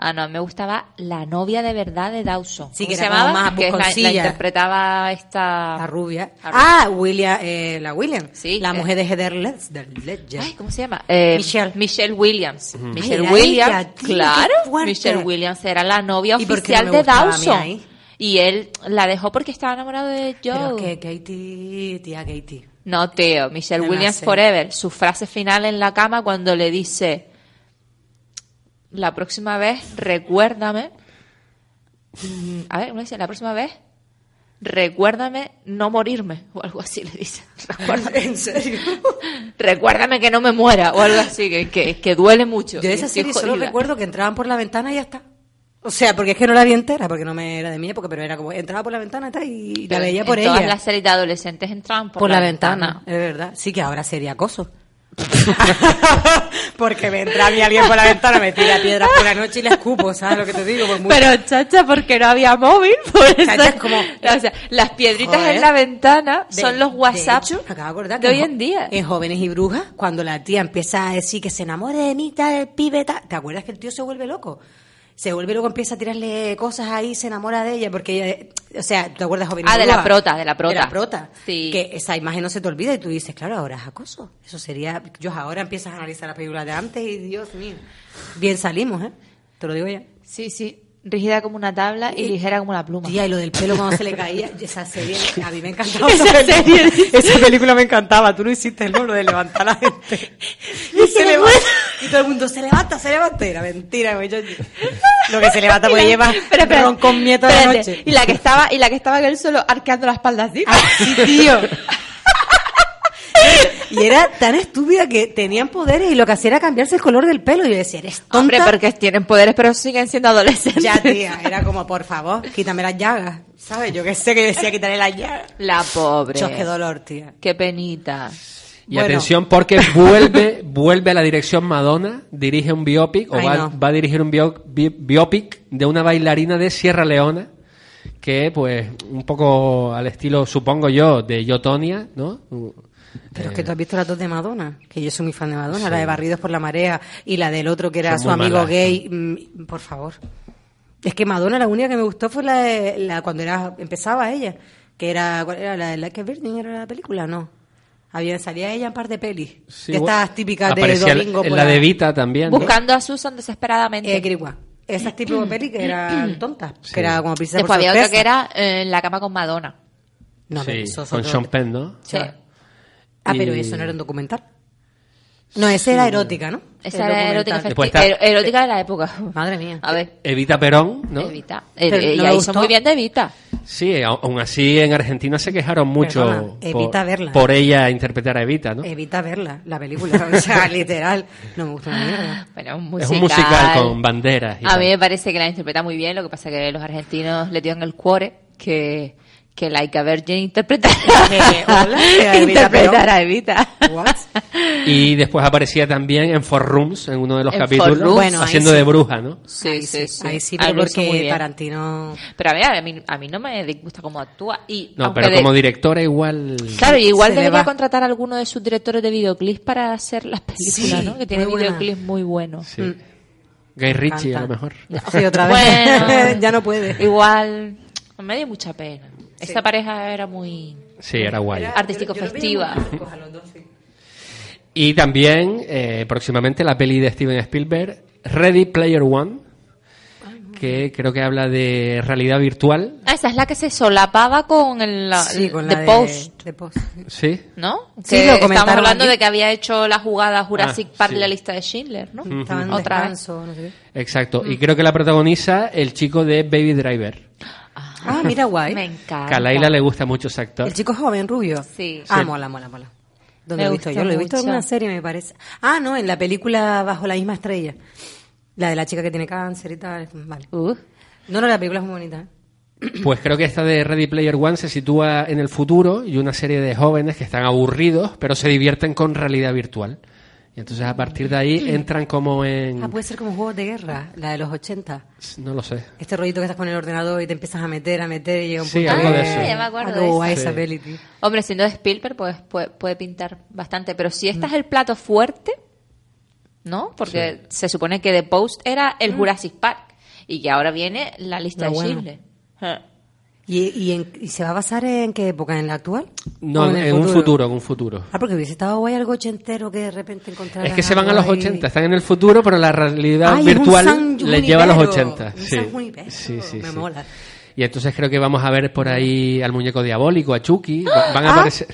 S2: Ah, no, me gustaba la novia de verdad de Dawson.
S3: Sí,
S2: ¿Cómo
S3: que
S2: se llamaba?
S3: más
S2: que la, la interpretaba esta.
S3: La rubia.
S2: La rubia.
S3: Ah, William, eh, la William.
S2: Sí,
S3: La
S2: eh.
S3: mujer de Heather Ledger.
S2: Ay, ¿cómo se llama? Eh,
S3: Michelle.
S2: Michelle Williams. Michelle Williams.
S3: ella, tío,
S2: claro. Michelle Williams era la novia
S3: ¿Y por qué
S2: oficial
S3: no
S2: de Dawson. Y él la dejó porque estaba enamorado de
S3: Pero
S2: Joe.
S3: que Katie, tía Katie.
S2: No, Teo, Michelle
S3: No, no
S2: Williams
S3: sé.
S2: Forever. Su frase final en la cama cuando le dice: La próxima vez, recuérdame. A ver, uno dice: La próxima vez, recuérdame no morirme. O algo así le dice. Recuérdame,
S3: ¿En serio?
S2: recuérdame que no me muera. O algo así, que, que, que duele mucho.
S3: Yo de esa serie solo recuerdo que entraban por la ventana y ya está. O sea, porque es que no la vi entera, porque no me era de mi época, pero era como, entraba por la ventana y la
S2: Pero
S3: veía por
S2: en
S3: ella.
S2: Todas las series de adolescentes entran por,
S3: por, la, ventana. es verdad. Sí que ahora sería acoso. porque me entra a mí alguien por la ventana, me tira piedras por la noche y le escupo, ¿sabes lo que te digo? Pues
S2: Pero chacha, porque no había móvil, por eso.
S3: Chacha, es como-
S2: o sea, las piedritas
S3: Joder.
S2: en la ventana
S3: De-
S2: son los WhatsApp
S3: de hecho, me acabo de acordar
S2: de
S3: que
S2: hoy en día.
S3: En Jóvenes y Brujas, cuando la tía empieza a decir que se enamore de mí, tal, el pibe, tal, ¿te acuerdas que el tío se vuelve loco? Se vuelve loco, empieza a tirarle cosas ahí, se enamora de ella, porque ella, o sea, ¿te acuerdas Jóvenes
S2: Ah, de la prota, de la prota.
S3: De la prota.
S2: Sí.
S3: Que esa imagen no se te olvida y tú dices, claro, ahora es acoso. Eso sería, yo ahora empiezas a analizar las películas de antes y Dios mío. Bien salimos, ¿eh? Te lo digo ya.
S2: Sí, sí. Rígida como una tabla y,
S3: Y-
S2: ligera como una pluma.
S3: Tía, y lo del pelo cuando se le caía, esa serie, a mí me encantaba.
S2: Esa
S3: esa, película.
S2: serie.
S3: esa película me encantaba. Tú no hiciste el lo de levantar a la gente. Y se levanta. Y todo el mundo se levanta, se levanta. Y era mentira, güey. yo- Lo que se levanta puede llevar
S2: Pero,
S3: con miedo de la noche.
S2: Y la que estaba, y la que estaba en el suelo arqueando la espalda así.
S3: Ah, sí, tío. Y era tan estúpida que tenían poderes y lo que hacía era cambiarse el color del pelo. Y yo decía, eres tonta.
S2: Hombre, porque tienen poderes, pero siguen siendo adolescentes.
S3: Ya, tía, era como, por favor, quítame las llagas. ¿Sabes? Yo que sé que decía quitarle las llagas.
S2: La pobre.
S3: Chos, qué dolor, tía.
S2: Qué penita.
S1: Y
S3: Bueno.
S1: atención porque vuelve vuelve a la dirección Madonna, dirige un biopic o
S3: Ay,
S1: va,
S3: no.
S1: va a dirigir un bio- bi- biopic de una bailarina de Sierra Leona que pues un poco al estilo, supongo yo, de Yotonia, ¿no?
S3: Pero es
S1: Eh,
S3: que tú has visto las dos de Madonna, que yo soy muy fan de Madonna,
S1: Sí.
S3: la de Barridos por la Marea y la del otro que era
S1: Son
S3: su amigo
S1: malas,
S3: gay. Mm, Por favor. Es que Madonna la única que me gustó fue la, de- la cuando era empezaba ella, que era, ¿cuál era la de Like a Virgin era la película, no. Había salía ella en par de pelis.
S1: Sí,
S3: de estas típicas de domingo
S1: en la de. Vita también. ¿no?
S2: Buscando a Susan desesperadamente.
S3: Eh, Grigua. Esas de pelis que eran tontas,
S1: Sí.
S3: que era como princesa
S2: Después
S3: por
S2: había otra que era eh, En la cama con Madonna.
S3: No,
S1: Sí, con Sean Penn, ¿no?
S2: Sí.
S3: Ah, pero
S1: Y-
S3: eso no era un documental. No, esa era erótica, ¿no?
S2: Esa era erótica,
S1: está-
S2: ero- erótica de la época.
S3: Madre mía.
S2: A ver,
S1: Evita Perón, ¿no?
S2: Evita. Eh,
S3: Pero
S2: eh,
S3: no
S2: y ahí
S3: gustó.
S2: son muy bien de Evita.
S1: Sí, aún así en Argentina se quejaron mucho
S3: Perdona, evita
S1: por,
S3: verla.
S1: por ella interpretar a Evita, ¿no?
S3: Evita verla, la película. O sea, literal. No me gusta una mierda.
S2: Un
S1: es un musical con banderas. y
S2: A
S1: tal.
S2: mí me parece que la interpreta muy bien, lo que pasa es que los argentinos le dieron el cuore que, que Laika Virgin interpretara,
S3: hola,
S2: interpretara a Evita.
S3: What?
S1: Y después aparecía también en Four Rooms, en uno de los
S2: En
S1: capítulos.
S3: Bueno,
S1: haciendo
S3: sí.
S1: de bruja, ¿no?
S2: Sí,
S3: ahí
S2: sí, sí.
S3: Ahí sí,
S2: Ahí
S3: porque
S2: bien.
S3: Tarantino...
S2: Pero a mí, a mí, a mí no me disgusta cómo actúa. Y
S1: No, pero
S2: de-
S1: como directora igual...
S2: Claro, y igual debería contratar a alguno de sus directores de videoclips para hacer las películas,
S3: Sí,
S2: ¿no? Que tiene videoclips muy buenos.
S1: Sí. Guy Ritchie, a lo mejor.
S3: Sí, otra vez.
S2: Bueno.
S3: ya no puede.
S2: Igual, me dio mucha pena. Esta pareja era muy
S1: Sí, era guay.
S2: artístico festiva.
S1: Y también, eh, próximamente, la peli de Steven Spielberg, Ready Player One, que creo que habla de realidad virtual,
S2: Ah, esa es la que se solapaba con el la,
S3: Sí, con
S2: The
S3: la de,
S2: Post,
S3: de Post.
S1: ¿sí?
S2: ¿no?
S3: Sí,
S2: que
S3: lo
S2: estamos
S3: comentaron
S2: hablando
S3: aquí.
S2: de que había hecho la jugada Jurassic
S1: Ah,
S2: Park
S1: sí.
S2: en la lista de Schindler, ¿no?
S3: En
S2: Otra vez.
S3: descanso, no sé qué.
S1: Exacto. Y creo que la protagoniza el chico de Baby Driver.
S3: Ah, mira, guay.
S2: Me encanta.
S1: Que a Laila le gusta mucho ese actor.
S3: El chico joven, rubio.
S2: Sí.
S3: Ah,
S1: Sí.
S3: mola, mola, mola. ¿Dónde
S2: Me
S3: lo he visto? Yo lo he visto en una serie, me parece. Ah, no, en la película Bajo la misma estrella. La de la chica que tiene cáncer y tal. Vale.
S2: Uh,
S3: No, no, la película es muy bonita. ¿eh?
S1: Pues creo que esta de Ready Player One se sitúa en el futuro y una serie de jóvenes que están aburridos, pero se divierten con realidad virtual. Y entonces a partir de ahí entran como en...
S3: Ah, puede ser como juegos de guerra, la de los 80.
S1: No lo sé.
S3: Este rollito que estás con el ordenador y te empiezas a meter, a meter y llega un
S1: Sí,
S3: punto
S1: algo de eso.
S2: ya me acuerdo de eso.
S1: Sí.
S3: peli, tío.
S2: Hombre, siendo de Spielberg, pues puede, puede pintar bastante. Pero si este es el plato fuerte, ¿no? Porque se supone que The Post era el Jurassic Park y que ahora viene la lista de
S3: bueno.
S2: Schindler.
S3: ¿Y, y, en- y se va a basar en qué época? ¿En la actual?
S1: No,
S3: ¿O
S1: en, un futuro, en un futuro.
S3: Ah, porque hubiese estado guay algo ochentero que de repente encontraran
S1: Es que se van a los
S3: ahí.
S1: 80, están en el futuro, pero la realidad
S3: Ay,
S1: virtual les lleva a los
S3: Junipero,
S1: 80.
S3: un
S1: Sí.
S3: San
S1: sí, sí,
S3: me
S1: sí.
S3: mola.
S1: Y entonces creo que vamos a ver por ahí al muñeco diabólico, a Chucky, va- van a
S3: Ah.
S1: aparecer...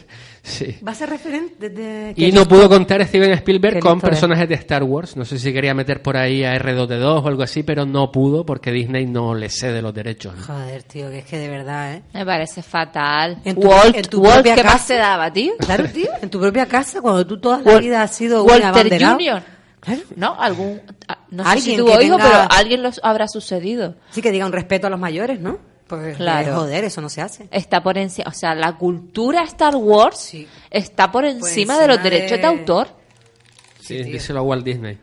S1: Sí.
S3: Va a ser referente de...
S1: Y no pudo contar Steven Spielberg con personajes de Star Wars. No sé si quería meter por ahí a R2D2 o algo así, pero no pudo porque Disney no le cede los derechos. ¿no?
S3: Joder, tío, que es que de verdad, ¿eh?
S2: Me parece fatal.
S3: En tu-
S2: Walt,
S3: en tu
S2: Walt,
S3: propia
S2: ¿qué más
S3: casa.
S2: te daba, tío?
S3: Claro, tío, en tu propia casa, cuando tú toda la vida has sido un
S2: Walter
S3: abanderado.
S2: Jr.
S3: Claro.
S2: ¿No? Algún, a- no sé si
S3: Alguien
S2: tuvo hijo,
S3: tenga-
S2: pero alguien los habrá sucedido.
S3: Sí, que diga un respeto a los mayores, ¿no? Pues,
S2: Claro.
S3: eh, joder, eso no se hace.
S2: Está por encima, o sea, la cultura Star Wars
S3: Sí.
S2: está por encima, de los
S3: encima
S2: derechos de,
S3: de-
S2: autor
S1: Sí, díselo a Walt Disney.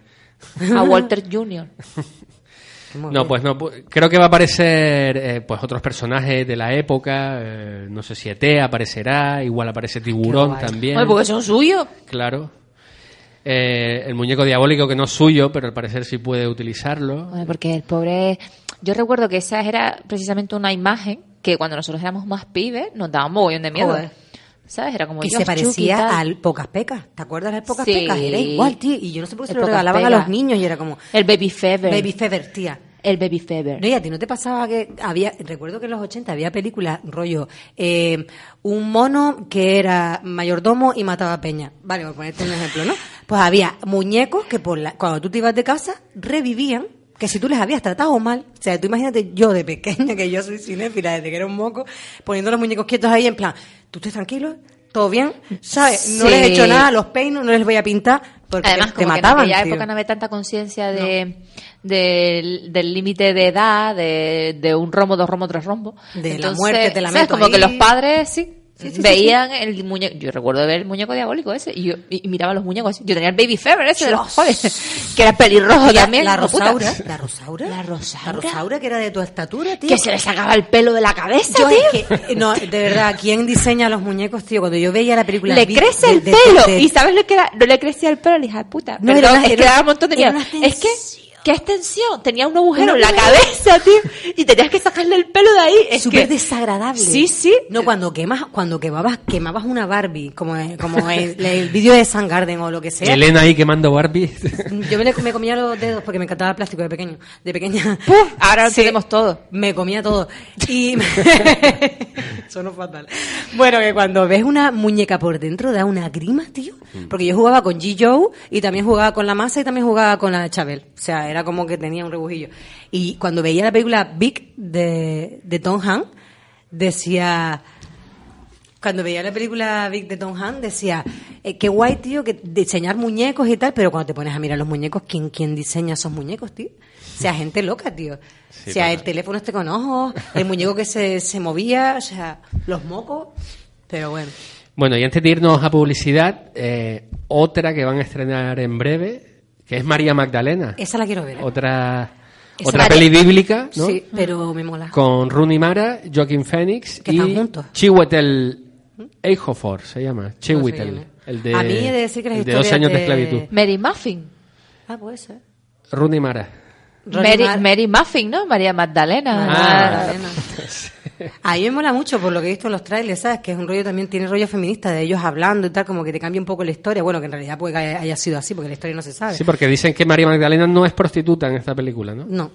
S2: a Walter Jr.
S3: Muy
S1: No, pues no. Creo que va a aparecer eh, pues otros personajes de la época. eh, no sé si ET aparecerá, igual aparece Tiburón también.
S2: Oye, porque son suyos.
S1: Claro. Eh, el muñeco diabólico que no es suyo, pero al parecer sí puede utilizarlo.
S2: Oye, porque el pobre... Yo recuerdo que esa era precisamente una imagen que cuando nosotros éramos más pibes nos daba un mogollón de miedo.
S3: Joder.
S2: ¿Sabes? Era como
S3: que
S2: Dios,
S3: se parecía al Pocas Pecas. ¿Te acuerdas del Pocas
S2: Sí.
S3: Pecas? Era igual, tío. Y yo no sé por qué se lo regalaban a los niños y era como...
S2: El Baby Fever.
S3: Baby Fever, tía.
S2: El Baby Fever.
S3: No, y a ti no te pasaba que había, recuerdo que en los 80 había películas, rollo, eh, un mono que era mayordomo y mataba a peña. Vale, por ponerte un ejemplo, ¿no? Pues había muñecos que por la, cuando tú te ibas de casa, revivían, que si tú les habías tratado mal, o sea, tú imagínate yo de pequeña, que yo soy cinéfila desde que era un moco, poniendo los muñecos quietos ahí en plan, tú estés tranquilo, todo bien, ¿sabes? No les he hecho nada, los peino, no les voy a pintar, porque
S2: Además,
S3: te
S2: como
S3: mataban.
S2: que en aquella
S3: tío.
S2: época no había tanta conciencia de, del- del límite de edad, de, de un rombo, dos rombos, tres rombos.
S3: De la muerte, te la
S2: ¿sabes?
S3: meto
S2: Como que los padres, sí, veían el muñeco. Yo recuerdo ver el muñeco diabólico ese y, yo, y, miraba los muñecos. Yo tenía el Baby Fever ese de los jóvenes, que era pelirrojo
S3: La,
S2: también.
S3: la. Rosaura, la Rosaura.
S2: La Rosaura.
S3: La Rosaura, que era de tu estatura, tío.
S2: Que se le sacaba el pelo de la cabeza,
S3: Yo
S2: tío.
S3: es que, no, de verdad, ¿quién diseña los muñecos, tío? Cuando yo veía la película...
S2: Le
S3: vi-
S2: crece
S3: de-
S2: el
S3: de-
S2: pelo.
S3: de-
S2: ¿Y sabes lo que era? No le crecía el pelo a la hija de puta.
S3: No,
S2: Perdón,
S3: era una-
S2: es que
S3: era-
S2: un montón de
S3: era
S2: miedo. Es que. ¿Qué extensión? Tenía un agujero en la cabeza, tío. Y tenías que sacarle el pelo de ahí. Es
S3: súper
S2: que...
S3: desagradable.
S2: Sí, sí.
S3: No, cuando quemas, cuando quemabas, quemabas una Barbie, como, como el, el vídeo de San Garden o lo que sea.
S1: Elena ahí quemando Barbie.
S3: Yo me, comía los dedos porque me encantaba el plástico de pequeño, de pequeña.
S2: Puf, ahora lo
S3: Sí,
S2: tenemos todo.
S3: Me comía todo. Y sonó fatal. Bueno, que cuando ves una muñeca por dentro da una grima, tío. Porque yo jugaba con G. Joe y también jugaba con la masa y también jugaba con la Chabel. O sea, era como que tenía un rebujillo. Y cuando veía la película Big de, de Tom Hanks, decía cuando veía la película Big de Tom Hanks decía, eh, qué guay, tío, que diseñar muñecos y tal, pero cuando te pones a mirar los muñecos, ¿quién, quién diseña esos muñecos, tío? O sea, gente loca, tío. o sea, el teléfono este con ojos, el muñeco que se, se movía, o sea, los mocos, pero bueno.
S1: Bueno, y antes de irnos a publicidad, eh, otra que van a estrenar en breve, que es María Magdalena.
S3: Esa la quiero ver. ¿eh?
S1: Otra,
S3: Esa
S1: otra peli bíblica, ¿no?
S3: Sí, pero me mola.
S1: Con Rooney Mara, Joaquin Phoenix
S3: Que
S1: y. Chiwetel Ejiofor, se llama. Chiwetel. el de,
S3: A mí he de decir que las
S1: el de dos
S3: historias
S1: años de,
S3: de-
S1: esclavitud.
S2: Mary Muffin.
S3: Ah, puede ser.
S1: Rooney Mara.
S2: Mary,
S3: Mar-
S2: Mary Muffin, ¿no? María Magdalena.
S1: Ah.
S3: Magdalena. A mí me mola mucho por lo que he visto en los trailers, ¿sabes? Que es un rollo también, tiene rollo feminista de ellos hablando y tal, como que te cambia un poco la historia. Bueno, que en realidad puede que haya, haya sido así, porque la historia no se sabe.
S1: Sí, porque dicen que María Magdalena no es prostituta en esta película, ¿no?
S3: No,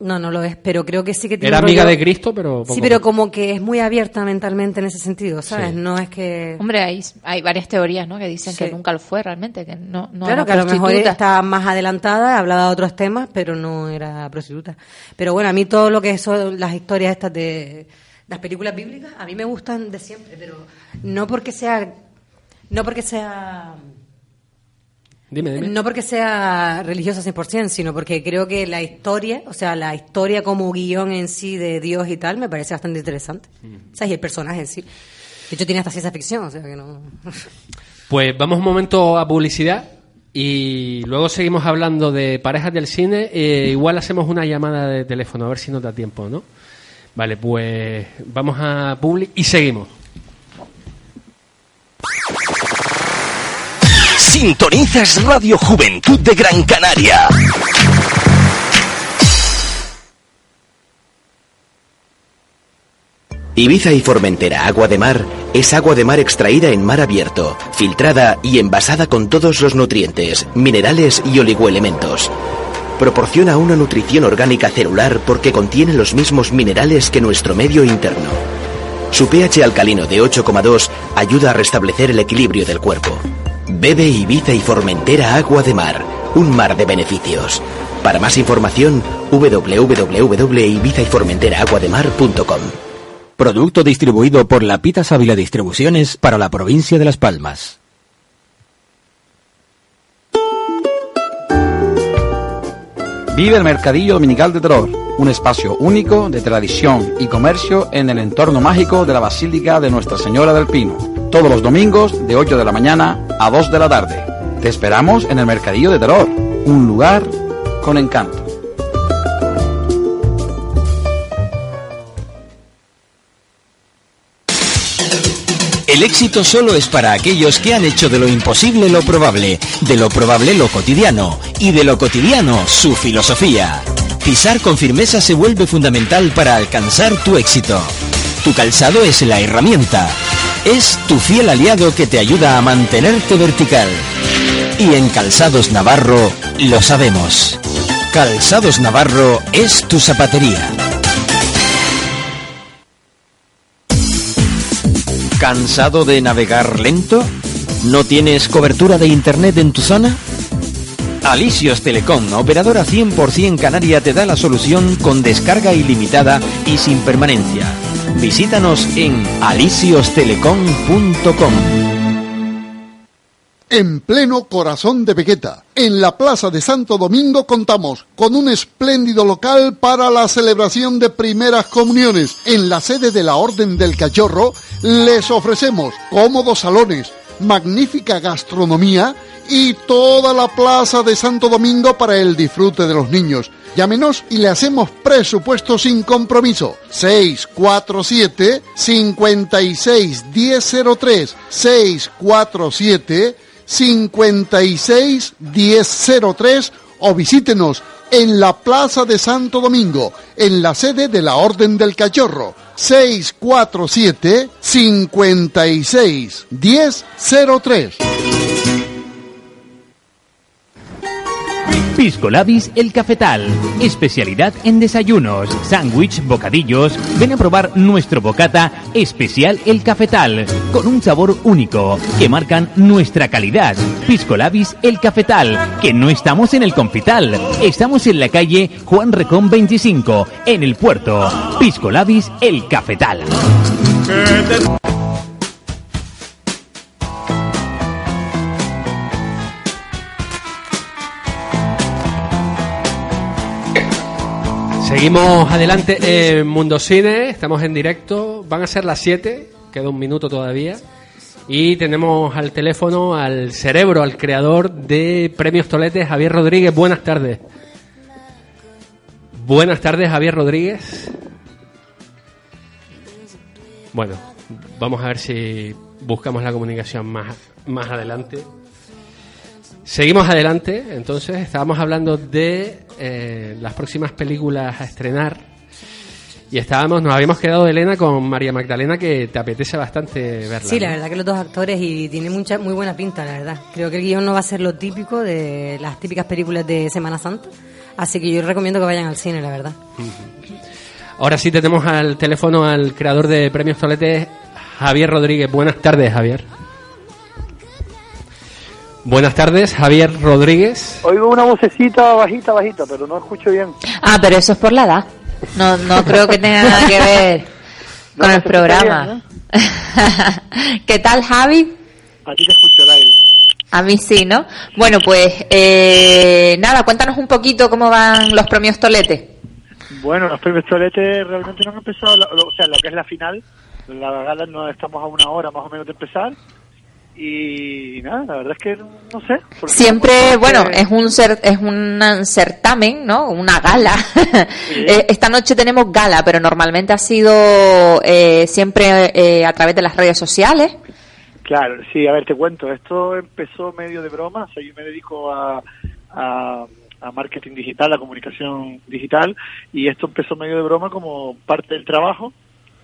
S3: no, no lo es, pero creo que sí que tiene
S1: Era amiga
S3: rollo-
S1: de Cristo, pero poco
S3: Sí, pero
S1: más.
S3: como que es muy abierta mentalmente en ese sentido, ¿sabes?
S1: Sí.
S3: No es que...
S2: Hombre, hay, hay varias teorías, ¿no? Que dicen
S3: Sí.
S2: que nunca lo fue realmente, que no, no
S3: claro,
S2: era
S3: que a lo mejor está más adelantada, hablaba de otros temas, pero no era prostituta. Pero bueno, a mí todo lo que son las historias estas de las películas bíblicas, a mí me gustan de siempre, pero no porque sea... No porque sea...
S1: Dime, dime.
S3: No porque sea religiosa 100%, sino porque creo que la historia, o sea, la historia como guion en sí de Dios y tal, me parece bastante interesante. O sea, y el personaje en sí. De hecho, tiene hasta ciencia ficción, o sea que no...
S1: Pues vamos un momento a publicidad y luego seguimos hablando de parejas del cine. Eh, igual hacemos una llamada de teléfono, a ver si nos da tiempo, ¿no? Vale, pues vamos a public y seguimos.
S4: Sintonizas Radio Juventud de Gran Canaria. Ibiza y Formentera Agua de Mar es agua de mar extraída en mar abierto, filtrada y envasada con todos los nutrientes, minerales y oligoelementos. Proporciona una nutrición orgánica celular porque contiene los mismos minerales que nuestro medio interno. Su pH alcalino de 8,2 ayuda a restablecer el equilibrio del cuerpo. Bebe Ibiza y Formentera Agua de Mar, un mar de beneficios. Para más información, www.ibizayformenteraaguademar.com.
S5: Producto distribuido por la Pita Sábila Distribuciones para la provincia de Las Palmas.
S6: Vive el Mercadillo Dominical de Terror, un espacio único de tradición y comercio en el entorno mágico de la Basílica de Nuestra Señora del Pino. Todos los domingos de 8 de la mañana a 2 de la tarde. Te esperamos en el Mercadillo de Terror, un lugar con encanto.
S5: El éxito solo es para aquellos que han hecho de lo imposible lo probable, de lo probable lo cotidiano y de lo cotidiano su filosofía. Pisar con firmeza se vuelve fundamental para alcanzar tu éxito. Tu calzado es la herramienta. Es tu fiel aliado que te ayuda a mantenerte vertical. Y en Calzados Navarro lo sabemos. Calzados Navarro es tu zapatería. ¿Cansado de navegar lento? ¿No tienes cobertura de internet en tu zona? Alisios Telecom, operadora 100% canaria, te da la solución con descarga ilimitada y sin permanencia. Visítanos en alisiostelekom.com.
S7: en pleno corazón de Vegueta. En la Plaza de Santo Domingo contamos con un espléndido local para la celebración de primeras comuniones. En la sede de la Orden del Cachorro les ofrecemos cómodos salones, magnífica gastronomía y toda la Plaza de Santo Domingo para el disfrute de los niños. Llámenos y le hacemos presupuesto sin compromiso. 647 56 1003 647 56 1003 o visítenos en la Plaza de Santo Domingo, en la sede de la Orden del Cachorro, 647 56 1003.
S8: Pisco Labis El Cafetal. Especialidad en desayunos, sándwich, bocadillos. Ven a probar nuestro bocata especial El Cafetal. Con un sabor único que marcan nuestra calidad. Pisco Labis El Cafetal. Que no estamos en el Confital. Estamos en la calle Juan Recón 25. En el puerto. Pisco Labis El Cafetal.
S1: Seguimos adelante en Mundo Cine, estamos en directo, van a ser las 7, queda un minuto todavía. Y tenemos al teléfono al cerebro, al creador de Premios Toletes, Javier Rodríguez. Buenas tardes. Buenas tardes, Javier Rodríguez. Bueno, vamos a ver si buscamos la comunicación más, más adelante. Seguimos adelante, entonces estábamos hablando de eh, las próximas películas a estrenar y estábamos, nos habíamos quedado Elena con María Magdalena que te apetece bastante verla.
S3: Sí, la
S1: ¿no?
S3: verdad que los dos actores y tiene mucha muy buena pinta, la verdad. Creo que el guion no va a ser lo típico de las típicas películas de Semana Santa, así que yo recomiendo que vayan al cine, la verdad.
S1: Ahora sí tenemos al teléfono al creador de Premios Toletes, Javier Rodríguez. Buenas tardes, Javier. Buenas tardes, Javier Rodríguez.
S9: Oigo una vocecita bajita, bajita, pero no escucho bien.
S2: Ah, pero eso es por la edad. No, no creo que tenga nada que ver
S9: No,
S2: con
S9: no
S2: el programa. ¿Qué tal, Javi?
S9: A ti te escucho, Laila.
S2: A mí sí, ¿no? Bueno, pues eh, nada, cuéntanos un poquito cómo van los premios Tolete.
S9: Bueno, los premios Tolete realmente no han empezado, o sea, lo que es la final, la gala no estamos a una hora más o menos de empezar. Y nada, la verdad es que no sé.
S2: Siempre, bueno,
S9: que-
S2: es un cer- es un certamen, ¿no? Una gala. Eh, Esta noche tenemos gala, pero normalmente ha sido eh, siempre eh, a través de las redes sociales.
S9: Claro, sí, a ver, te cuento, esto empezó medio de broma, o sea, yo me dedico a, a, a marketing digital, a comunicación digital, y esto empezó medio de broma como parte del trabajo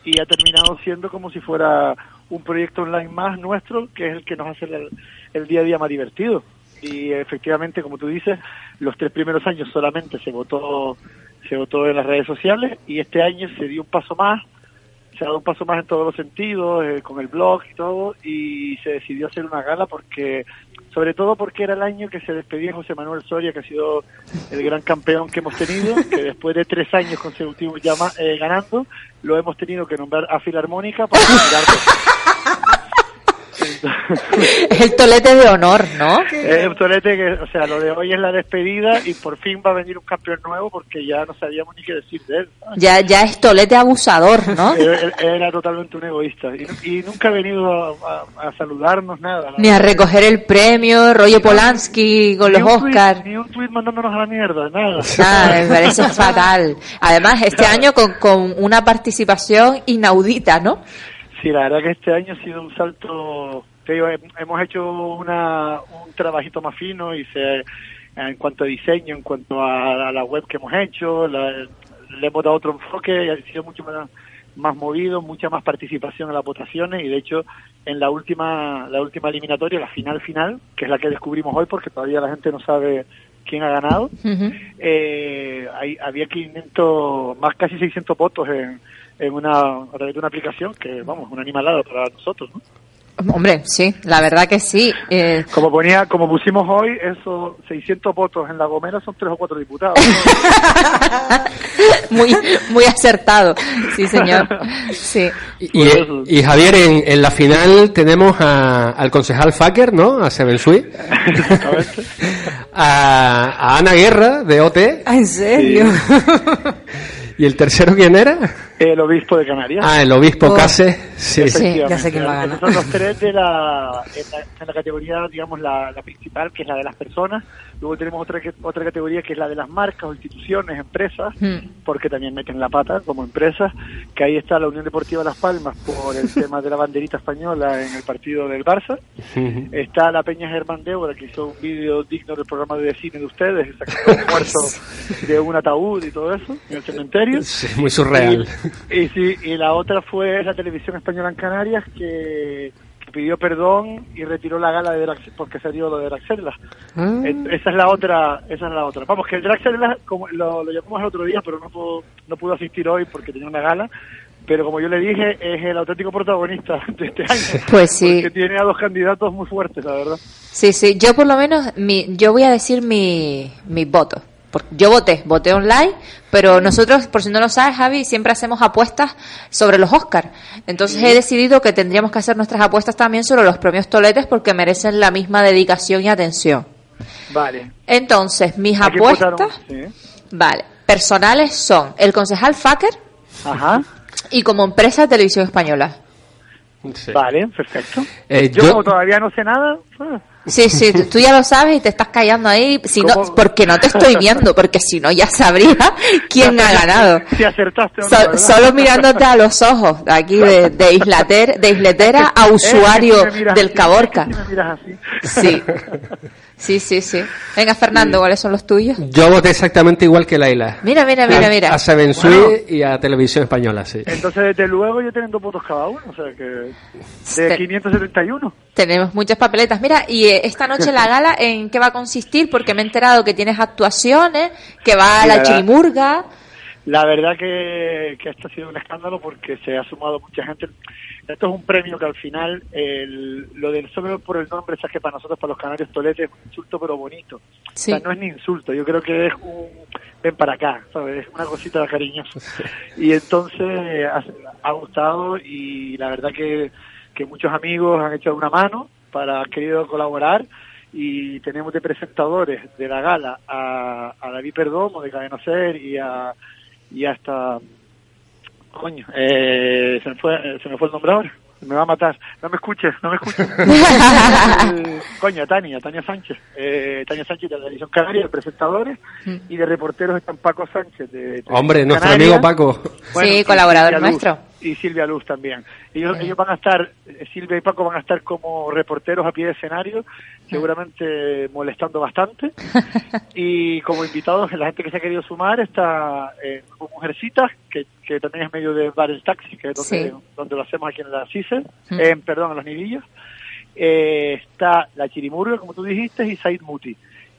S9: y ha terminado siendo como si fuera un proyecto online más nuestro, que es el que nos hace el, el día a día más divertido. Y efectivamente, como tú dices, los tres primeros años solamente se votó se votó en las redes sociales y este año se dio un paso más se ha dado un paso más en todos los sentidos, eh, con el blog y todo, y se decidió hacer una gala porque, sobre todo porque era el año que se despedía José Manuel Soria, que ha sido el gran campeón que hemos tenido, que después de tres años consecutivos ya eh, ganando, lo hemos tenido que nombrar a Filarmónica para.
S2: El tolete de honor, ¿no?
S9: Es un tolete que, o sea, lo de hoy es la despedida y por fin va a venir un campeón nuevo porque ya no sabíamos ni qué decir de él.
S2: Ya, ya es tolete abusador, ¿no?
S9: Era, era totalmente un egoísta y, y nunca ha venido a, a- a saludarnos nada.
S2: Ni a recoger el premio, rollo Polanski con
S9: Ni
S2: los Oscars.
S9: Ni un tuit mandándonos a la mierda, nada.
S2: Nada, me parece fatal. Además, este año con, con una participación inaudita, ¿no?
S9: Sí, la verdad que este año ha sido un salto. Te digo, hem- hemos hecho una, un trabajito más fino y se, en cuanto a diseño, en cuanto a, a la web que hemos hecho, la- le hemos dado otro enfoque y ha sido mucho más, más movido, mucha más participación en las votaciones y de hecho en la última la última eliminatoria, la final final, que es la que descubrimos hoy porque todavía la gente no sabe quién ha ganado, eh, hay, había 500, más casi 600 votos en, en una, a través de una aplicación que, vamos, una animalada para nosotros, ¿no?
S2: Hombre, sí, la verdad que sí. Eh,
S9: Como ponía, como pusimos hoy, esos 600 votos en La Gomera son tres o cuatro diputados.
S2: muy, muy acertado, sí, señor. Sí.
S1: Y, y Javier, en, en la final tenemos a- al concejal Faker, ¿no? A Sebensui. a, a Ana Guerra, de OT.
S3: Ah, ¿En serio?
S1: ¿Y el tercero quién era?
S9: El obispo de Canarias.
S1: Ah, el obispo
S3: Oh.
S1: Case. Sí.
S9: Efectivamente.
S3: ya sé quién va a ganar.
S9: Esos son los tres de la, en la, en la categoría, digamos, la, la principal, que es la de las personas. Luego tenemos otra, que- otra categoría que es la de las marcas o instituciones, empresas,
S2: Hmm.
S9: porque también meten la pata como empresas, que ahí está la Unión Deportiva Las Palmas por el tema de la banderita española en el partido del Barça. Está la Peña Germán Débora, que hizo un vídeo digno del programa de cine de ustedes, sacando un muerto de un ataúd y todo eso en el cementerio.
S1: Sí, muy surreal.
S9: Y, y sí, y la otra fue la televisión española en Canarias que, que pidió perdón y retiró la gala de Drax, porque se dio lo de Draxela.
S3: Ah.
S9: Esa es la otra, esa es la otra. Vamos, que el Draxela como lo, lo llamamos el otro día, pero no pudo, no pudo asistir hoy porque tenía una gala. Pero como yo le dije, es el auténtico protagonista de este año.
S2: Pues sí.
S9: Porque tiene a dos candidatos muy fuertes, la verdad.
S2: Sí, sí, yo por lo menos, mi, yo voy a decir mi, mi voto. Porque yo voté, voté online, pero nosotros, por si no lo sabes, Javi, siempre hacemos apuestas sobre los Oscars. Entonces he decidido que tendríamos que hacer nuestras apuestas también sobre los premios Toletes porque merecen la misma dedicación y atención.
S9: Vale.
S2: Entonces, mis apuestas,
S9: sí.
S2: vale, personales son el concejal Faker
S9: Ajá.
S2: y como empresa Televisión Española.
S1: Sí.
S9: Vale, perfecto.
S1: Eh,
S9: yo,
S1: yo-
S9: como todavía no sé nada, ah,
S2: Sí, sí, tú- tú ya lo sabes y te estás callando ahí, si no, porque no te estoy viendo, porque si no ya sabría quién ha ganado.
S9: si acertaste o no,
S2: solo mirándote a los ojos, aquí de, de, islater, de isletera a usuario
S9: Es que si me miras
S2: del
S9: así,
S2: Caborca.
S9: es que si.
S2: Sí, sí, sí, sí. Venga, Fernando, ¿cuáles son los tuyos?
S1: Yo voté exactamente igual que Laila.
S2: Mira, mira, mira, mira.
S1: A
S9: Bueno.
S1: y a Televisión Española, sí.
S9: Entonces, desde luego, yo tienen dos votos cada uno, o sea que de
S2: Este-
S9: 571.
S2: Tenemos muchas papeletas. Mira, y eh, esta noche la gala, ¿en qué va a consistir? Porque me he enterado que tienes actuaciones, que va a la
S9: la-
S2: chirimurga.
S9: La verdad que, que esto ha sido un escándalo porque se ha sumado mucha gente. Esto es un premio que al final, el- lo del solo por el nombre, sabes que para nosotros, para los canarios Tolete, es un insulto pero bonito.
S2: Sí.
S9: O sea, no es ni insulto, yo creo que es un ven para acá, ¿sabes? Es una cosita cariñosa. Y entonces ha, ha gustado y la verdad que, que muchos amigos han echado una mano para han querido colaborar y tenemos de presentadores de la gala a, a David Perdomo de Cadena Ser y a y hasta coño eh, se me fue se me fue el nombre ahora me va a matar. No me escuches no me escuches. Eh, coño Tania Tania Sánchez. Eh, Tania Sánchez de la televisión canaria de presentadores y de reporteros están Paco Sánchez de, de
S1: Hombre, nuestro amigo Paco.
S9: Bueno,
S2: Sí, colaborador nuestro.
S9: Y Silvia Luz también. Ellos, ellos van a estar, Silvia y Paco van a estar como reporteros a pie de escenario, seguramente molestando bastante. y como invitados, la gente que se ha querido sumar está eh, Mujercitas, que, que también es medio de Bar el Taxi, que es donde,
S2: Sí.
S9: donde lo hacemos aquí en la CICE,
S2: Mm.
S9: eh, perdón, en los Nivillos. Eh, está la Chirimurga, como tú dijiste, y Said Muti.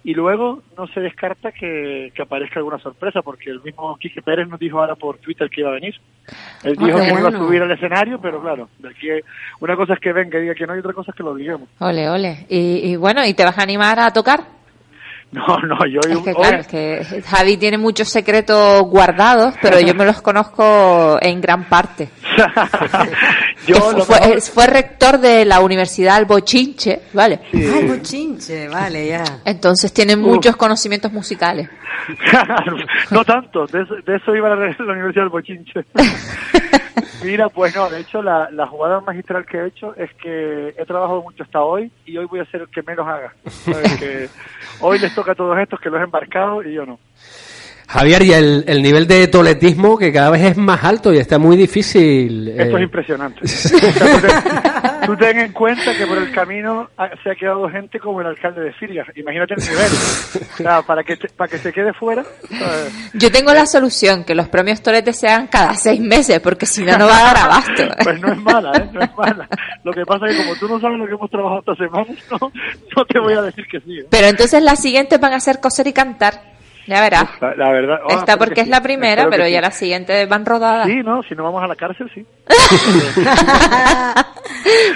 S9: Y luego no se descarta que, que aparezca alguna sorpresa, porque el mismo Quique Pérez nos dijo ahora por Twitter que iba a venir. Él
S2: Ah,
S9: dijo que iba a subir al escenario, pero claro, de aquí una cosa es que venga y diga que no, y otra cosa es que lo digamos.
S2: Ole, ole. Y, y bueno, ¿y te vas a animar a tocar?
S9: No, no, yo
S2: Es que
S9: hoy-
S2: claro, es que Javi tiene muchos secretos guardados, pero yo me los conozco en gran parte.
S9: yo
S2: Que
S9: lo
S2: fue,
S9: mejor-
S2: fue rector de la Universidad Albochinche, ¿vale?
S3: Ay, bochinche, vale, ya.
S2: Entonces tiene muchos conocimientos musicales.
S9: no tanto, de eso, de eso iba a la, la Universidad del Bochinche. Mira, pues no, de hecho la, la jugada magistral que he hecho es que he trabajado mucho hasta hoy y hoy voy a ser el que menos haga. ¿Sabes? Que hoy les toca a todos estos que los he embarcado y yo no.
S1: Javier, y el, el nivel de toletismo que cada vez es más alto y está muy difícil.
S9: Esto
S1: eh,
S9: es impresionante. O sea, tú, ten, tú ten en cuenta que por el camino se ha quedado gente como el alcalde de Siria. Imagínate el nivel. O sea, para que, te- para que se quede fuera. ¿sabes?
S2: Yo tengo la solución, que los premios Toretes se hagan cada seis meses, porque si no, no va a dar abasto.
S9: Pues no es mala, ¿eh? No es mala. Lo que pasa es que como tú no sabes lo que hemos trabajado esta semana, no, no te voy a decir que sí. ¿eh?
S2: Pero entonces las siguientes van a ser coser y cantar. Ya verás.
S9: Uf, la, la verdad. ah,
S2: Esta porque
S9: que
S2: es
S9: sí,
S2: la primera, pero
S9: sí.
S2: ya las siguientes van rodadas.
S9: Sí, no, si no vamos a la cárcel, sí.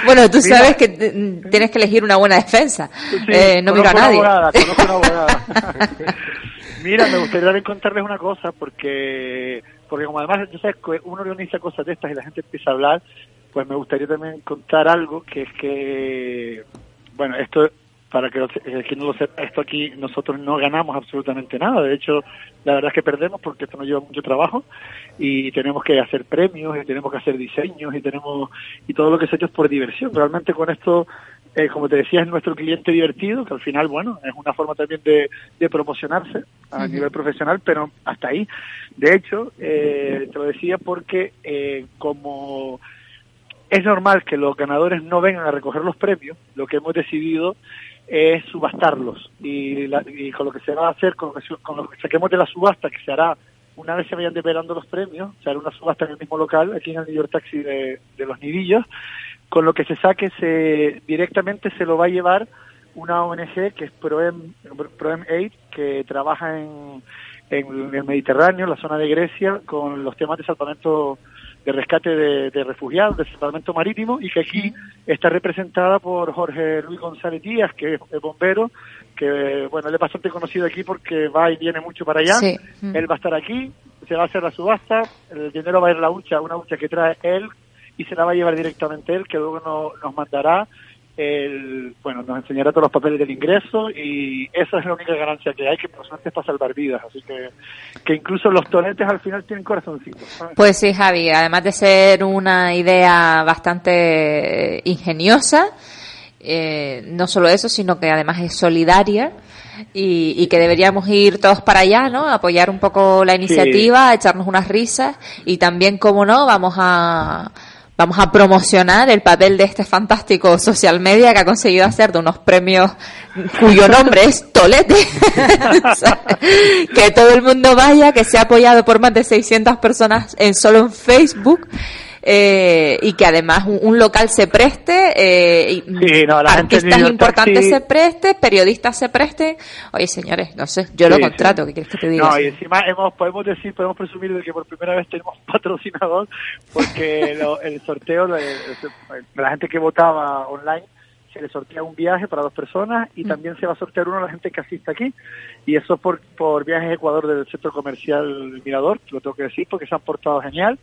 S2: Bueno, tú
S9: Mira.
S2: sabes que mm, tienes que elegir una buena defensa.
S9: Sí,
S2: Eh, no miro a nadie.
S9: Una abogada, una abogada. Mira, me gustaría también contarles una cosa, porque porque como además, tú sabes, que uno organiza cosas de estas y la gente empieza a hablar, pues me gustaría también contar algo, que es que, bueno, esto, para que, eh, que no lo sepa, esto aquí nosotros no ganamos absolutamente nada. De hecho, la verdad es que perdemos porque esto nos lleva mucho trabajo y tenemos que hacer premios y tenemos que hacer diseños y tenemos y todo lo que se ha hecho es por diversión. Realmente con esto, eh, como te decía, es nuestro cliente divertido, que al final, bueno, es una forma también de, de promocionarse a nivel profesional, pero hasta ahí. De hecho, eh, te lo decía porque eh, como es normal que los ganadores no vengan a recoger los premios, lo que hemos decidido es subastarlos. Y, la- y con lo que se va a hacer, con lo que, con lo que saquemos de la subasta, que se hará una vez se vayan develando los premios, se hará una subasta en el mismo local, aquí en el New York Taxi de, de los Nidillos, con lo que se saque se directamente se lo va a llevar una ONG que es Proem, Proem Aid, que trabaja en, en el Mediterráneo, en la zona de Grecia, con los temas de salvamento de rescate de, de refugiados, de salvamento marítimo, y que aquí está representada por Jorge Luis González Díaz, que es, bombero, que bueno, él es bastante conocido aquí porque va y viene mucho para allá.
S2: Sí.
S9: Él va a estar aquí, se va a hacer la subasta, el dinero va a ir a la hucha, una hucha que trae él, y se la va a llevar directamente él, que luego no- nos mandará el, bueno, nos enseñará todos los papeles del ingreso y esa es la única ganancia que hay, que por suerte es para salvar vidas, así que, que incluso los tonetes al final tienen corazoncitos.
S2: Pues sí, Javi, además de ser una idea bastante ingeniosa, eh, no solo eso, sino que además es solidaria y, y que deberíamos ir todos para allá, ¿no? Apoyar un poco la iniciativa, echarnos unas risas y también, como no, vamos a vamos a promocionar el papel de este fantástico social media que ha conseguido hacer de unos premios cuyo nombre es Tolete. Que todo el mundo vaya, que se ha apoyado por más de 600 personas en solo en Facebook. Eh, y que además un, un local se preste, eh, y
S9: Sí, no,
S2: artistas importantes
S9: Taxi-
S2: se preste, periodistas se presten. Oye, señores, no sé, yo lo contrato,
S9: sí.
S2: ¿qué quieres que te diga?
S9: No, y encima hemos, podemos decir, podemos presumir de que por primera vez tenemos patrocinador, porque lo- el sorteo, el- la gente que votaba online, se le sortea un viaje para dos personas
S2: Mm.
S9: y también se va a sortear uno a la gente que asiste aquí. Y eso por, por viajes Ecuador del centro comercial Mirador, lo tengo que decir, porque se han portado genial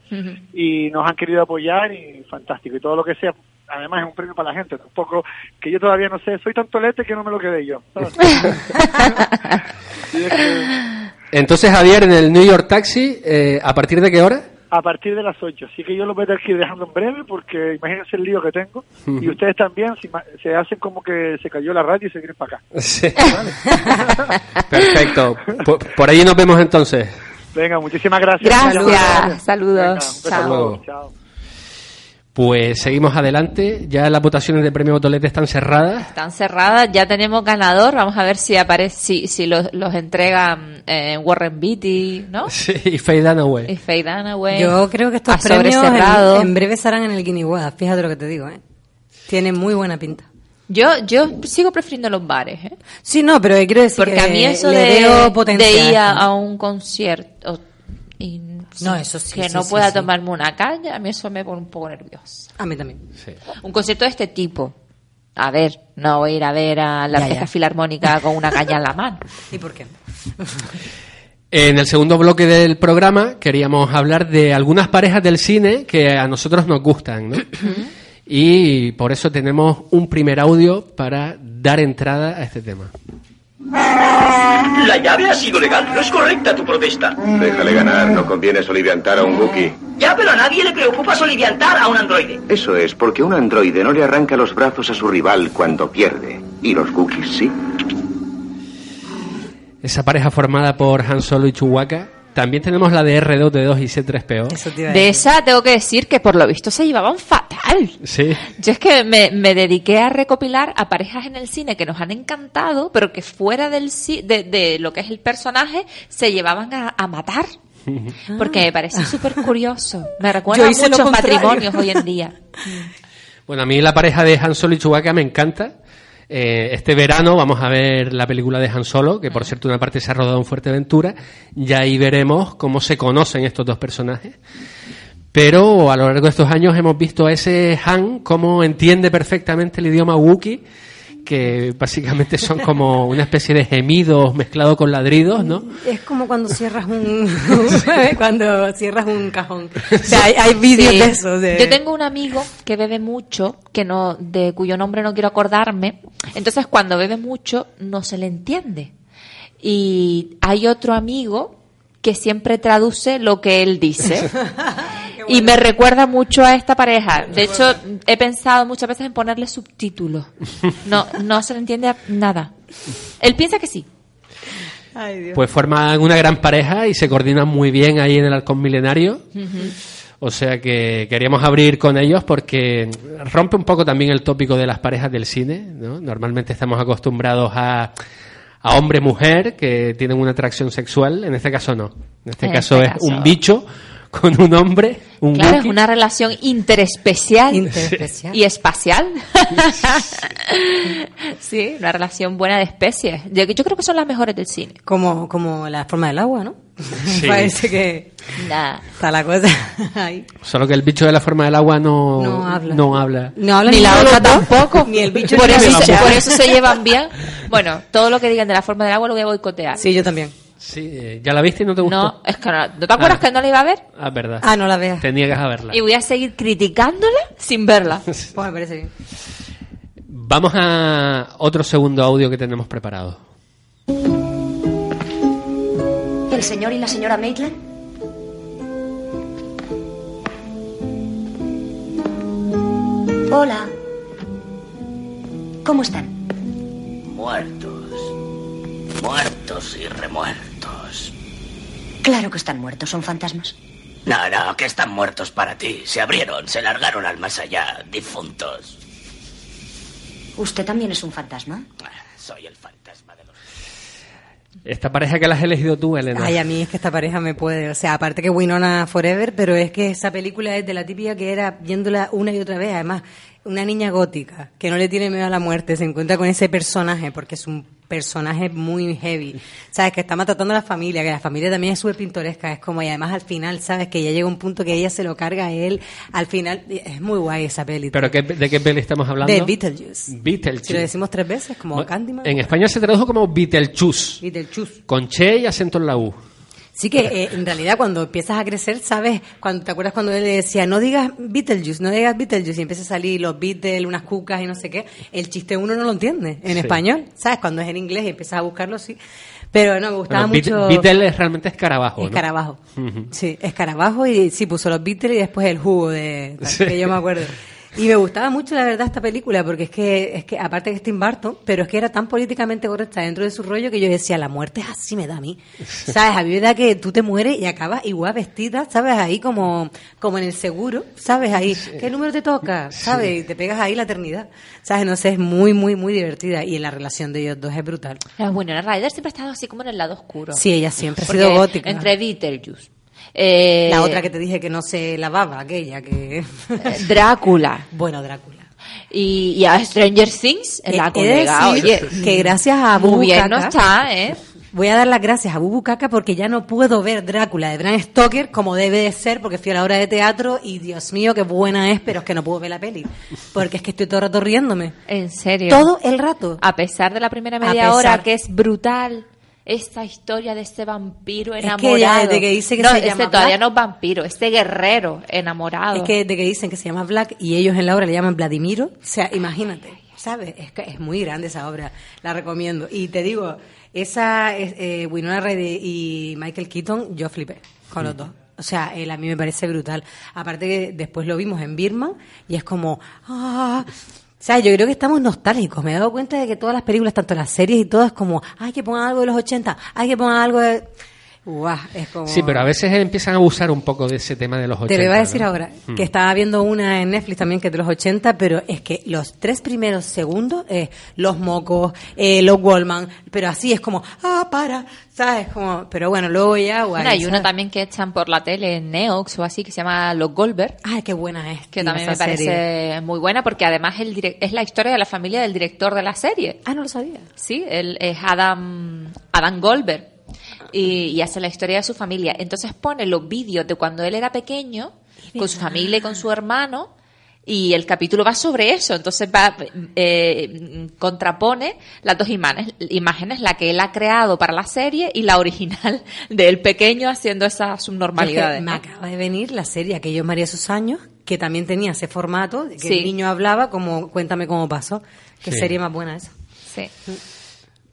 S9: y nos han querido apoyar y fantástico. Y todo lo que sea, además es un premio para la gente. Tampoco, que yo todavía no sé, soy tan tolete que no me lo quedé yo.
S1: Entonces, Javier, en el New York Taxi, eh, ¿a partir de qué hora?
S9: A partir de las 8. Así que yo lo voy a tener que ir dejando en breve porque imagínense el lío que tengo. Y ustedes también, si ma- se hacen como que se cayó la radio y se vienen para acá.
S1: Sí. Perfecto. Por, por allí nos vemos entonces.
S9: Venga, muchísimas gracias.
S2: Gracias, saludos.
S9: Venga,
S2: Chao.
S9: Chao.
S1: Pues seguimos adelante. Ya las votaciones de premio Botolete están cerradas.
S2: Están cerradas, ya tenemos ganador. Vamos a ver si aparece, si, si los, los entregan eh, Warren Beatty, ¿no?
S1: Sí, y Faye Dunaway.
S2: Y Faye Dunaway.
S3: Yo creo que estos
S2: a
S3: premios en,
S2: cerrado.
S3: en breve estarán en el Guinea Fíjate lo que te digo, ¿eh? Tiene muy buena pinta.
S2: Yo, yo sigo prefiriendo los bares, ¿eh?
S3: Sí, no, pero quiero decir
S2: Porque
S3: que
S2: a mí eso
S3: le
S2: de,
S3: veo
S2: de
S3: potencial.
S2: ir a, a un concierto y
S3: No, eso sí,
S2: que
S3: sí,
S2: no
S3: sí,
S2: pueda
S3: sí.
S2: tomarme una caña, a mí eso me pone un poco nerviosa.
S3: A mí también.
S1: Sí.
S2: Un concierto de este tipo. A ver, no voy a ir a ver a la orquesta filarmónica con una caña en la mano.
S3: ¿Y por qué?
S1: En el segundo bloque del programa queríamos hablar de algunas parejas del cine que a nosotros nos gustan, ¿no? Y por eso tenemos un primer audio para dar entrada a este tema.
S10: La llave ha sido legal, no es correcta tu protesta.
S11: Déjale ganar, no conviene soliviantar a un Wookiee.
S10: Ya, pero a nadie le preocupa soliviantar a un androide.
S11: Eso es, porque un androide no le arranca los brazos a su rival cuando pierde. Y los Wookiees sí.
S1: Esa pareja formada por Han Solo y Chewbacca. También tenemos la de R2D2 y C3PO.
S3: Eso te iba a
S2: De esa tengo que decir que por lo visto se llevaban fatal.
S1: Sí.
S2: Yo es que me, me dediqué a recopilar a parejas en el cine que nos han encantado, pero que fuera del de, de lo que es el personaje se llevaban a, a matar. Porque me parece súper curioso. Me recuerda a muchos matrimonios hoy en día.
S1: Bueno, a mí la pareja de Han Solo y Chewbacca me encanta. Eh, este verano vamos a ver la película de Han Solo, que por cierto una parte se ha rodado en Fuerteventura, y ahí veremos cómo se conocen estos dos personajes. Pero a lo largo de estos años hemos visto a ese Han cómo entiende perfectamente el idioma Wookiee que básicamente son como una especie de gemidos mezclados con ladridos, ¿no?
S3: Es como cuando cierras un cuando cierras un cajón. O sea, hay, hay vídeos
S2: Sí.
S3: de eso. de-
S2: Yo tengo un amigo que bebe mucho, que no, de cuyo nombre no quiero acordarme. Entonces, cuando bebe mucho, no se le entiende. Y hay otro amigo que siempre traduce lo que él dice. Y me recuerda mucho a esta pareja. De hecho, he pensado muchas veces en ponerle subtítulos. No, no se le entiende nada. Él piensa que sí.
S3: Ay, Dios.
S1: Pues forman una gran pareja y se coordinan muy bien ahí en el halcón milenario. O sea que queríamos abrir con ellos porque rompe un poco también el tópico de las parejas del cine. ¿no? Normalmente estamos acostumbrados a, a hombre-mujer que tienen una atracción sexual. En este caso no. En este
S2: En
S1: caso
S2: este
S1: es
S2: caso-
S1: un bicho con un hombre, un
S2: Claro, es una relación interespecial,
S3: Interespecial.
S2: y espacial. sí, una relación buena de especies. Yo, yo creo que son las mejores del cine.
S3: Como, como la forma del agua, ¿no? Parece que
S2: Nada.
S3: está la cosa ahí.
S1: Solo que el bicho de la forma del agua no,
S3: No habla.
S1: no habla.
S3: No habla
S2: Ni la otra tampoco.
S3: Ni el bicho
S2: por
S3: ni
S2: eso, se, por eso se llevan bien. Bueno, todo lo que digan de la forma del agua lo voy a boicotear.
S3: Sí, yo también.
S1: Sí, eh, ¿ya la viste y no te gustó?
S2: No, es que no, ¿no te acuerdas
S1: Ah.
S2: que no la iba a ver?
S1: Ah, verdad.
S3: Ah, no la veas.
S1: Te niegas a verla.
S2: Y voy a seguir criticándola sin verla.
S3: Pues me parece bien.
S1: Vamos a otro segundo audio que tenemos preparado.
S12: ¿El señor y la señora Maitland? Hola. ¿Cómo están?
S10: Muertos. Muertos y remuertos.
S12: Claro que están muertos, son fantasmas.
S10: No, no, que están muertos para ti. Se abrieron, se largaron al más allá, difuntos.
S12: ¿Usted también es un fantasma?
S10: Soy el fantasma de los...
S1: Esta pareja que la has elegido tú, Elena.
S3: Ay, a mí es que esta pareja me puede. O sea, aparte que Winona Forever, pero es que esa película es de la típica que era viéndola una y otra vez. Además, una niña gótica que no le tiene miedo a la muerte se encuentra con ese personaje porque es un personaje muy heavy. Sabes que está maltratando a la familia, que la familia también es súper pintoresca. Es como, y además al final, sabes que ya llega un punto que ella se lo carga a él. Al final, es muy guay esa peli.
S1: ¿Pero qué- de qué peli estamos hablando?
S3: De Beetlejuice.
S1: Beetlejuice.
S3: Si lo decimos tres veces, como
S1: Bueno,
S3: Candyman.
S1: En España se tradujo como Beetlejuice,
S3: Beetlejuice.
S1: con che y acento en la U.
S3: Sí que eh, en realidad cuando empiezas a crecer, ¿sabes? Cuando te acuerdas cuando él le decía, no digas Beetlejuice, no digas Beetlejuice, y empieza a salir los Beatles, unas cucas y no sé qué, el chiste uno no lo entiende en
S1: Sí.
S3: español, ¿sabes? Cuando es en inglés y empiezas a buscarlo, sí. Pero no, me gustaba
S1: Bueno,
S3: mucho...
S1: Beatle es realmente escarabajo, ¿no?
S3: Escarabajo. Sí, escarabajo y sí, puso los Beatles y después el jugo de... tal,
S1: Sí.
S3: Que yo me acuerdo. Y me gustaba mucho, la verdad, esta película, porque es que, es que aparte que es Tim Burton, pero es que era tan políticamente correcta dentro de su rollo que yo decía, la muerte es así, me da a mí. ¿Sabes? A mí me da que tú te mueres y acabas igual vestida, ¿sabes? Ahí como, como en el seguro, ¿sabes? Ahí, ¿qué número te toca? ¿Sabes? Y te pegas ahí la eternidad. ¿Sabes? No sé, es muy, muy, muy divertida. Y la relación de ellos dos es brutal.
S2: La Winona Ryder siempre ha estado así como en el lado oscuro.
S3: Sí, ella siempre ha sido gótica.
S2: Entre Beetlejuice. Eh,
S3: La otra que te dije que no se lavaba, aquella que...
S2: Drácula.
S3: bueno, Drácula.
S2: Y, y a Stranger Things, en
S3: Eh,
S2: la
S3: de
S2: colega, oye.
S3: que gracias a
S2: Muy
S3: Bubu
S2: bien
S3: Caca,
S2: no está, ¿eh?
S3: Voy a dar las gracias a Bubu Caca porque ya no puedo ver Drácula de Bram Stoker como debe de ser porque fui a la obra de teatro y Dios mío qué buena es, pero es que no puedo ver la peli porque es que estoy todo el rato riéndome.
S2: En serio.
S3: Todo el rato.
S2: A pesar de la primera media hora que es brutal. Esta historia de este vampiro
S3: Es que
S2: enamorado.
S3: ya desde que dice que
S2: no,
S3: se
S2: este
S3: llama
S2: todavía
S3: Black-
S2: no es vampiro, este guerrero enamorado.
S3: Es que de que dicen que se llama Black y ellos en la obra le llaman Vladimiro, o sea, imagínate, ¿sabes? Es que es muy grande esa obra, la recomiendo. Y te digo, esa es, eh, Winona Ryder y Michael Keaton, yo flipé con los dos. O sea, él a mí me parece brutal. Aparte que después lo vimos en Birman y es como, ah, o sea, yo creo que estamos nostálgicos. Me he dado cuenta de que todas las películas, tanto las series y todas, como, ay, que pongan algo de los 80, ay, que pongan algo de... Guau, es como...
S1: Sí, pero a veces empiezan a abusar un poco de ese tema de los 80.
S3: Te lo iba a decir
S1: ¿no?
S3: ahora, que estaba viendo una en Netflix también que es de los 80, pero es que los tres primeros segundos, eh, los mocos, eh, los Wallman, pero así es como, ah, para, ¿sabes? Como, pero bueno, luego ya, guay.
S2: Bueno, hay una
S3: ¿sabes?
S2: también que echan por la tele en Neox o así que se llama Los Goldberg.
S3: Ay, qué buena es.
S2: Que también me parece
S3: serie.
S2: muy buena porque además el es la historia de la familia del director de la serie.
S3: Ah, no lo sabía.
S2: Sí, él es Adam, Adam Goldberg y, y hace la historia de su familia. Entonces pone los vídeos de cuando él era pequeño, con su familia y con su hermano, y el capítulo va sobre eso. Entonces va, eh, contrapone las dos imágenes, imágenes, la que él ha creado para la serie y la original de él pequeño haciendo esas
S3: Es
S2: subnormalidades.
S3: me acaba de venir la serie Aquellos María sus años, que también tenía ese formato, que
S2: Sí.
S3: el niño hablaba como, cuéntame cómo pasó. Qué
S1: Sí.
S3: serie más buena esa.
S2: Sí.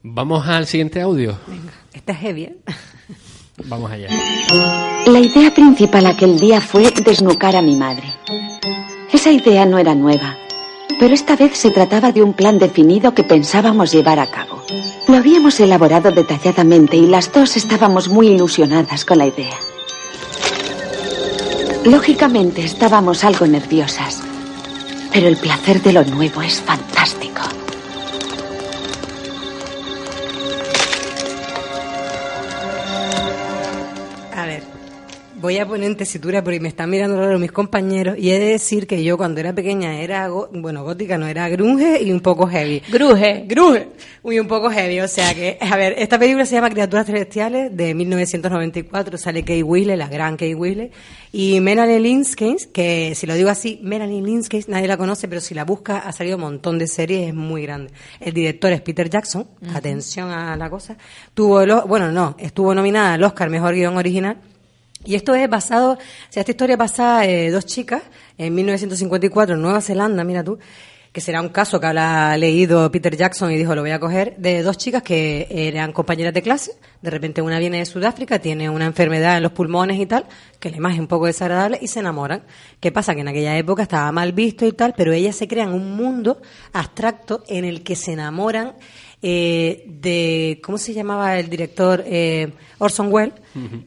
S1: Vamos al siguiente audio.
S3: Esta es heavy, ¿eh?
S1: Vamos allá.
S13: La idea principal aquel día fue desnucar a mi madre. Esa idea no era nueva, pero esta vez se trataba de un plan definido que pensábamos llevar a cabo. Lo habíamos elaborado detalladamente y las dos estábamos muy ilusionadas con la idea. Lógicamente estábamos algo nerviosas, pero el placer de lo nuevo es fantástico.
S3: Voy a poner en tesitura porque me están mirando raro mis compañeros y he de decir que yo cuando era pequeña era, bueno, gótica no, era grunge y un poco heavy.
S2: Gruje.
S3: Grunge. Uy, un poco heavy, o sea que, a ver, esta película se llama Criaturas Celestiales de 1994, sale Kay Wheeler, la gran Kay Wheeler, y Melanie Linsky, que si lo digo así, Melanie Linsky, nadie la conoce, pero si la busca ha salido un montón de series, es muy grande. El director es Peter Jackson, atención a la cosa, tuvo, el, bueno, no, estuvo nominada al Oscar Mejor Guión Original, y esto es basado, o sea, esta historia pasa eh, dos chicas en 1954 en Nueva Zelanda, mira tú, que será un caso que ha leído Peter Jackson y dijo lo voy a coger, de dos chicas que eran compañeras de clase, de repente una viene de Sudáfrica, tiene una enfermedad en los pulmones y tal, que la imagen es un poco desagradable y se enamoran. ¿Qué pasa? Que en aquella época estaba mal visto y tal, pero ellas se crean un mundo abstracto en el que se enamoran eh, de, ¿cómo se llamaba el director? Eh, Orson Welles,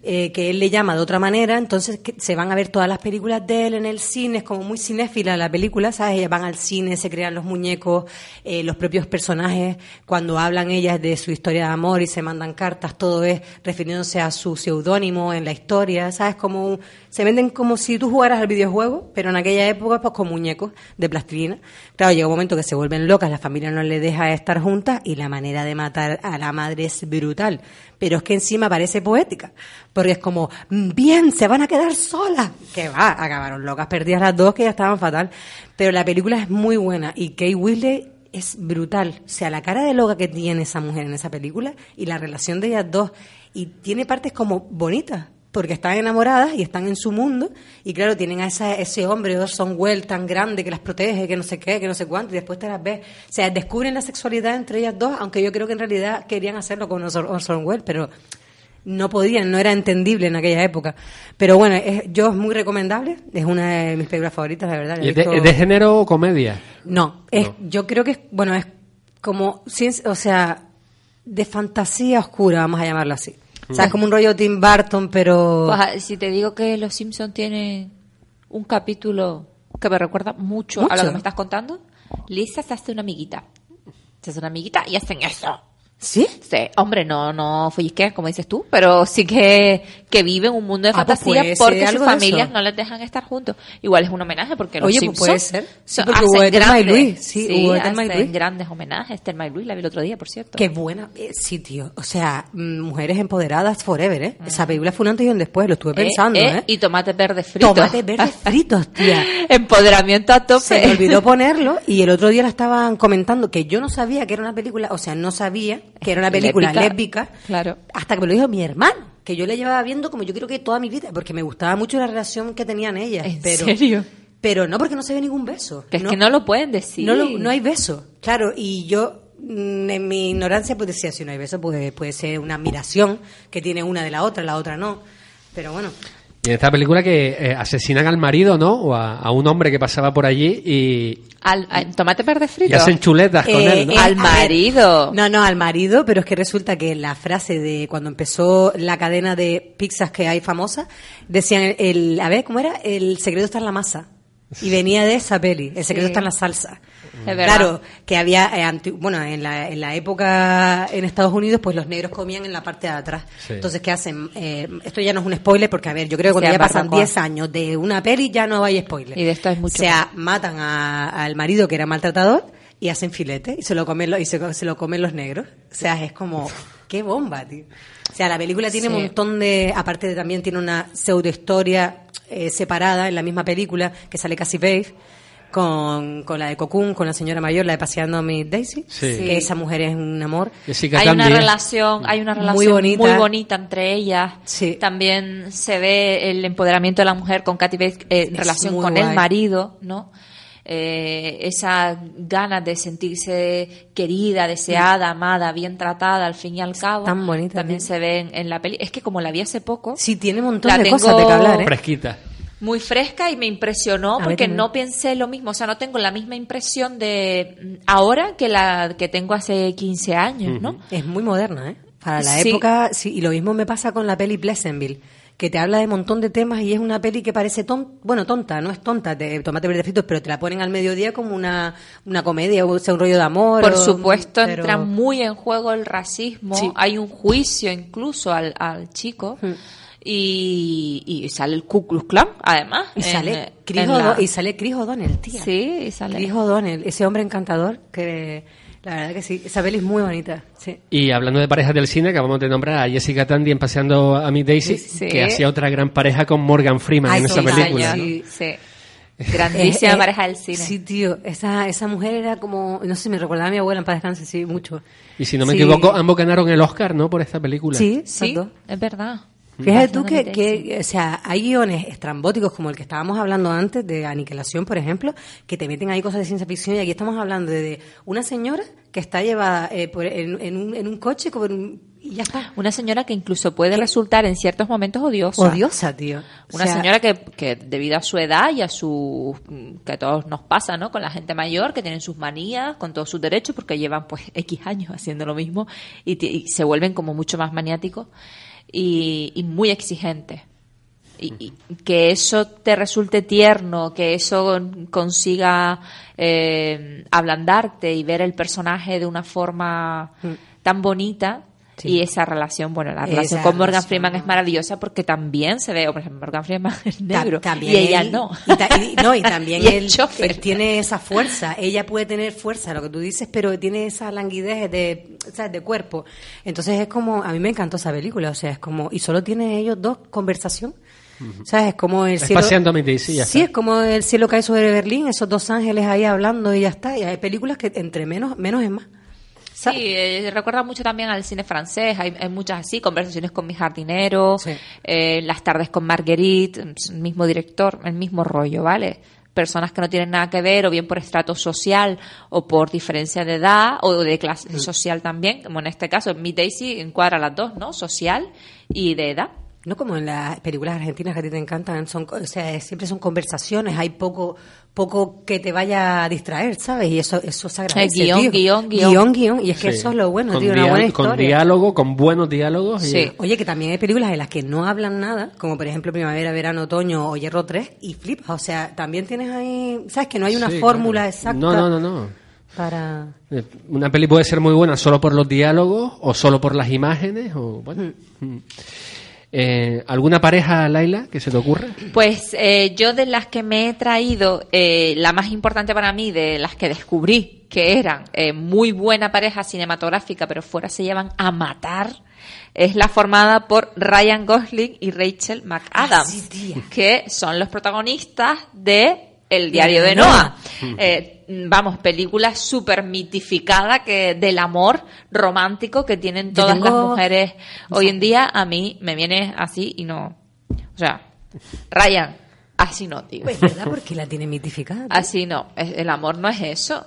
S3: eh, que él le llama de otra manera, entonces que se van a ver todas las películas de él en el cine, es como muy cinéfila la película, ¿sabes? Ellas van al cine, se crean los muñecos, eh, los propios personajes, cuando hablan ellas de su historia de amor y se mandan cartas, todo es refiriéndose a su seudónimo en la historia, ¿sabes? Como un- se venden como si tú jugaras al videojuego, pero en aquella época pues con muñecos de plastilina. Claro, llega un momento que se vuelven locas, la familia no les deja estar juntas y la manera de matar a la madre es brutal. Pero es que encima parece poética, porque es como, "Mm, bien, se van a quedar solas. Que va, acabaron locas, perdidas las dos que ya estaban fatal. Pero la película es muy buena y Kate Winslet es brutal. O sea, la cara de loca que tiene esa mujer en esa película y la relación de ellas dos. Y tiene partes como bonitas, porque están enamoradas y están en su mundo. Y claro, tienen a esa- ese hombre, Orson Welles, tan grande que las protege, que no sé qué, que no sé cuánto. Y después te las ves. O sea, descubren la sexualidad entre ellas dos, aunque yo creo que en realidad querían hacerlo con Orson Welles, pero no podían, no era entendible en aquella época. Pero bueno, es, yo es muy recomendable, es una de mis películas favoritas, la verdad.
S1: ¿Y ¿Es de, es de género o comedia?
S3: no, es, yo creo que es, bueno, es como, o sea, de fantasía oscura, vamos a llamarlo así. O sea, es como un rollo Tim Burton, pero...
S2: Pues, ah, si te digo que Los Simpson tiene un capítulo que me recuerda mucho, a lo que me estás contando, Lisa se hace una amiguita. Se hace una amiguita y hacen eso.
S3: ¿Sí?
S2: Sí, hombre, no, no follisquean, como dices tú, pero sí que, que viven un mundo de
S3: Ah, pues
S2: fantasía porque sus familias no les dejan estar juntos. Igual es un homenaje porque los
S3: Oye, pues
S2: Simpsons
S3: puede ser. Sí,
S2: son-
S3: porque hubo
S2: hacen grandes,
S3: Luis, sí, y
S2: hacen
S3: Luis.
S2: grandes homenajes. Thelma y Luis la vi el otro día, por cierto.
S3: Qué buena, eh, sí, tío. O sea, mm, mujeres empoderadas forever, ¿eh? Esa película fue un antes y un después, lo estuve pensando, ¿eh?
S2: Y tomates verdes fritos.
S3: Tomates verdes fritos, tía.
S2: Empoderamiento a tope.
S3: Se me olvidó ponerlo y el otro día la estaban comentando que yo no sabía que era una película, o sea, no sabía que era una película
S2: Lésbica.
S3: lésbica,
S2: Claro.
S3: hasta que me lo dijo mi hermano, que yo le llevaba viendo como yo creo que toda mi vida, porque me gustaba mucho la relación que tenían ellas.
S2: ¿En
S3: pero,
S2: serio?
S3: Pero no porque no se ve ningún beso.
S2: Que es que no lo pueden decir.
S3: No, lo- no hay beso, claro, y yo mm, en mi ignorancia pues decía, si no hay beso, pues puede ser una admiración que tiene una de la otra, la otra no. Pero bueno,
S1: Y en esta película que eh, asesinan al marido, ¿no? O a, a un hombre que pasaba por allí y,
S2: Al, al- tomate verde frito.
S1: y hacen chuletas con
S3: Eh,
S1: él, ¿no?
S3: eh,
S2: Al marido.
S3: No, no, al marido, pero es que resulta que la frase de cuando empezó la cadena de pizzas que hay famosa, decían, el, el- a ver, ¿cómo era? El secreto está en la masa. Y venía de esa peli, el secreto
S2: Sí.
S3: está en la salsa.
S2: Es verdad.
S3: Claro, que había, eh, anti- bueno, en la, en la época en Estados Unidos, pues los negros comían en la parte de atrás.
S1: Sí.
S3: Entonces, ¿qué hacen? Eh, esto ya no es un spoiler, porque a ver, yo creo que cuando
S2: Sí,
S3: ya pasan
S2: barbacoa.
S3: 10 años de una peli ya no hay spoiler.
S2: Y de esto es mucho
S3: O sea, matan a- al marido que era maltratador y hacen filete y se lo comen los, y se, se lo comen los negros. O sea, es como qué bomba, tío. O sea, la película tiene
S2: Sí.
S3: un montón de aparte de también tiene una pseudo historia eh, separada en la misma película que sale Cassie Babe con, con la de Cocoon, con la señora mayor, la de Paseando a Miss Daisy,
S1: Sí.
S3: que esa mujer es un amor.
S1: Jessica
S2: hay una relación, hay una
S3: Muy
S2: relación muy
S3: bonita.
S2: bonita, entre ellas.
S3: Sí.
S2: También se ve el empoderamiento de la mujer con Katy Bates eh, en
S3: Es
S2: relación
S3: muy
S2: con el marido, ¿no? Eh, esa ganas de sentirse querida, deseada, amada, bien tratada, al fin y al cabo.
S3: tan bonita,
S2: También
S3: tío.
S2: se ve en, en la peli. Es que como la vi hace poco,
S3: Sí, tiene un montón de
S2: tengo-
S3: cosas de que hablar, ¿eh?
S1: Fresquita.
S2: Muy fresca y me impresionó porque no pensé lo mismo, o sea, no tengo la misma impresión de mm, ahora que la que tengo hace 15 años, ¿no?
S3: Es muy moderna, ¿eh? Para la
S2: Sí.
S3: época, sí, y lo mismo me pasa con la peli Pleasantville, que te habla de un montón de temas y es una peli que parece ton, bueno, tonta, no es tonta, de tomate verde fritos, pero te la ponen al mediodía como una, una comedia, o sea, un rollo de amor.
S2: Por
S3: o-
S2: supuesto,
S3: pero-
S2: entra muy en juego el racismo.
S3: Sí.
S2: Hay un juicio incluso al, al chico. Y, y sale el Ku Klux Klan, además.
S3: Y
S2: en-
S3: sale, Chris
S2: en la-
S3: O'Do- y sale Chris O'Donnell, tía.
S2: Sí, y sale.
S3: Chris O'Donnell, ese hombre encantador que la verdad que sí, esa peli es muy bonita, sí.
S1: Y hablando de parejas del cine, acabamos de nombrar a Jessica Tandy en Paseando a mi Daisy,
S2: Sí.
S1: que hacía otra gran pareja con Morgan Freeman
S3: Ay,
S1: en esa
S3: sí,
S1: película. ¿no?
S2: Sí. Grandísima
S3: Eh, eh,
S2: pareja del cine.
S3: Sí, tío, esa, esa mujer era como, no sé, me recordaba a mi abuela en paz descanse, sí, mucho.
S1: Y si no me
S3: Sí.
S1: equivoco, ambos ganaron el Oscar, ¿no? Por esta película.
S3: Sí,
S2: Sí,
S3: exacto.
S2: es verdad.
S3: Fíjate tú que, que, o sea, hay guiones estrambóticos como el que estábamos hablando antes de Aniquilación, por ejemplo, que te meten ahí cosas de ciencia ficción y aquí estamos hablando de, de una señora que está llevada eh, por- en, en un, en un coche con un- y ya está.
S2: Una señora que incluso puede resultar en ciertos momentos odiosa.
S3: Odiosa, tío. O
S2: Una
S3: sea,
S2: señora que, que debido a su edad y a su que a todos nos pasa, ¿no? Con la gente mayor que tienen sus manías, con todos sus derechos, porque llevan pues X años haciendo lo mismo y, y se vuelven como mucho más maniáticos y, y muy exigentes. Y, y que eso te resulte tierno, que eso consiga eh, ablandarte y ver el personaje de una forma tan bonita.
S3: Sí.
S2: Y esa relación, bueno, la
S3: Esa
S2: relación con Morgan
S3: relación,
S2: Freeman
S3: ¿no?
S2: es maravillosa porque también se ve, o por ejemplo, Morgan Freeman es
S3: Ta-
S2: negro
S3: también
S2: y ella
S3: él-
S2: no.
S3: Y, ta- y- no, y también
S2: Y
S3: él, tiene esa fuerza. Ella puede tener fuerza, lo que tú dices, pero tiene esa languidez de, ¿sabes? de cuerpo. Entonces es como, a mí me encantó esa película, o sea, es como, y solo tienen ellos dos conversación. ¿Sabes? Es como el cielo.
S1: paseando a mi Daisy, ya
S3: sí, es como el cielo cae sobre Berlín, esos dos ángeles ahí hablando y ya está. Y hay películas que entre menos, menos es más.
S2: Sí, eh, recuerda mucho también al cine francés, hay, hay muchas así, conversaciones con mi jardinero,
S3: Sí.
S2: eh, las tardes con Marguerite, el mismo director, el mismo rollo, ¿vale? Personas que no tienen nada que ver, o bien por estrato social, o por diferencia de edad, o de clase social también, como en este caso, mi Daisy encuadra las dos, ¿no? Social y de edad.
S3: No como en las películas argentinas que a ti te encantan, son, o sea, siempre son conversaciones, hay poco poco que te vaya a distraer, ¿sabes? Y eso eso se agradece,
S2: Eh, guion,
S3: tío.
S2: guion, guion.
S3: guion, guion, y es que
S1: Sí.
S3: eso es lo bueno,
S1: con
S3: tío, una buena
S1: Con
S3: historia.
S1: diálogo, con buenos diálogos. y-
S2: Sí.
S3: Oye, que también hay películas en las que no hablan nada, como por ejemplo Primavera, Verano, Otoño o Hierro 3, y flipas, o sea, también tienes ahí, ¿sabes? Que no hay una
S1: Sí,
S3: fórmula
S1: claro.
S3: exacta
S1: No, no, no, no.
S3: para...
S1: Eh, Una peli puede ser muy buena solo por los diálogos o solo por las imágenes o bueno. Mm. Eh, ¿Alguna pareja, Laila, que se te ocurra?
S2: Pues eh, yo de las que me he traído, eh, la más importante para mí, de las que descubrí que eran eh, muy buena pareja cinematográfica, pero fuera se llevan a matar, es la formada por Ryan Gosling y Rachel McAdams,
S3: sí,
S2: que son los protagonistas de El diario de Noah.
S3: Noah.
S2: Eh, vamos, película súper mitificada que del amor romántico que tienen todas las mujeres hoy en día. A mí me viene así y no. O sea, Ryan, así no, tío.
S3: Pues verdad, porque la tiene mitificada. tío?
S2: Así no. El amor no es eso.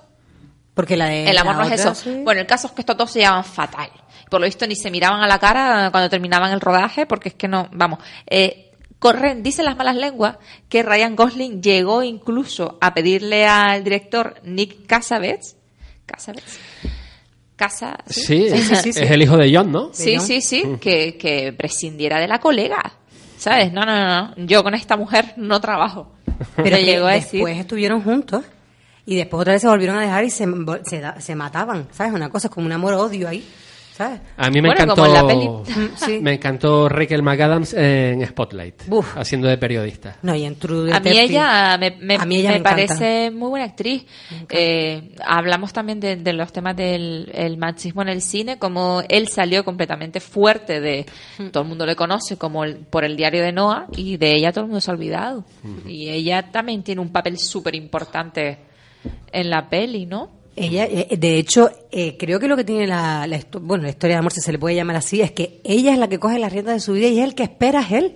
S3: Porque la de
S2: El amor
S3: la
S2: no es eso.
S3: sí.
S2: Bueno, el caso es que estos dos se llaman fatal. Por lo visto ni se miraban a la cara cuando terminaban el rodaje, porque es que no, vamos, eh, Corren, dicen las malas lenguas que Ryan Gosling llegó incluso a pedirle al director Nick Cassavetes, Cassavetes, Casa,
S1: Sí, es, es el hijo de John, ¿no?
S2: Sí, sí, sí, que, que prescindiera de la colega. ¿Sabes? No, no, no, no. Yo con esta mujer no trabajo.
S3: Pero
S2: Le llegó a decir.
S3: después estuvieron juntos y después otra vez se volvieron a dejar y se, se, se mataban, ¿sabes? Una cosa es como un amor-odio ahí, ¿sabes?
S1: A mí me
S2: Bueno,
S1: encantó.
S2: como en la peli.
S3: Sí.
S1: Me encantó Rachel McAdams en Spotlight, haciendo de periodista.
S3: No, y en True
S2: A mí ella me, me-
S3: A mí ella
S2: me parece muy buena actriz. Eh, hablamos también de, de los temas del el machismo en el cine, como él salió completamente fuerte de...
S3: Mm.
S2: Todo el mundo le conoce como el- por el diario de Noah y de ella todo el mundo se ha olvidado. Y ella también tiene un papel súper importante en la peli, ¿no?
S3: Ella, eh, de hecho, eh, creo que lo que tiene la, bueno, la historia de amor, si se le puede llamar así, es que ella es la que coge las riendas de su vida y es el que espera es él.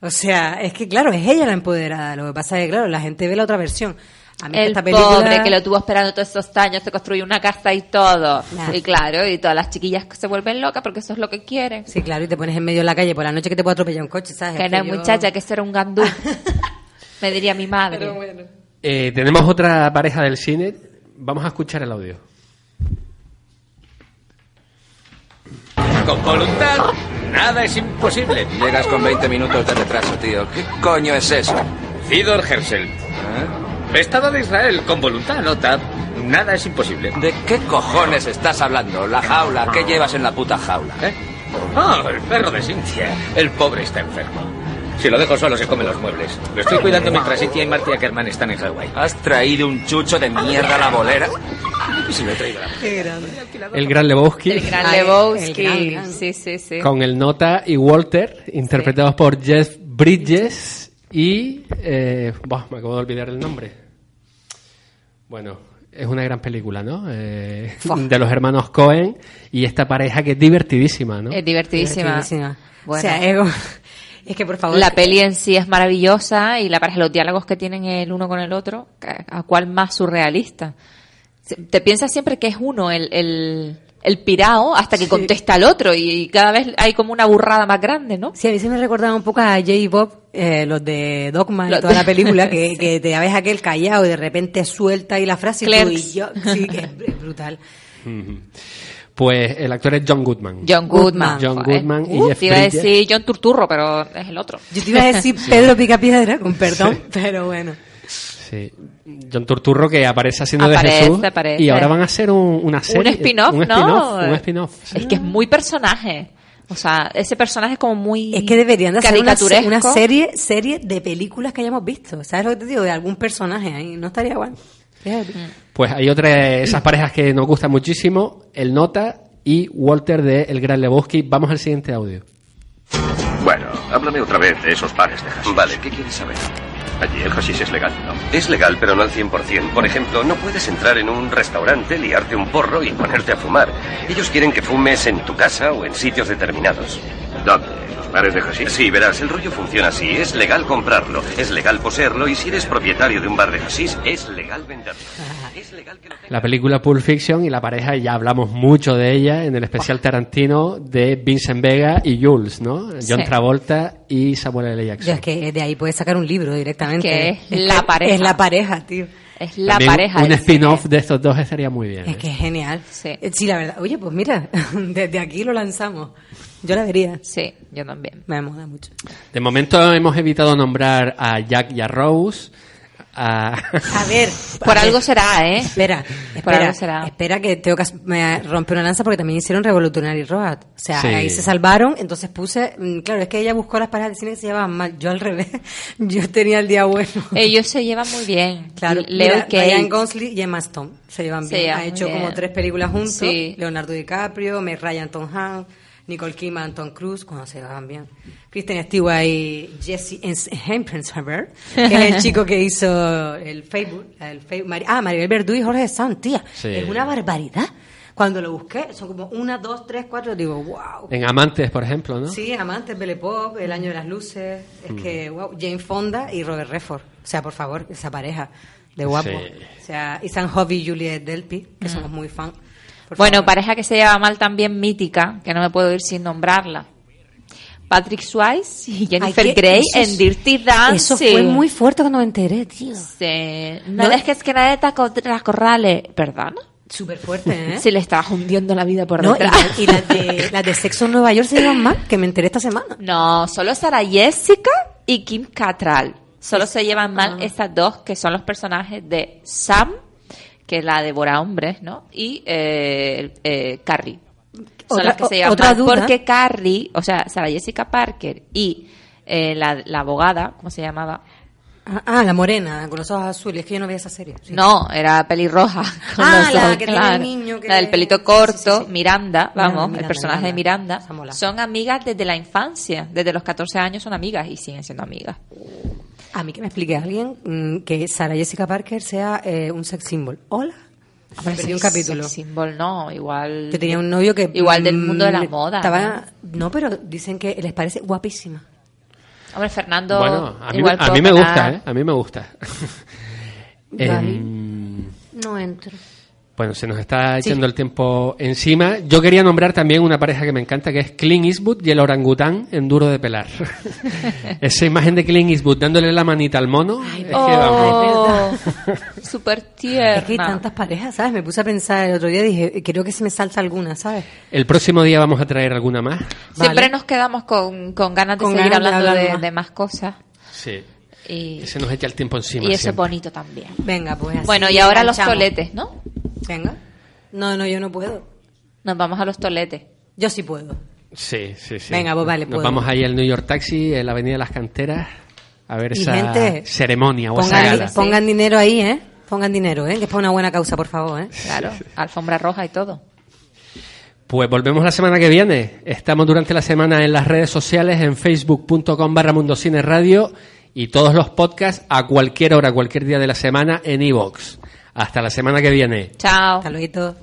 S3: O sea, es que claro, es ella la empoderada. Lo que pasa es que, claro, la gente ve la otra versión. A mí
S2: El
S3: esta película...
S2: pobre que lo tuvo esperando todos estos años, se construyó una casa y todo.
S3: Nah.
S2: Y claro, y todas las chiquillas se vuelven locas porque eso es lo que quieren.
S3: Sí, claro, y te pones en medio de la calle por la noche que te puede atropellar un coche, ¿sabes?
S2: Que no
S3: yo-
S2: muchacha, que eso era un gandú. Me diría mi madre.
S1: Eh, tenemos otra pareja del cine. Vamos a escuchar el audio.
S14: Con voluntad, nada es imposible.
S15: Llegas con 20 minutos de retraso, tío. ¿Qué coño es eso?
S14: Fidor Herzl. Estado de Israel, con voluntad, nota. Nada es imposible.
S15: ¿De qué cojones estás hablando? La jaula. ¿Qué llevas en la puta jaula?
S14: ¿Eh? Ah, el perro de Cynthia. El pobre está enfermo. Si lo dejo solo se come los muebles. Lo estoy cuidando mientras Cynthia y Marty Ackerman están en Hawái.
S15: ¿Has traído un chucho de mierda a la bolera?
S14: ¿Y si lo he traído a la
S3: Qué grande.
S1: El gran Lebowski.
S2: El gran Lebowski.
S3: el gran, gran.
S2: Sí, sí, sí.
S1: Con el Nota y Walter, interpretados por Jeff Bridges y... Eh, buah, me acabo de olvidar el nombre. Bueno, es una gran película, ¿no? Eh, de los hermanos Cohen y esta pareja que es divertidísima, ¿no?
S2: Es divertidísima.
S3: Divertidísima.
S2: Bueno.
S3: O sea, es, es que por favor...
S2: La peli en sí es maravillosa y la pareja, los diálogos que tienen el uno con el otro, ¿a cuál más surrealista? Te piensas siempre que es uno el, el, el pirao hasta que contesta al otro y cada vez hay como una burrada más grande, ¿no?
S3: Sí, a mí se me recordaba un poco a J. Bob, eh, los de Dogma y
S2: Los
S3: toda
S2: de-
S3: la película, que, que te ves aquel callado y de repente suelta ahí la frase y tú y yo. Sí, que es, es brutal.
S1: Pues el actor es John Goodman.
S2: John Goodman.
S1: John. Goodman y
S2: Uh,
S1: Jeff
S2: te iba a decir John Turturro, pero es el otro.
S3: Yo te iba a decir Pedro Picapiedra, con perdón, pero bueno.
S1: Sí. John Turturro que aparece haciendo
S2: Aparece,
S1: de Jesús
S2: aparece.
S1: y ahora van a hacer un- una serie.
S2: un spin-off,
S1: un
S2: ¿no?
S1: spin-off, un spin-off.
S2: Es que es muy personaje. O sea, ese personaje es como muy
S3: Es que deberían de hacer una, una serie serie de películas que hayamos visto. ¿Sabes lo que te digo? De algún personaje ahí. No estaría guay.
S1: Pues hay otra de esas parejas que nos gustan muchísimo, el Nota y Walter de El Gran Lebowski. Vamos al siguiente audio.
S16: Bueno, háblame otra vez de esos pares de hashish. Vale, ¿qué quieres saber? Allí el hashish es legal, ¿no? Es legal, pero no al 100%. Por ejemplo, no puedes entrar en un restaurante, liarte un porro y ponerte a fumar. Ellos quieren que fumes en tu casa o en sitios determinados. ¿Dónde? ¿Los bares de hashish? Sí, verás, el rollo funciona así. Es legal comprarlo, es legal poseerlo y si eres propietario de un bar de hashish, es legal venderlo. Es legal que lo
S1: La película Pulp Fiction y la pareja, ya hablamos mucho de ella en el especial Tarantino de Vincent Vega y Jules, ¿no? John
S3: Sí.
S1: Travolta y Samuel L. Jackson.
S3: Yo es que de ahí puedes sacar un libro directamente.
S2: Que es la pareja.
S3: Es la pareja, tío.
S2: Es la
S1: También
S2: pareja.
S1: Un spin-off de estos dos estaría muy bien.
S3: Es
S1: ¿eh?
S3: que es genial. Eh, Sí. la verdad. Oye, pues mira, desde aquí lo lanzamos. Yo la vería.
S2: Sí, yo también.
S3: Me mola mucho.
S1: De momento hemos evitado nombrar a Jack y a Rose. A...
S3: A ver.
S2: Por
S3: a
S2: algo
S3: ver.
S2: será, ¿eh?
S3: Espera,
S2: Por
S3: espera,
S2: algo será.
S3: espera que tengo que me romper una lanza porque también hicieron Revolutionary Road. O sea,
S1: Sí.
S3: ahí se salvaron, entonces puse, mm, claro, es que ella buscó las parejas de cine que se llevaban mal. Yo al revés, yo tenía el día bueno.
S2: Ellos se llevan muy bien.
S3: Claro,
S2: Leo
S3: mira,
S2: Kate.
S3: Ryan Gosling y Emma Stone se llevan
S2: Se
S3: bien.
S2: llevan
S3: ha hecho como tres películas juntos.
S2: Sí.
S3: Leonardo DiCaprio, Meg Ryan, Tom Hanks, Nicole Kidman, Tom Cruise, cuando se llevaban bien. Kristen Stewart y Jesse Hempenshaber, que es el chico que hizo el Facebook. El Facebook ah, Maribel Verdú y Jorge Sanz, tía.
S1: Sí.
S3: Es una barbaridad. Cuando lo busqué, son como una, dos, tres, cuatro, digo, wow.
S1: En Amantes, por ejemplo, ¿no?
S3: Sí, Amantes, Belle Pop, El Año de las Luces. Es
S1: Mm.
S3: que, wow, Jane Fonda y Robert Redford. O sea, por favor, esa pareja de guapo.
S1: Sí.
S3: O sea, y San Hobby y Juliette Delpy, que
S2: Mm.
S3: somos muy fan. Por
S2: Bueno,
S3: favor.
S2: pareja que se lleva mal también mítica, que no me puedo ir sin nombrarla. Patrick Swayze y Jennifer
S3: Ay, que
S2: Grey
S3: eso es-
S2: en Dirty Dancing.
S3: Eso fue muy fuerte cuando me enteré, tío.
S2: Sí. No,
S3: No-
S2: dejes que nadie te las corrales. ¿Perdón?
S3: Súper fuerte, ¿eh?
S2: Se le estaba hundiendo la vida por
S3: No,
S2: detrás.
S3: la- y las de, las de Sexo en Nueva York se llevan mal, que me enteré esta semana.
S2: No, solo Sara Jessica y Kim Cattrall. Solo se llevan mal estas dos, que son los personajes de Sam, que es la devora hombres, ¿no? Y eh, eh, Carrie. Son
S3: Otra-
S2: las que se llevan
S3: otra duda.
S2: Porque Carrie, o sea, Sara Jessica Parker y eh, la, la abogada, ¿cómo se llamaba?
S3: Ah, ah, la morena, con los ojos azules. Es que yo no veía esa serie. Sí.
S2: No, era pelirroja. con
S3: Ah,
S2: los
S3: la
S2: ojos
S3: que tiene el niño que-
S2: La del pelito corto, Miranda, vamos,
S3: Miranda,
S2: el personaje
S3: Miranda.
S2: de Miranda. Son amigas desde la infancia, desde los 14 años son amigas y siguen siendo amigas.
S3: A mí que me explique alguien mm, que Sara Jessica Parker sea eh, un sex symbol. Hola. Perdí un capítulo.
S2: Sex symbol no, igual.
S3: Que tenía un novio que...
S2: Igual del
S3: mm,
S2: mundo de la moda.
S3: Estaba, no, pero dicen que les parece guapísima.
S2: Hombre, Fernando.
S1: Bueno, a mí,
S2: igual
S1: a mí me gusta, ¿eh? A mí me gusta. Em,
S3: No entro.
S1: Bueno, se nos está echando el tiempo encima. Yo quería nombrar también una pareja que me encanta, que es Clint Eastwood y el orangután en duro de pelar. Esa imagen de Clint Eastwood dándole la manita al mono. es que vamos.
S2: Oh, súper tierna.
S3: Es que hay tantas parejas, ¿sabes? Me puse a pensar el otro día dije, creo que se me salta alguna, ¿sabes?
S1: El próximo día vamos a traer alguna más.
S2: Siempre
S3: Vale.
S2: nos quedamos con, con ganas de
S3: Con
S2: seguir
S3: ganas de
S2: hablando
S3: hablar
S2: de,
S3: más.
S2: de más cosas.
S1: Sí.
S2: Y,
S1: Que se nos echa el tiempo encima.
S2: y eso es bonito también.
S3: Venga, pues así
S2: Bueno, y ahora los toletes, ¿no?
S3: Venga. No, no, yo no puedo.
S2: Nos vamos a los toletes.
S3: Yo sí puedo.
S1: Sí, sí, sí.
S3: Venga, pues vale,
S1: Nos
S3: puedo.
S1: vamos ahí al New York Taxi, en la Avenida de las Canteras, a ver
S3: Y
S1: esa
S3: gente,
S1: ceremonia o esa
S3: Pongan,
S1: gala.
S3: pongan dinero ahí, ¿eh? Pongan dinero, ¿eh? Que es para una buena causa, por favor, ¿eh?
S2: Claro, alfombra roja y todo.
S1: Pues volvemos la semana que viene. Estamos durante la semana en las redes sociales, en facebook.com barra Mundocine Radio y todos los podcasts a cualquier hora, cualquier día de la semana en iVoox. Hasta la semana que viene.
S2: Chao.
S3: Hasta luego.